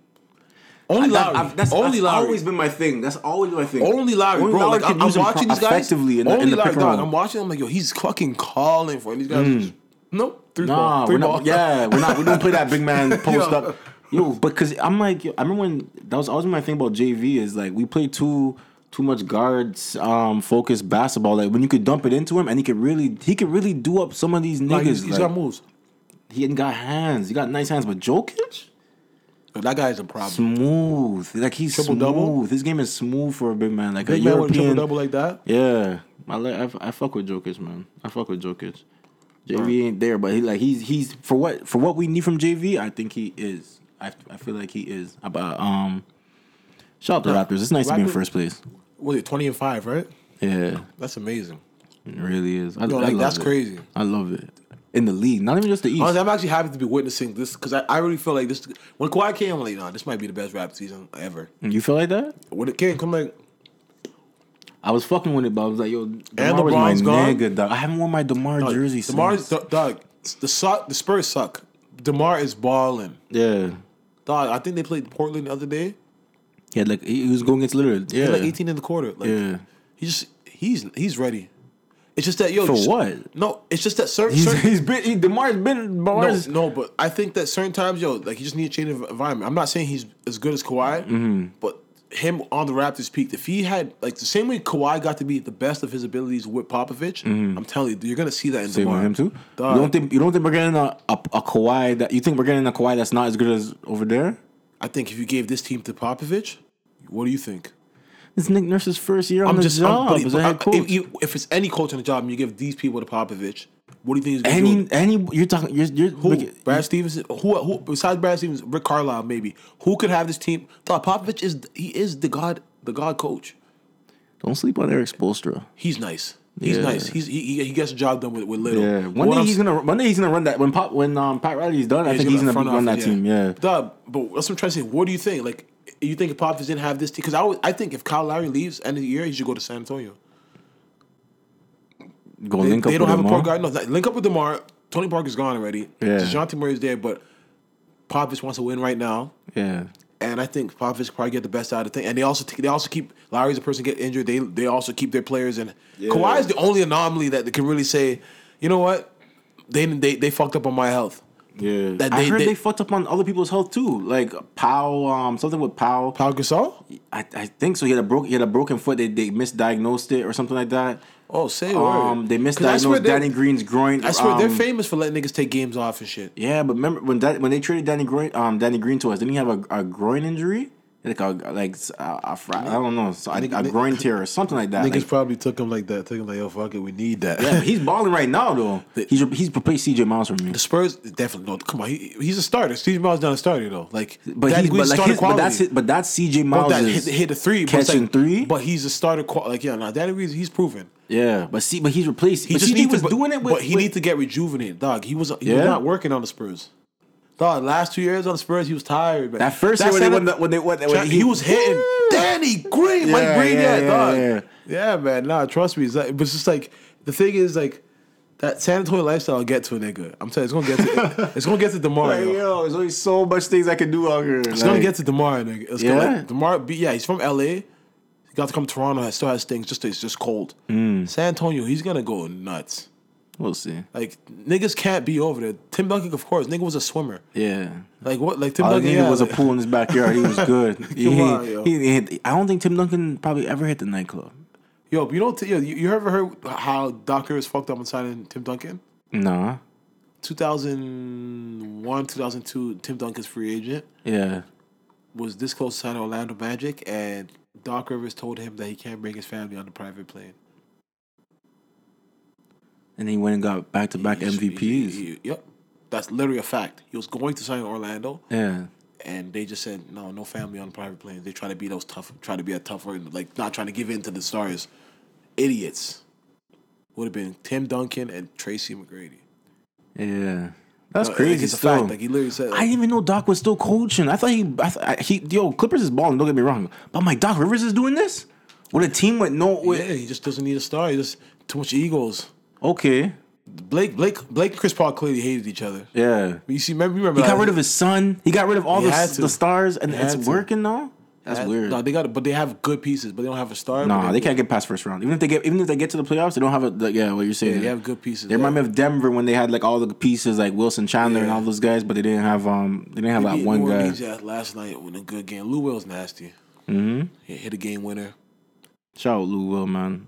Only Lowry. I've- that's, only that's Lowry. always been my thing. That's always been my thing. Only Lowry, Only bro. Lowry like, I'm, I'm watching these guys effectively in the, only in the Lowry, pick and dog. I'm watching. I'm like, yo, he's fucking calling for, it. and these guys. Just, nope, three ball, Nah, three we're ball. not. Yeah, we're not. We don't play that big man post up. Yo, because I'm like, yo, I remember when that was always my thing about JV is like we play too too much guards um focused basketball. Like when you could dump it into him and he could really he could really do up some of these niggas. Like, he's, he's like, got moves. he ain't got hands. He got nice hands, but Jokic That guy's a problem. smooth. Like he's Triple smooth. double? His game is smooth for a big man. Like Big a man with a triple European. double like that. Yeah, I, like, I I fuck with Jokic, man. I fuck with Jokic. JV ain't there, but he like he's he's for what for what we need from JV. I think he is. I I feel like he is. About um, shout out to Yeah. Raptors. It's nice to be in first place. Was it twenty and five? Right. Yeah, That's amazing. it really is. I, Yo, I like that's it. crazy. I love it in the league, not even just the East. Honestly, I'm actually happy to be witnessing this because I, I really feel like this. When Kawhi came, I'm like, nah, this might be the best rap season ever. you feel like that? When it came, come like, I was fucking with it, but I was like, yo, Demar And was my gone? nigga, dog. I haven't worn my Demar jersey Demar, since. dog, dog, the suck, the Spurs suck. Demar is balling. yeah, Dog, I think they played Portland the other day. Yeah, like he, was going against Lillard. He Yeah, like 18 in the quarter. Like, yeah. he just he's he's ready. It's just that yo For just- what? No, it's just that certain. He's, certain he's been he, Demar's been no, Demar's no, but I think that certain times, yo, like he just need a change of environment. I'm not saying he's as good as Kawhi, Mm-hmm. but him on the Raptors peak, if he had like the same way Kawhi got to be the best of his abilities with Popovich, I'm telling you, you're gonna see that in Mm-hmm. Same DeMar. him too. Dog. You don't think you don't think we're getting a, a a Kawhi that you think we're getting a Kawhi that's not as good as over there? I think if you gave this team to Popovich, what do you think? It's Nick Nurse's first year on I'm the just job I'm, but, a but coach. if, you- if it's any coach on the job and you give these people to Popovich, what do you think he's gonna do? any any you're talking you're, you're Who? look- Brad Stevens? Who? Who? Besides Brad Stevens, Rick Carlisle, maybe. Who could have this team? Thought Popovich is he is the god the god coach. don't sleep on Erik Spoelstra. He's nice. He's Yeah. nice. He's he, he, gets the job done with, with little. Yeah, one day I'm he's gonna one day he's gonna run that when Pop when um Pat Riley's done. I he's think he's gonna front run that office, team. Yeah, Duh, but that's what I'm trying to say. What do you think? Like, you think if Popovich didn't have this team? Because I, always- I think if Kyle Lowry leaves end of the year, he should go to San Antonio. go They, link up they don't with have a him. point guard. No, link up with Demar. Tony Parker's gone already. Yeah. Dejounte Murray's there, but Popovich wants to win right now. Yeah, And I think Popovich could probably get the best out of the thing. And they also they also keep Lowry's a person get injured. They they also keep their players. And Kawhi is the only anomaly that they can really say, you know what, they they they fucked up on my health. Yeah, That I they- heard they- they, fucked up on other people's health too. Like Powell, um, something with Powell. Pau Gasol. I, I think so. He had a broke he had a broken foot. They they misdiagnosed it or something like that. Oh, say Um, word. they 'Cause I misdiagnosed Danny Green's groin. I swear they're um, famous for letting niggas take games off and shit. Yeah, but remember when that when they traded Danny Green, um, Danny Green to us, didn't he have a, a groin injury? Like a like a, a I don't know, so a, a Nigga- groin tear or something like that. Niggas Like, probably took him like that. Took him like, yo, fuck it, we need that. yeah, but he's balling right now though. He's he's replaced CJ Miles for me. the Spurs definitely no. Come on, he, he's a starter. Steve Miles not a starter though. Like, But Danny he's but like his, but that's it, but that's CJ But Miles that hit, hit a three, but catching like- three. But he's a starter. Qual- like yeah, nah, Danny Green, he's proven. yeah, but see, but he's replaced. He but just CJ was to, doing it with. but he with- needs to get rejuvenated, dog. He was he was Yeah? not working on the Spurs. Dog, last two years on the Spurs, he was tired. Man. that first year when they won the, when they won when he, was hitting Danny Green, Mike Yeah, Green, yeah, yeah, dog. yeah, Yeah. man. Nah, trust me. It's, like, but it's just like the thing is like that San Antonio lifestyle will get to a nigga. I'm telling you, it's gonna get to it's gonna get to Demar. Like, yo. there's only so much things I can do out here. It's gonna get to Demar, nigga. It's Yeah? gonna, like, Demar, be- yeah, he's from LA. He got to come to Toronto. I still has things. Just it's just cold. Mm. San Antonio, he's gonna go nuts. We'll see. Like niggas can't be over there. Tim Duncan, of course, nigga was a swimmer. Yeah. Like what? Like Tim All I Duncan yeah, was a pool in his backyard. He was good. he, Come on, yo. he- he hit- I don't think Tim Duncan probably ever hit the nightclub. Yo, but you don't. Yo, you, you ever heard how Doc Rivers fucked up on signing Tim Duncan? Nah. 2001, 2002, Tim Duncan's free agent Yeah. was this close to signing Orlando Magic, and Doc Rivers told him that he can't bring his family on the private plane. And he went and got back to back He- he- MVPs. he- yep, that's literally a fact. He was going to sign Orlando, Yeah. and they just said no, no family on private planes. They try to be those tough, try to be a tougher, like not trying to give in to the stars. Idiots. Would have been Tim Duncan and Tracy McGrady. Yeah. That's Like, crazy. it's a still. fact. Like he literally said, I didn't even know Doc was still coaching. I thought he, I th- I, he, yo, Clippers is balling. Don't get me wrong, but I'm like, Doc Rivers is doing this with a team with no, with, yeah, he just doesn't need a star. He just too much egos. Okay, Blake, Blake, Blake, and Chris Paul clearly hated each other. yeah. You see, remember, you remember He got rid of his son. He got rid of all He the, had to. the stars, and He it's to. working now. That's That- weird. No, they got, but they have good pieces, but they don't have a star. Nah, but they can't get past first round. Even if they get, even if they get to the playoffs, they don't have a. Like, yeah, what you're saying. Yeah, they have good pieces. They remind me of Denver when they had like all the pieces like Wilson Chandler and Yeah. all those guys, but they didn't have um they didn't have that beat one New guy. Orleans, yeah, last night with a good game. Lou Will's nasty. Mm-hmm. He hit a game winner. Shout out Lou Will, man.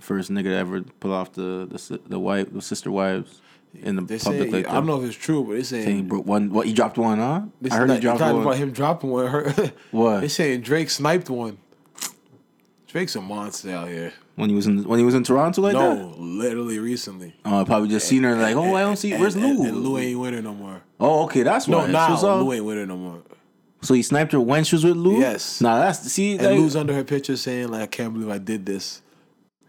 First nigga to ever pull off the the the wife the sister wives in the They public say like I don't know if it's true, but they Saying he saying broke one. What he dropped one? Huh? I heard is he dropped talking one. about him dropping one. Her- What? they saying Drake sniped one. Drake's a monster out here. when he was in when he was in Toronto like that. No, literally recently. Oh, I probably just seen her like, oh, I don't see. Where's Lou? And, and Lou ain't with her no more. Oh, okay, that's No, why. So, so- Lou ain't with her no more. so he sniped her when she was with Lou. Yes. Nah, that's see. And like- Lou's under her picture saying like, "I can't believe I did this."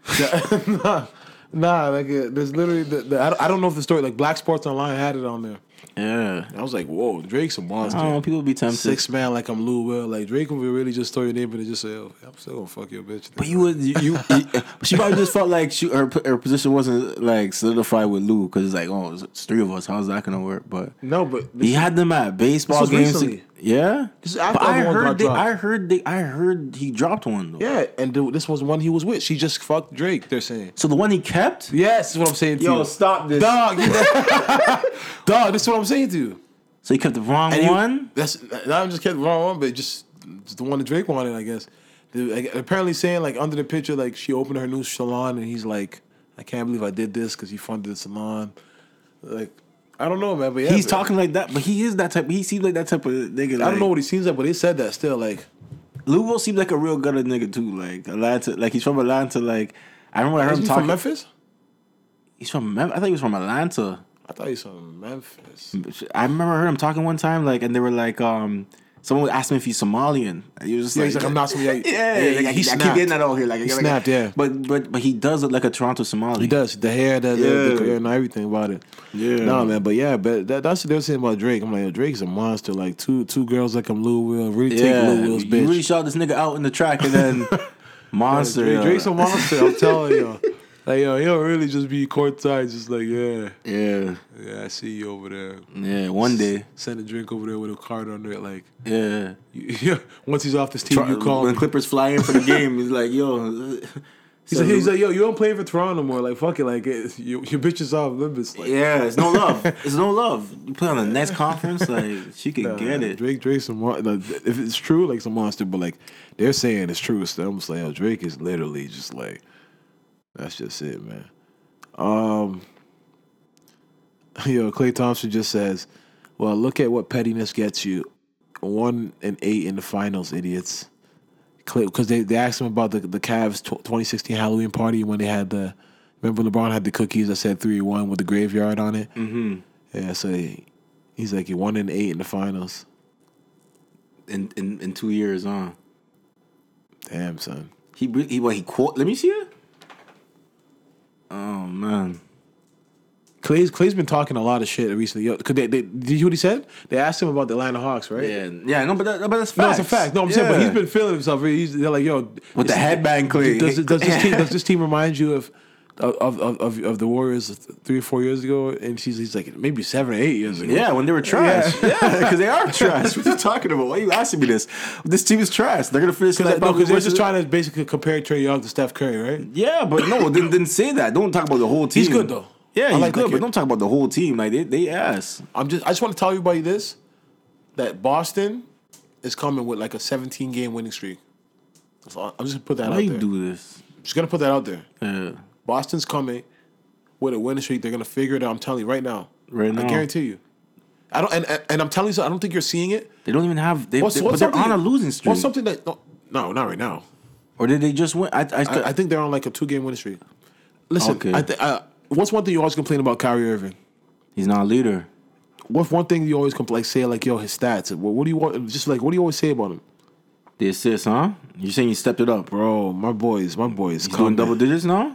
nah, nah, like uh, there's literally the, the I, don't, I don't know if the story like Black Sports Online had it on there. yeah. I was like, "Whoa, Drake's a monster." I don't know. People be tempted. Six man like I'm Lou Will. Like Drake would really just throw your name in and just say, oh, "I'm still gonna fuck your bitch." But you would you, you, you- she probably just felt like she her her position wasn't like solidified with Lou because it's like oh it's three of us how's that gonna work but no, but he had them at baseball games recently. Yeah This is after but I heard got they. I heard they, I heard he dropped one though yeah, and dude, this was one he was with. She just fucked Drake. They're saying. so the one he kept Yes, is what I'm saying to you. stop this dog. dog, this is what I'm saying to you. so he kept the wrong And you- one That's not just kept the wrong one, but just, just the one that Drake wanted, I guess. The- like, apparently saying like under the picture, like she opened her new salon, and he's like, "I can't believe I did this because he funded the salon." Like, I don't know, man, but yeah, he's but- talking like that but he is that type he seems like that type of nigga I don't know what he seems like, but he said that still. Like, Lou seems like a real gutter nigga too like Atlanta like he's from Atlanta like I remember I heard him he talking from Memphis? he's from Memphis. I thought he was from Atlanta I thought he's from Memphis. I remember I heard him talking one time, like, and they were like, um, someone asked him if he's Somalian. And he was just Yeah, like, he's like, "I'm not Somalian." Yeah, Yeah, like, he I, keep getting that all here. Like, He like, snapped, yeah. But but but he does look like a Toronto Somali. He does the hair, the, the, Yeah. the career, and everything about it. Yeah. no man, but yeah, but that, that's what they're saying about Drake. I'm like, Drake's a monster. Like two two girls like him, Lou Will really take Yeah, Lou Will's you really shot this nigga out in the track and then monster. Drake. Drake's a monster. I'm telling you. Like yo, he'll really just be courtside, just like yeah, yeah, yeah. I see you over there. yeah. One day, Send a drink over there with a card under it. Like yeah. you, once he's off this team, Try- you call when him. Clippers fly in for the game, he's like, "Yo, He's like, he's like, yo, you don't play for Toronto more. Like, fuck it, like, it, you, your bitch is off limits. Like, yeah, it's no love. It's no love. You play on the next conference, like she could nah, get it. Drake, Drake's a mon- like, If it's true, like, it's a monster. But like, they're saying it's true. So I'm just like, yo, Drake is literally just like, that's just it, man. Um, yo, Klay Thompson just says, well, look at what pettiness gets you. One and eight in the finals, idiots. Because they, they asked him about the the Cavs tw 2016 Halloween party when they had the remember LeBron had the cookies that said three one with the graveyard on it. Mm-hmm. Yeah, so he, he's like he one and eight in the finals. In in, in two years, huh? Damn son. He he what he quote? Let me see it. Oh man. Klay's Klay's been talking a lot of shit recently. Yo, could they, they did you hear what he said? They asked him about the Atlanta Hawks, right? Yeah, yeah, no, but that, but that's No, facts. it's a fact. No, I'm saying, but he's been feeling himself. He's they're like, yo, With the is- headband, Clay. Does, does this team does this team remind you of of of, of, of the Warriors three or four years ago? And she's he's like maybe seven or eight years ago. Yeah, when they were trash. Yeah, because they are trash. What are you talking about? Why are you asking me this? This team is trash. They're gonna finish Because like no, they're just trying to basically compare Trae Young to Steph Curry, right? Yeah, but no, didn't, didn't say that. Don't talk about the whole team. He's good, though. Yeah, he's like good, but don't talk about the whole team. Like they, they ass. I'm just I just want to tell everybody this that Boston is coming with like a 17 game winning streak. I'm just gonna put that Why out you there. do this? Just gonna put that out there. Yeah. Boston's coming with a winning streak. They're gonna figure it out. I'm telling you right now. Right now, I guarantee you. I don't and, and, and I'm telling you, so I don't think you're seeing it. They don't even have. They, What's, they, what's but they're on a losing streak. What's something that no, no, not right now. or did they just win? I, I, I, I think they're on like a two game winning streak. Listen, Okay. I th- uh, what's one thing you always complain about Kyrie Irving? he's not a leader. What's one thing you always complain like say like yo his stats? What, what do you want? Just like what do you always say about him, The assist, huh? You're saying he stepped it up. bro? My boys, my boys, He's doing double digits now.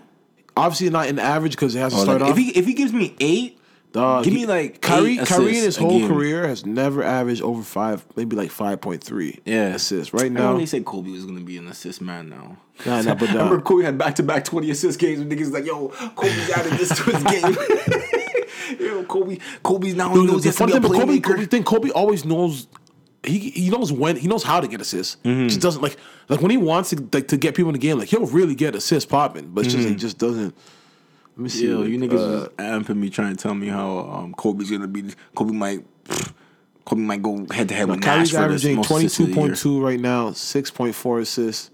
Obviously not an average because it has to Or start like, off. if he if he gives me eight, Dog, give me like Kyrie. eight Kyrie in his assists a whole game. career has never averaged over five, maybe like five point three. Yeah. assists. Right I now, know they said Kobe was gonna be an assist man now. Nah, nah, but, uh, remember Kobe had back to back twenty assist games. And niggas like, yo, Kobe's added this to his game. yo, Kobe, Kobe's now he knows he the has to funny be a thing, but Kobe, playmaker. Kobe thing, Kobe always knows. He he knows when he knows how to get assists. Mm-hmm. Just doesn't like like when he wants to like to get people in the game. Like he'll really get assists popping, but it's just he just doesn't. Let me see. Mm-hmm. Yo, like, you niggas uh, amping me trying to tell me how um, Kobe's gonna be. Kobe might. Kobe might go head to head with Nash for averaging of two point two right now, six point four assists.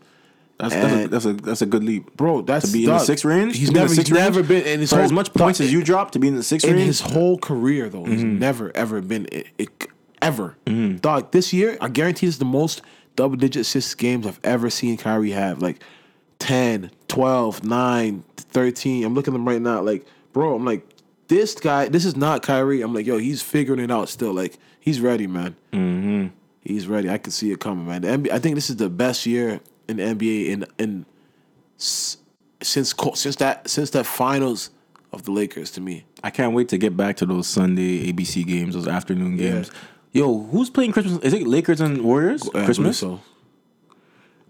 That's, that's, a, that's a that's a good leap, Bro, that's to be in the six range. He's to be in the never six he's range? never been in his for whole as much points as you drop to be in the six in range. his whole career though. He's Mm-hmm. never ever been it, it- ever. Dog, this year I guarantee this is the most double digit assist games I've ever seen Kyrie have. Like 10, 12, 9, 13. I'm looking at them right now. Like, bro, I'm like, this guy, this is not Kyrie. I'm like, yo, he's figuring it out still. Like, he's ready, man. Mm-hmm. He's ready. I can see it coming, man. The NBA, I think this is the best year in the NBA in in since since that since that finals of the Lakers to me. I can't wait to get back to those Sunday ABC games, those afternoon games. Yo, who's playing Christmas? Is it Lakers and Warriors? Yeah, I Christmas. so.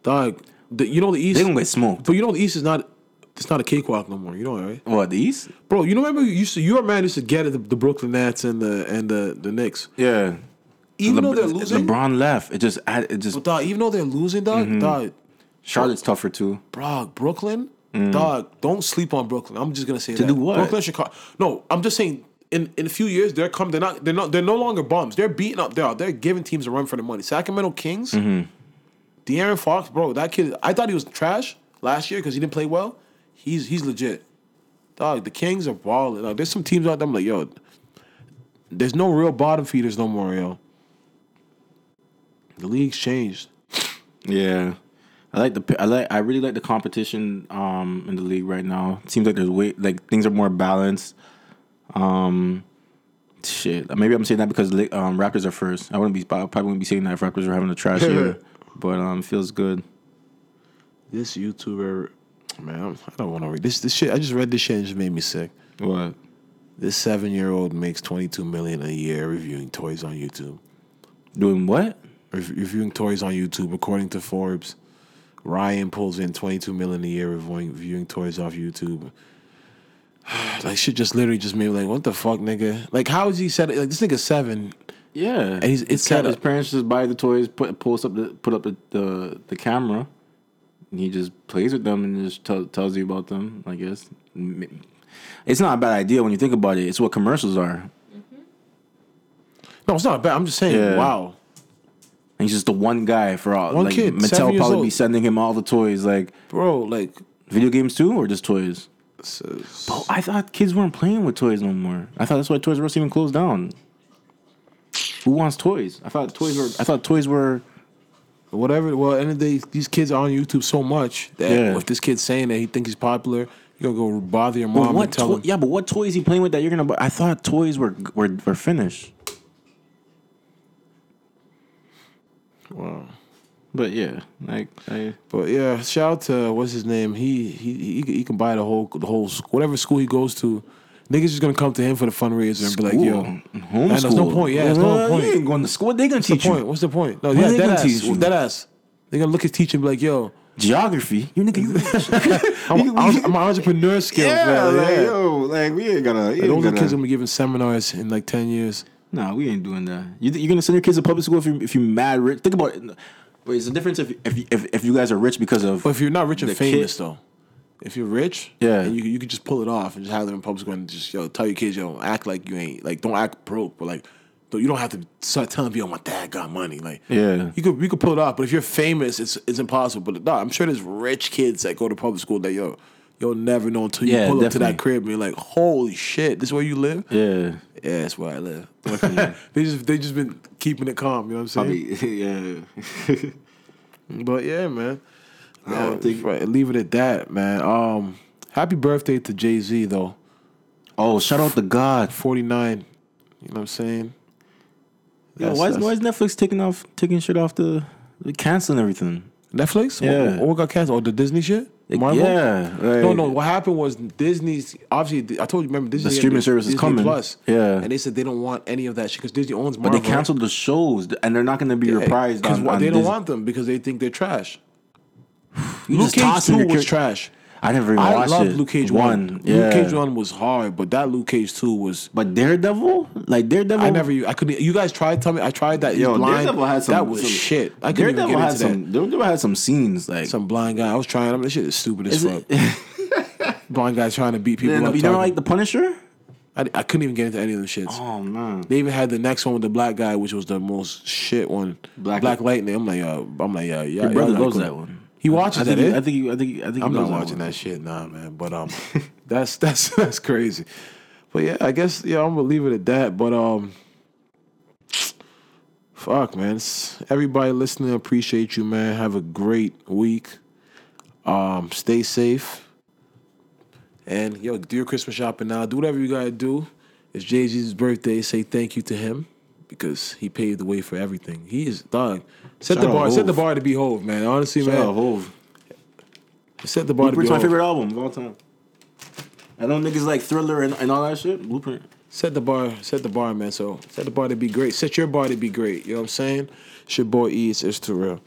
Dog, the, you know the East. They gonna get smoked. But you know the East is not. It's not a cakewalk no more. You know, right? What the East? Bro, you know, remember you used to. Your man used to get it, the, the Brooklyn Nets and the and the the Knicks. Yeah. Even though they're losing, LeBron left. It just it just but dog, even though they're losing, dog, Mm-hmm. dog, Charlotte's tougher too. bro, Brooklyn, dog, don't sleep on Brooklyn. I'm just gonna say that. Mm. do what? Brooklyn, Chicago. No, I'm just saying. In, in a few years, they're come. They're not. They're not. They're no longer bums. They're beating up. They're they're giving teams a run for the money. Sacramento Kings. Mm-hmm. De'Aaron Fox, bro, that kid. I thought he was trash last year because he didn't play well. He's he's legit. Dog, the Kings are balling. Like, there's some teams out there. I'm like, yo, there's no real bottom feeders no more, yo. The league's changed. Yeah. I like the I like I really like the competition um in the league right now. It seems like there's way like things are more balanced. Um shit. Maybe I'm saying that because um Raptors are first. I wouldn't be I probably wouldn't be saying that if Raptors were having a trash year. But um feels good. This YouTuber, man, I'm- don't want to read this. This shit. I just read this shit and it just made me sick. What? This seven year old makes 22 million a year reviewing toys on YouTube. Doing what? Rev- reviewing toys on YouTube, according to Forbes. Ryan pulls in 22 million a year reviewing, reviewing toys off YouTube. like shit, just literally just made me like, what the fuck, nigga? Like, how is he set? Like this nigga seven. Yeah. And he's- it's His set his parents just buy the toys, put pulls up the put up the, the, the camera. he just plays with them and just tell, tells you about them. I guess it's not a bad idea when you think about it. It's what commercials are. Mm-hmm. No, it's not bad. I'm just saying. Yeah. Wow. And he's just the one guy for all. One like, kid, Mattel probably be sending him all the toys, like Bro, like video games too, or just toys. Oh, I thought kids weren't playing with toys no more. I thought that's why Toys R Us even closed down. Who wants toys? I thought toys were. I thought toys were. whatever. Well, the day, these kids are on YouTube so much that Yeah. if this kid's saying that he thinks he's popular, you're gonna go bother your mom and tell Toy, him. yeah, but what toys he playing with that you're gonna? buy? I thought toys were were were finished. Wow. But yeah, like I. But yeah, shout out to what's his name. He he he, he can buy the whole the whole sc- whatever school he goes to. Niggas just gonna come to him for the fundraiser and be like, yo, homeschool. And there's no point. Yeah, there's no Uh, point. You ain't going to school. What they gonna What's the teach you? point? What's the point? No, yeah, they that gonna ass. teach you? That ass. They gonna look at teacher and be like, yo, Geography. You nigga. You, I'm, I'm, I'm entrepreneur skills, yeah, man. like yeah. yo, like we ain't gonna. Like, ain't those are gonna kids gonna be giving seminars in like ten years. Nah, we ain't doing that. You you're gonna send your kids to public school if you if you mad rich? Think about it. Wait, it's the difference if if you- if, if you guys are rich because of But if you're not rich and The famous kid- though, if you're rich, Yeah. and you you could just pull it off and just have them in public school and just yo tell your kids yo act like you ain't like don't act broke, but like don't- you don't have to start telling people my dad got money. Like Yeah. you could you could pull it off, but if you're famous, it's it's impossible. But no, I'm sure there's rich kids that go to public school that yo you'll never know until you Yeah, pull up to that crib and you're like, holy shit, this is where you live? yeah. Yeah, that's where I live. they just they just been keeping it calm. You know what I'm saying? Probably, yeah. But yeah, man. I don't Yeah, think- right, leave it at that, man. Um, happy birthday to Jay Z though. oh, shout out to God. Forty nine. You know what I'm saying? That's- why, is, why is Netflix taking off taking shit off the canceling everything? Netflix? Yeah. What, what got canceled? Oh, the Disney shit? Marvel? Yeah. No, like- no. What happened was Disney's obviously. I told you, remember Disney The streaming service is coming. Plus, Yeah. and they said they don't want any of that shit because Disney owns But Marvel. they canceled the shows and they're not going to be reprised because they don't Disney. want them because they think they're trash. You Luke Cage tossing two was trash. I never even I watched loved it. Luke Cage one. one. Yeah. Luke Cage one was hard, but that Luke Cage two was. But Daredevil, like Daredevil, I never. I couldn't. You guys tried. Tell me. I tried that. Yo, Yo, blind. Daredevil had some. that was some- shit. I couldn't even Daredevil get had into some. Daredevil had some scenes like. Some blind guy. I was trying. I mean, this shit is stupid as fuck. blind guy trying to beat people you up. don't like the Punisher? I, I couldn't even get into any of them shits. Oh man. They even had the next one with the black guy, which was the most shit one. Black- Black, Lightning. I'm like, uh, I'm like, yeah, yeah. Your brother loves that one. He watches I think. that. he-? I think. he- I think. he- I think. I'm not watching that shit, nah, man. But um, that's that's that's crazy. But yeah, I guess yeah, I'm gonna leave it at that. But um, fuck, man. It's, everybody listening, appreciate you, man. Have a great week. Um, stay safe. And yo, do your Christmas shopping now. Do whatever you gotta do. It's Jay Z's birthday. Say thank you to him because he paved the way for everything. He is dog. Set Shout the bar. Set the bar to be Hove, man. Honestly, Shout man. out. Set the bar to be Blueprint's my favorite album of all time. I know niggas like Thriller and, and all that shit. Blueprint. Set the bar, set the bar, man. So set the bar to be great. Set your bar to be great. You know what I'm saying? It's your boy E. It's, it's too real.